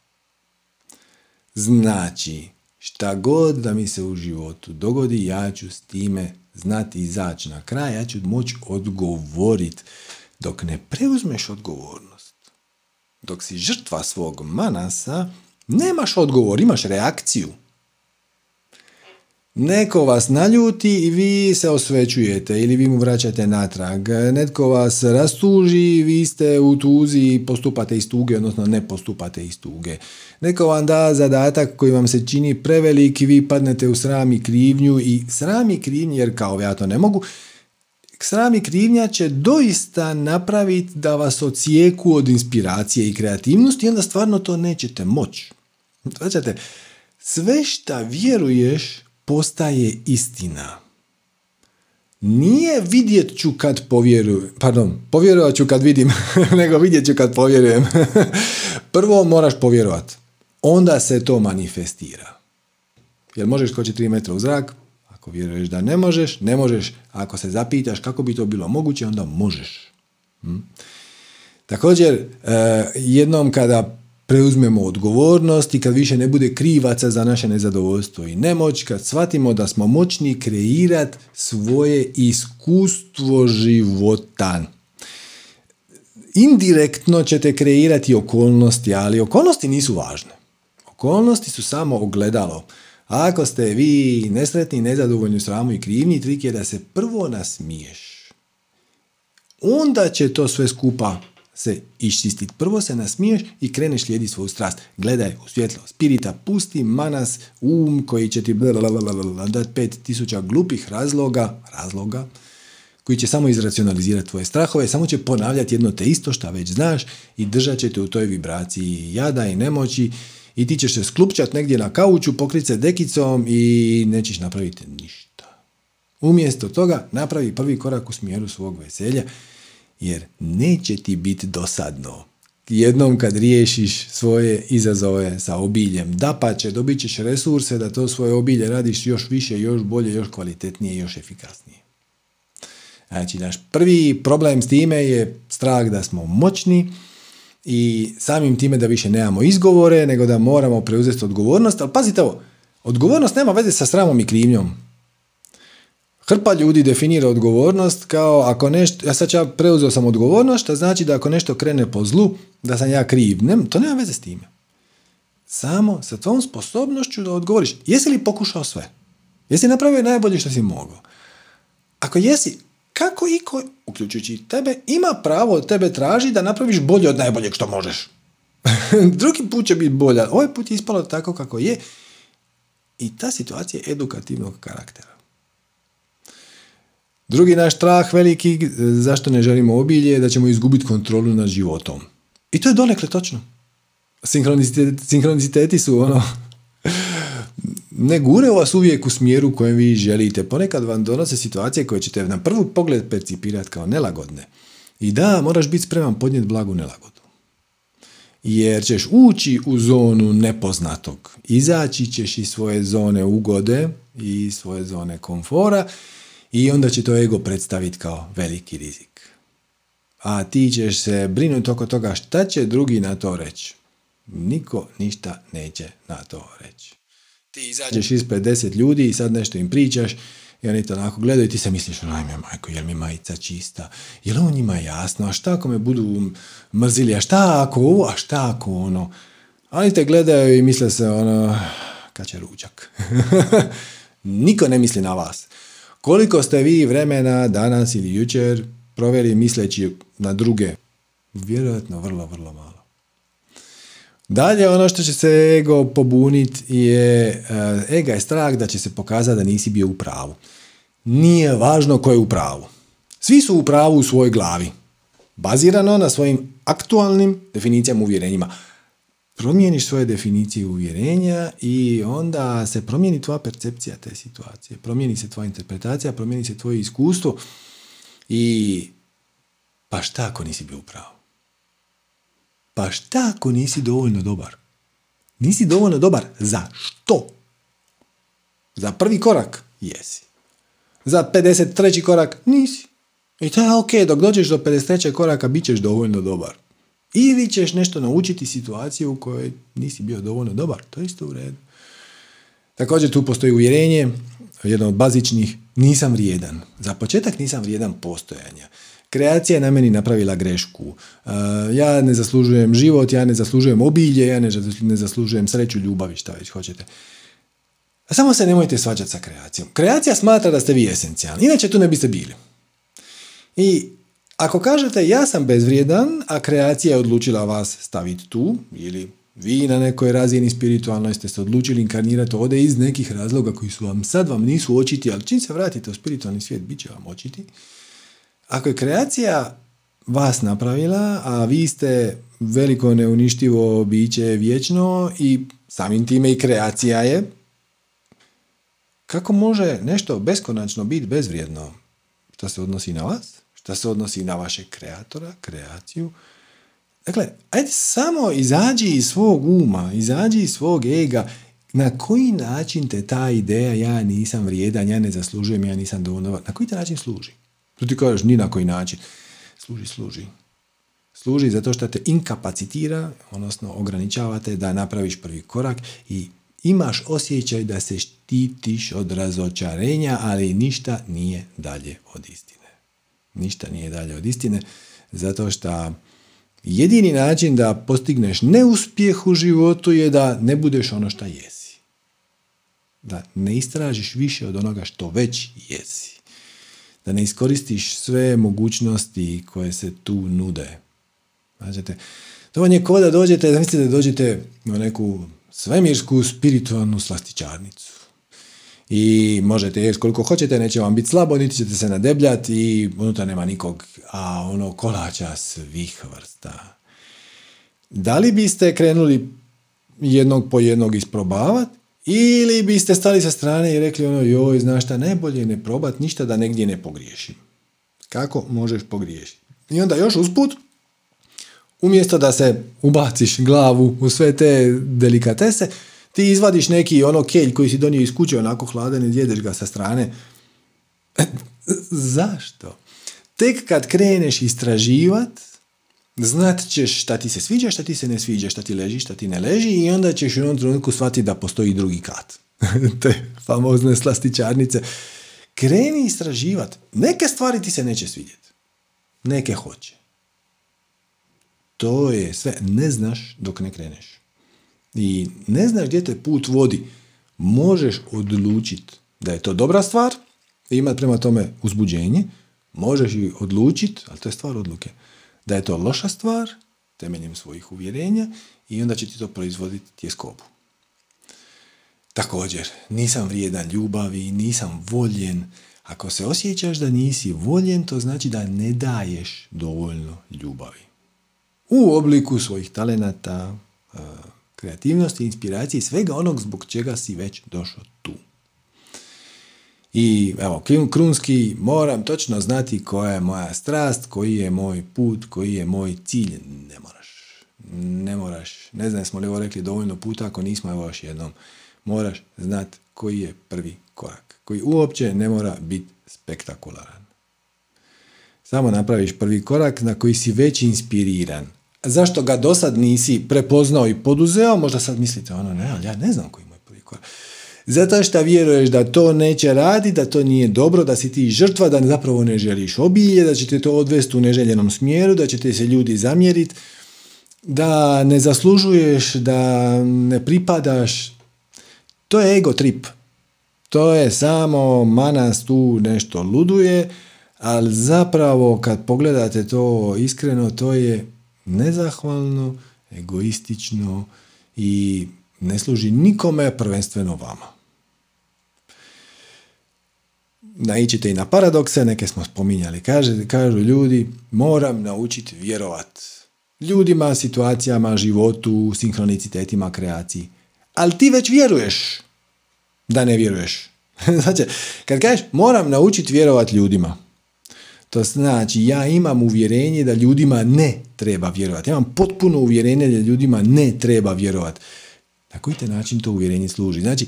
Znači, šta god da mi se u životu dogodi, ja ću s time znati izaći na kraj, ja ću moći odgovoriti. Dok ne preuzmeš odgovornost, dok si žrtva svog manasa, nemaš odgovor, imaš reakciju. Neko vas naljuti i vi se osvećujete ili vi mu vraćate natrag. Netko vas rastuži, vi ste u tuzi i postupate iz tuge, odnosno ne postupate iz tuge. Neko vam da zadatak koji vam se čini prevelik i vi padnete u sram i krivnju i sram i krivnju, jer kao ja to ne mogu, sram i krivnja će doista napraviti da vas ocijeku od inspiracije i kreativnosti i onda stvarno to nećete moći. Sve šta vjeruješ postaje istina. Nije vidjet ću kad povjerujem, pardon, povjerovat ću kad vidim, nego vidjet ću kad povjerujem. Prvo moraš povjerovat, onda se to manifestira. Jer možeš skočiti 3 metra u zrak, ako vjeruješ da ne možeš, ne možeš. Ako se zapitaš kako bi to bilo moguće, onda možeš. Hm? Također, e, jednom kada preuzmemo odgovornost i kad više ne bude krivaca za naše nezadovoljstvo i nemoć, kad shvatimo da smo moćni kreirati svoje iskustvo života. Indirektno ćete kreirati okolnosti, ali okolnosti nisu važne. Okolnosti su samo ogledalo. Ako ste vi nesretni, nezadovoljni sramu i krivnji, trik je da se prvo nasmiješ. Onda će to sve skupa se iščistiti. Prvo se nasmiješ i kreneš slijedi svoju strast. Gledaj u svjetlo spirita, pusti manas, um koji će ti dati pet tisuća glupih razloga, razloga, koji će samo izracionalizirati tvoje strahove, samo će ponavljati jedno te isto što već znaš i držat će te u toj vibraciji jada i nemoći i ti ćeš se sklupčat negdje na kauču, pokrit se dekicom i nećeš napraviti ništa. Umjesto toga napravi prvi korak u smjeru svog veselja jer neće ti biti dosadno. Jednom kad riješiš svoje izazove sa obiljem, da pa će, dobit ćeš resurse da to svoje obilje radiš još više, još bolje, još kvalitetnije, još efikasnije. Znači, naš prvi problem s time je strah da smo moćni i samim time da više nemamo izgovore, nego da moramo preuzeti odgovornost. Ali pazite ovo, odgovornost nema veze sa sramom i krivnjom. Hrpa ljudi definira odgovornost kao ako nešto, ja sad ja preuzeo sam odgovornost, što znači da ako nešto krene po zlu, da sam ja kriv. Ne, to nema veze s time. Samo sa tvojom sposobnošću da odgovoriš. Jesi li pokušao sve? Jesi napravio najbolje što si mogao? Ako jesi, kako iko, uključujući tebe, ima pravo od tebe traži da napraviš bolje od najboljeg što možeš? Drugi put će biti bolja. Ovaj put je ispalo tako kako je. I ta situacija je edukativnog karaktera. Drugi naš strah veliki, e, zašto ne želimo obilje, da ćemo izgubiti kontrolu nad životom. I to je donekle točno. Sinkroniciteti, su ono, ne gure vas uvijek u smjeru u kojem vi želite. Ponekad vam donose situacije koje ćete na prvu pogled percipirati kao nelagodne. I da, moraš biti spreman podnijeti blagu nelagodu. Jer ćeš ući u zonu nepoznatog. Izaći ćeš iz svoje zone ugode i svoje zone komfora i onda će to ego predstaviti kao veliki rizik. A ti ćeš se brinuti oko toga šta će drugi na to reći. Niko ništa neće na to reći. Ti izađeš ispred deset ljudi i sad nešto im pričaš i oni to onako gledaju i ti se misliš, ajme majko, jel mi majica čista? Jel ovo njima jasno? A šta ako me budu mrzili? A šta ako ovo? A šta ako ono? Ali te gledaju i misle se ono, kad će ručak? Niko ne misli na vas. Koliko ste vi vremena danas ili jučer proveli misleći na druge? Vjerojatno vrlo, vrlo malo. Dalje ono što će se ego pobuniti je, eh, ega je strah da će se pokazati da nisi bio u pravu. Nije važno ko je u pravu. Svi su u pravu u svojoj glavi. Bazirano na svojim aktualnim definicijama uvjerenjima promijeniš svoje definicije uvjerenja i onda se promijeni tvoja percepcija te situacije, promijeni se tvoja interpretacija, promijeni se tvoje iskustvo i pa šta ako nisi bio pravo? Pa šta ako nisi dovoljno dobar? Nisi dovoljno dobar za što? Za prvi korak? Jesi. Za 53. korak? Nisi. I to je ok, dok dođeš do 53. koraka bit ćeš dovoljno dobar. Ili ćeš nešto naučiti situaciju u kojoj nisi bio dovoljno dobar. To je isto u redu. Također tu postoji uvjerenje, jedno od bazičnih, nisam vrijedan. Za početak nisam vrijedan postojanja. Kreacija je na meni napravila grešku. Uh, ja ne zaslužujem život, ja ne zaslužujem obilje, ja ne zaslužujem sreću, ljubav i šta već hoćete. Samo se nemojte svađati sa kreacijom. Kreacija smatra da ste vi esencijalni, inače tu ne biste bili. I ako kažete ja sam bezvrijedan, a kreacija je odlučila vas staviti tu, ili vi na nekoj razini spiritualnoj ste se odlučili inkarnirati ovdje iz nekih razloga koji su vam sad vam nisu očiti, ali čim se vratite u spiritualni svijet, bit će vam očiti. Ako je kreacija vas napravila, a vi ste veliko neuništivo biće vječno i samim time i kreacija je, kako može nešto beskonačno biti bezvrijedno? To se odnosi na vas? Što se odnosi na vašeg kreatora, kreaciju. Dakle, ajde samo izađi iz svog uma, izađi iz svog ega, na koji način te ta ideja ja nisam vrijedan, ja ne zaslužujem, ja nisam dovoljno, na koji te način služi? Tu ti kažeš ni na koji način. Služi, služi. Služi zato što te inkapacitira, odnosno ograničavate da napraviš prvi korak i imaš osjećaj da se štitiš od razočarenja, ali ništa nije dalje od istine. Ništa nije dalje od istine, zato što jedini način da postigneš neuspjeh u životu je da ne budeš ono što jesi. Da ne istražiš više od onoga što već jesi. Da ne iskoristiš sve mogućnosti koje se tu nude. Znači, to vam je ko da dođete, zamislite da dođete u neku svemirsku spiritualnu slastičarnicu. I možete jesti koliko hoćete, neće vam biti slabo, niti ćete se nadebljati i unutra nema nikog, a ono kolača svih vrsta. Da li biste krenuli jednog po jednog isprobavati ili biste stali sa strane i rekli ono joj, znaš šta, najbolje ne probat ništa da negdje ne pogriješim. Kako možeš pogriješiti? I onda još usput, umjesto da se ubaciš glavu u sve te delikatese, ti izvadiš neki ono kelj koji si donio iz kuće onako hladan i jedeš ga sa strane. Zašto? Tek kad kreneš istraživat, znat ćeš šta ti se sviđa, šta ti se ne sviđa, šta ti leži, šta ti ne leži i onda ćeš u jednom trenutku shvatiti da postoji drugi kat. Te famozne slastičarnice. Kreni istraživat. Neke stvari ti se neće svidjeti. Neke hoće. To je sve. Ne znaš dok ne kreneš. I ne znaš gdje te put vodi. Možeš odlučiti da je to dobra stvar, imati prema tome uzbuđenje, možeš i odlučiti, ali to je stvar odluke, da je to loša stvar, temeljem svojih uvjerenja i onda će ti to proizvoditi tjeskobu. Također, nisam vrijedan ljubavi, nisam voljen. Ako se osjećaš da nisi voljen, to znači da ne daješ dovoljno ljubavi u obliku svojih talenata, kreativnosti, inspiracije i svega onog zbog čega si već došao tu. I evo, krunski, moram točno znati koja je moja strast, koji je moj put, koji je moj cilj. Ne moraš. Ne moraš. Ne znam smo li ovo rekli dovoljno puta, ako nismo, evo još jednom. Moraš znati koji je prvi korak. Koji uopće ne mora biti spektakularan. Samo napraviš prvi korak na koji si već inspiriran zašto ga do sad nisi prepoznao i poduzeo, možda sad mislite ono, ne, ali ja ne znam koji moj prvi korak. Zato što vjeruješ da to neće radi, da to nije dobro, da si ti žrtva, da zapravo ne želiš obilje, da će te to odvesti u neželjenom smjeru, da će te se ljudi zamjeriti, da ne zaslužuješ, da ne pripadaš. To je ego trip. To je samo manas tu nešto luduje, ali zapravo kad pogledate to iskreno, to je nezahvalno, egoistično i ne služi nikome, prvenstveno vama. Naićete i na paradokse, neke smo spominjali. Kaže, kažu ljudi, moram naučiti vjerovat. Ljudima, situacijama, životu, sinhronicitetima, kreaciji. Ali ti već vjeruješ da ne vjeruješ. znači, kad kažeš moram naučiti vjerovat ljudima, to znači, ja imam uvjerenje da ljudima ne treba vjerovati. Ja imam potpuno uvjerenje da ljudima ne treba vjerovati. Na koji te način to uvjerenje služi? Znači,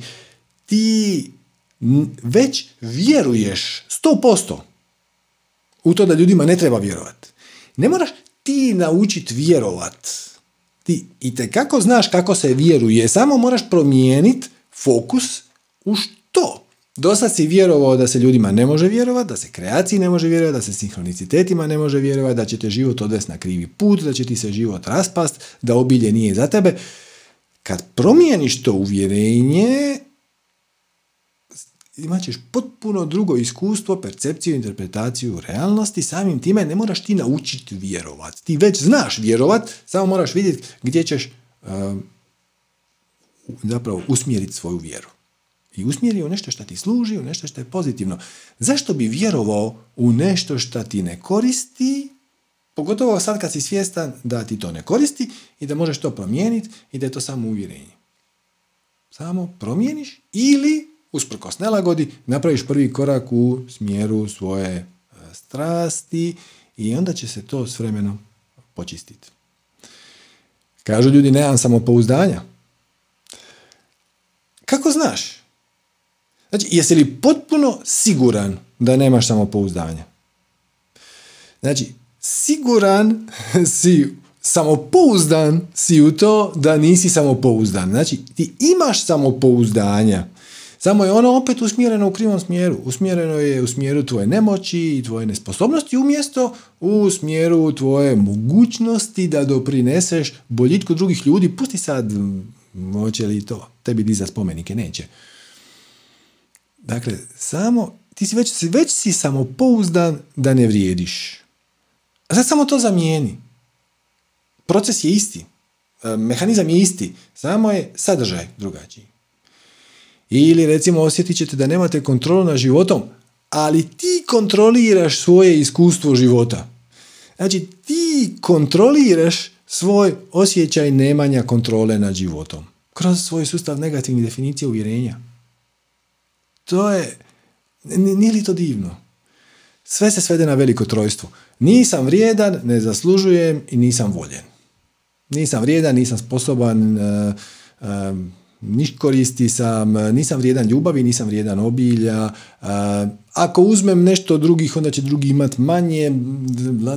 ti već vjeruješ 100% u to da ljudima ne treba vjerovati. Ne moraš ti naučiti vjerovat. Ti i te kako znaš kako se vjeruje, samo moraš promijeniti fokus u što? Do sad si vjerovao da se ljudima ne može vjerovati, da se kreaciji ne može vjerovati, da se sinhronicitetima ne može vjerovati, da će te život odvesti na krivi put, da će ti se život raspast, da obilje nije za tebe. Kad promijeniš to uvjerenje, imat ćeš potpuno drugo iskustvo, percepciju, interpretaciju realnosti, samim time ne moraš ti naučiti vjerovati. Ti već znaš vjerovat, samo moraš vidjeti gdje ćeš uh, zapravo usmjeriti svoju vjeru i usmjeri u nešto što ti služi, u nešto što je pozitivno. Zašto bi vjerovao u nešto što ti ne koristi, pogotovo sad kad si svjestan da ti to ne koristi i da možeš to promijeniti i da je to samo uvjerenje. Samo promijeniš ili, usprkos nelagodi, napraviš prvi korak u smjeru svoje e, strasti i onda će se to s vremenom počistiti. Kažu ljudi, nemam samopouzdanja. Kako znaš? Znači, jesi li potpuno siguran da nemaš samopouzdanja? Znači, siguran si, samopouzdan si u to da nisi samopouzdan. Znači, ti imaš samopouzdanja, samo je ono opet usmjereno u krivom smjeru. Usmjereno je u smjeru tvoje nemoći i tvoje nesposobnosti umjesto u smjeru tvoje mogućnosti da doprineseš boljitku drugih ljudi. Pusti sad, hoće li to tebi dizati spomenike? Neće. Dakle, samo, ti si već, već si samopouzdan da ne vrijediš. A sad samo to zamijeni. Proces je isti. E, mehanizam je isti. Samo je sadržaj drugačiji. Ili recimo osjetit ćete da nemate kontrolu nad životom, ali ti kontroliraš svoje iskustvo života. Znači ti kontroliraš svoj osjećaj nemanja kontrole nad životom. Kroz svoj sustav negativnih definicija uvjerenja. To je, nije li to divno? Sve se svede na veliko trojstvo. Nisam vrijedan, ne zaslužujem i nisam voljen. Nisam vrijedan, nisam sposoban, uh, niš koristi sam, nisam vrijedan ljubavi, nisam vrijedan obilja, ako uzmem nešto od drugih, onda će drugi imat manje,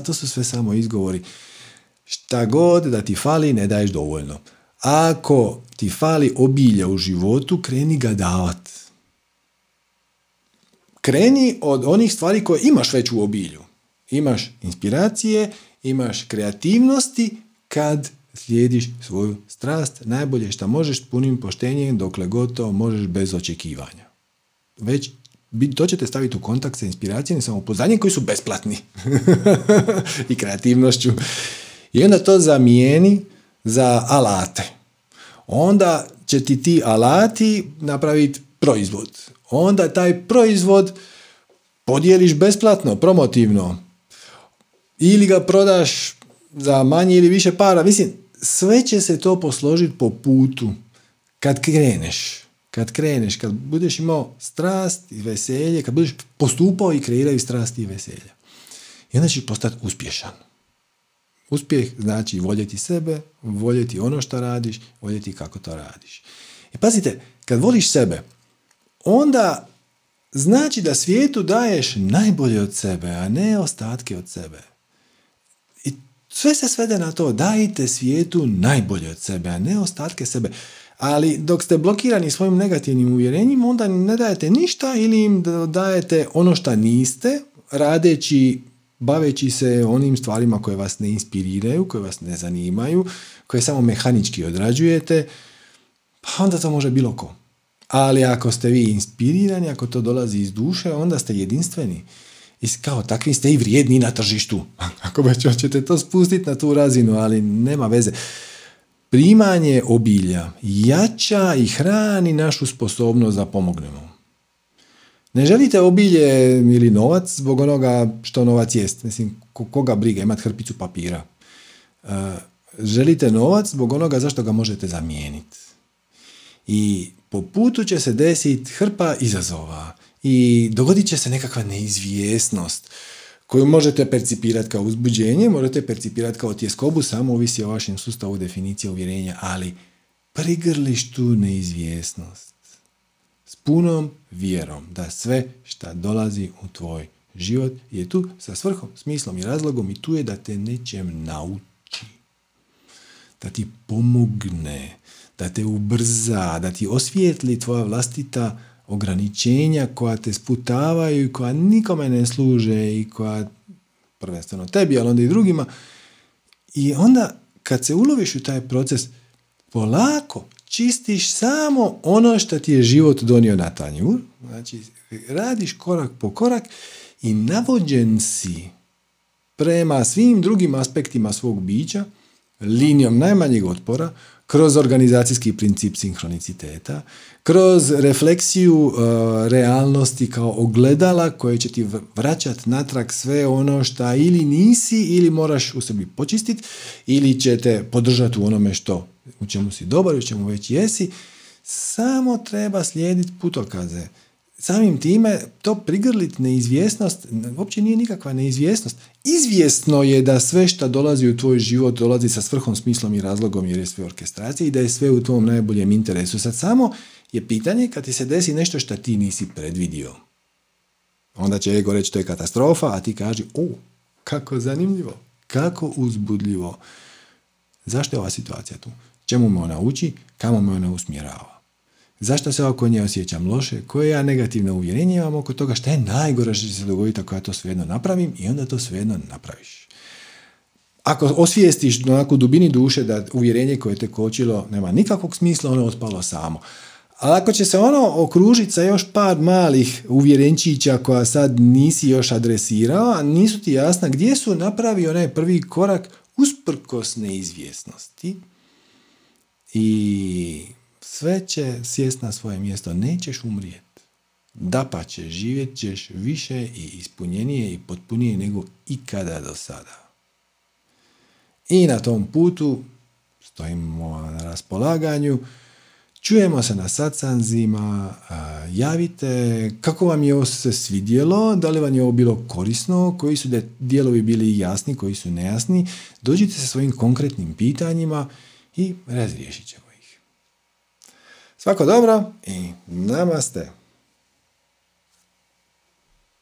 to su sve samo izgovori. Šta god da ti fali, ne daješ dovoljno. Ako ti fali obilja u životu, kreni ga davat. Kreni od onih stvari koje imaš već u obilju. Imaš inspiracije, imaš kreativnosti kad slijediš svoju strast, najbolje što možeš punim poštenjem dokle gotovo možeš bez očekivanja. Već to ćete staviti u kontakt sa inspiracijom i samopozdanjem koji su besplatni i kreativnošću. I onda to zamijeni za alate. Onda će ti ti alati napraviti proizvod. Onda taj proizvod podijeliš besplatno, promotivno. Ili ga prodaš za manje ili više para. Mislim, sve će se to posložiti po putu kad kreneš. Kad kreneš, kad budeš imao strast i veselje, kad budeš postupao i kreiraju strast i veselja. I onda ćeš postati uspješan. Uspjeh znači voljeti sebe, voljeti ono što radiš, voljeti kako to radiš. I pazite, kad voliš sebe, onda znači da svijetu daješ najbolje od sebe, a ne ostatke od sebe. Sve se svede na to, dajte svijetu najbolje od sebe, a ne ostatke sebe. Ali dok ste blokirani svojim negativnim uvjerenjima, onda ne dajete ništa ili im dajete ono što niste, radeći, baveći se onim stvarima koje vas ne inspiriraju, koje vas ne zanimaju, koje samo mehanički odrađujete, pa onda to može bilo ko. Ali ako ste vi inspirirani, ako to dolazi iz duše, onda ste jedinstveni. I kao takvi ste i vrijedni na tržištu. Ako već hoćete to spustiti na tu razinu, ali nema veze. Primanje obilja jača i hrani našu sposobnost da pomognemo. Ne želite obilje ili novac zbog onoga što novac jest. Mislim, koga briga imati hrpicu papira. E, želite novac zbog onoga zašto ga možete zamijeniti. I po putu će se desiti hrpa izazova i dogodit će se nekakva neizvjesnost koju možete percipirati kao uzbuđenje, možete percipirati kao tjeskobu, samo ovisi o vašem sustavu definicije uvjerenja, ali prigrliš tu neizvjesnost. S punom vjerom da sve što dolazi u tvoj život je tu sa svrhom, smislom i razlogom i tu je da te nečem nauči, da ti pomogne, da te ubrza, da ti osvijetli tvoja vlastita ograničenja koja te sputavaju i koja nikome ne služe i koja prvenstveno tebi, ali onda i drugima. I onda kad se uloviš u taj proces, polako čistiš samo ono što ti je život donio na tanjur. Znači, radiš korak po korak i navođen si prema svim drugim aspektima svog bića, linijom najmanjeg otpora, kroz organizacijski princip sinhroniciteta, kroz refleksiju e, realnosti kao ogledala koje će ti vraćati natrag sve ono što ili nisi ili moraš u sebi počistiti ili će te podržati u onome što u čemu si dobar, u čemu već jesi, samo treba slijediti putokaze samim time to prigrlit neizvjesnost uopće nije nikakva neizvjesnost. Izvjesno je da sve što dolazi u tvoj život dolazi sa svrhom, smislom i razlogom jer je sve orkestracija i da je sve u tvom najboljem interesu. Sad samo je pitanje kad ti se desi nešto što ti nisi predvidio. Onda će ego reći to je katastrofa, a ti kaži, o, kako zanimljivo, kako uzbudljivo. Zašto je ova situacija tu? Čemu me ona uči? Kamo me ona usmjerava? Zašto se oko nje osjećam loše? Koje ja negativno uvjerenje imam oko toga? Šta je najgore što će se dogoditi ako ja to svejedno napravim? I onda to svejedno napraviš. Ako osvijestiš onako dubini duše da uvjerenje koje te kočilo nema nikakvog smisla, ono je otpalo samo. Ali ako će se ono okružiti sa još par malih uvjerenčića koja sad nisi još adresirao, nisu ti jasna gdje su napravi onaj prvi korak usprkos neizvjesnosti i sve će sjest na svoje mjesto, nećeš umrijeti. Da pa će, živjet ćeš više i ispunjenije i potpunije nego ikada do sada. I na tom putu stojimo na raspolaganju, čujemo se na satsanzima, javite kako vam je ovo se svidjelo, da li vam je ovo bilo korisno, koji su dijelovi bili jasni, koji su nejasni, dođite sa svojim konkretnim pitanjima i razriješit ćemo. Svako dobro i namaste.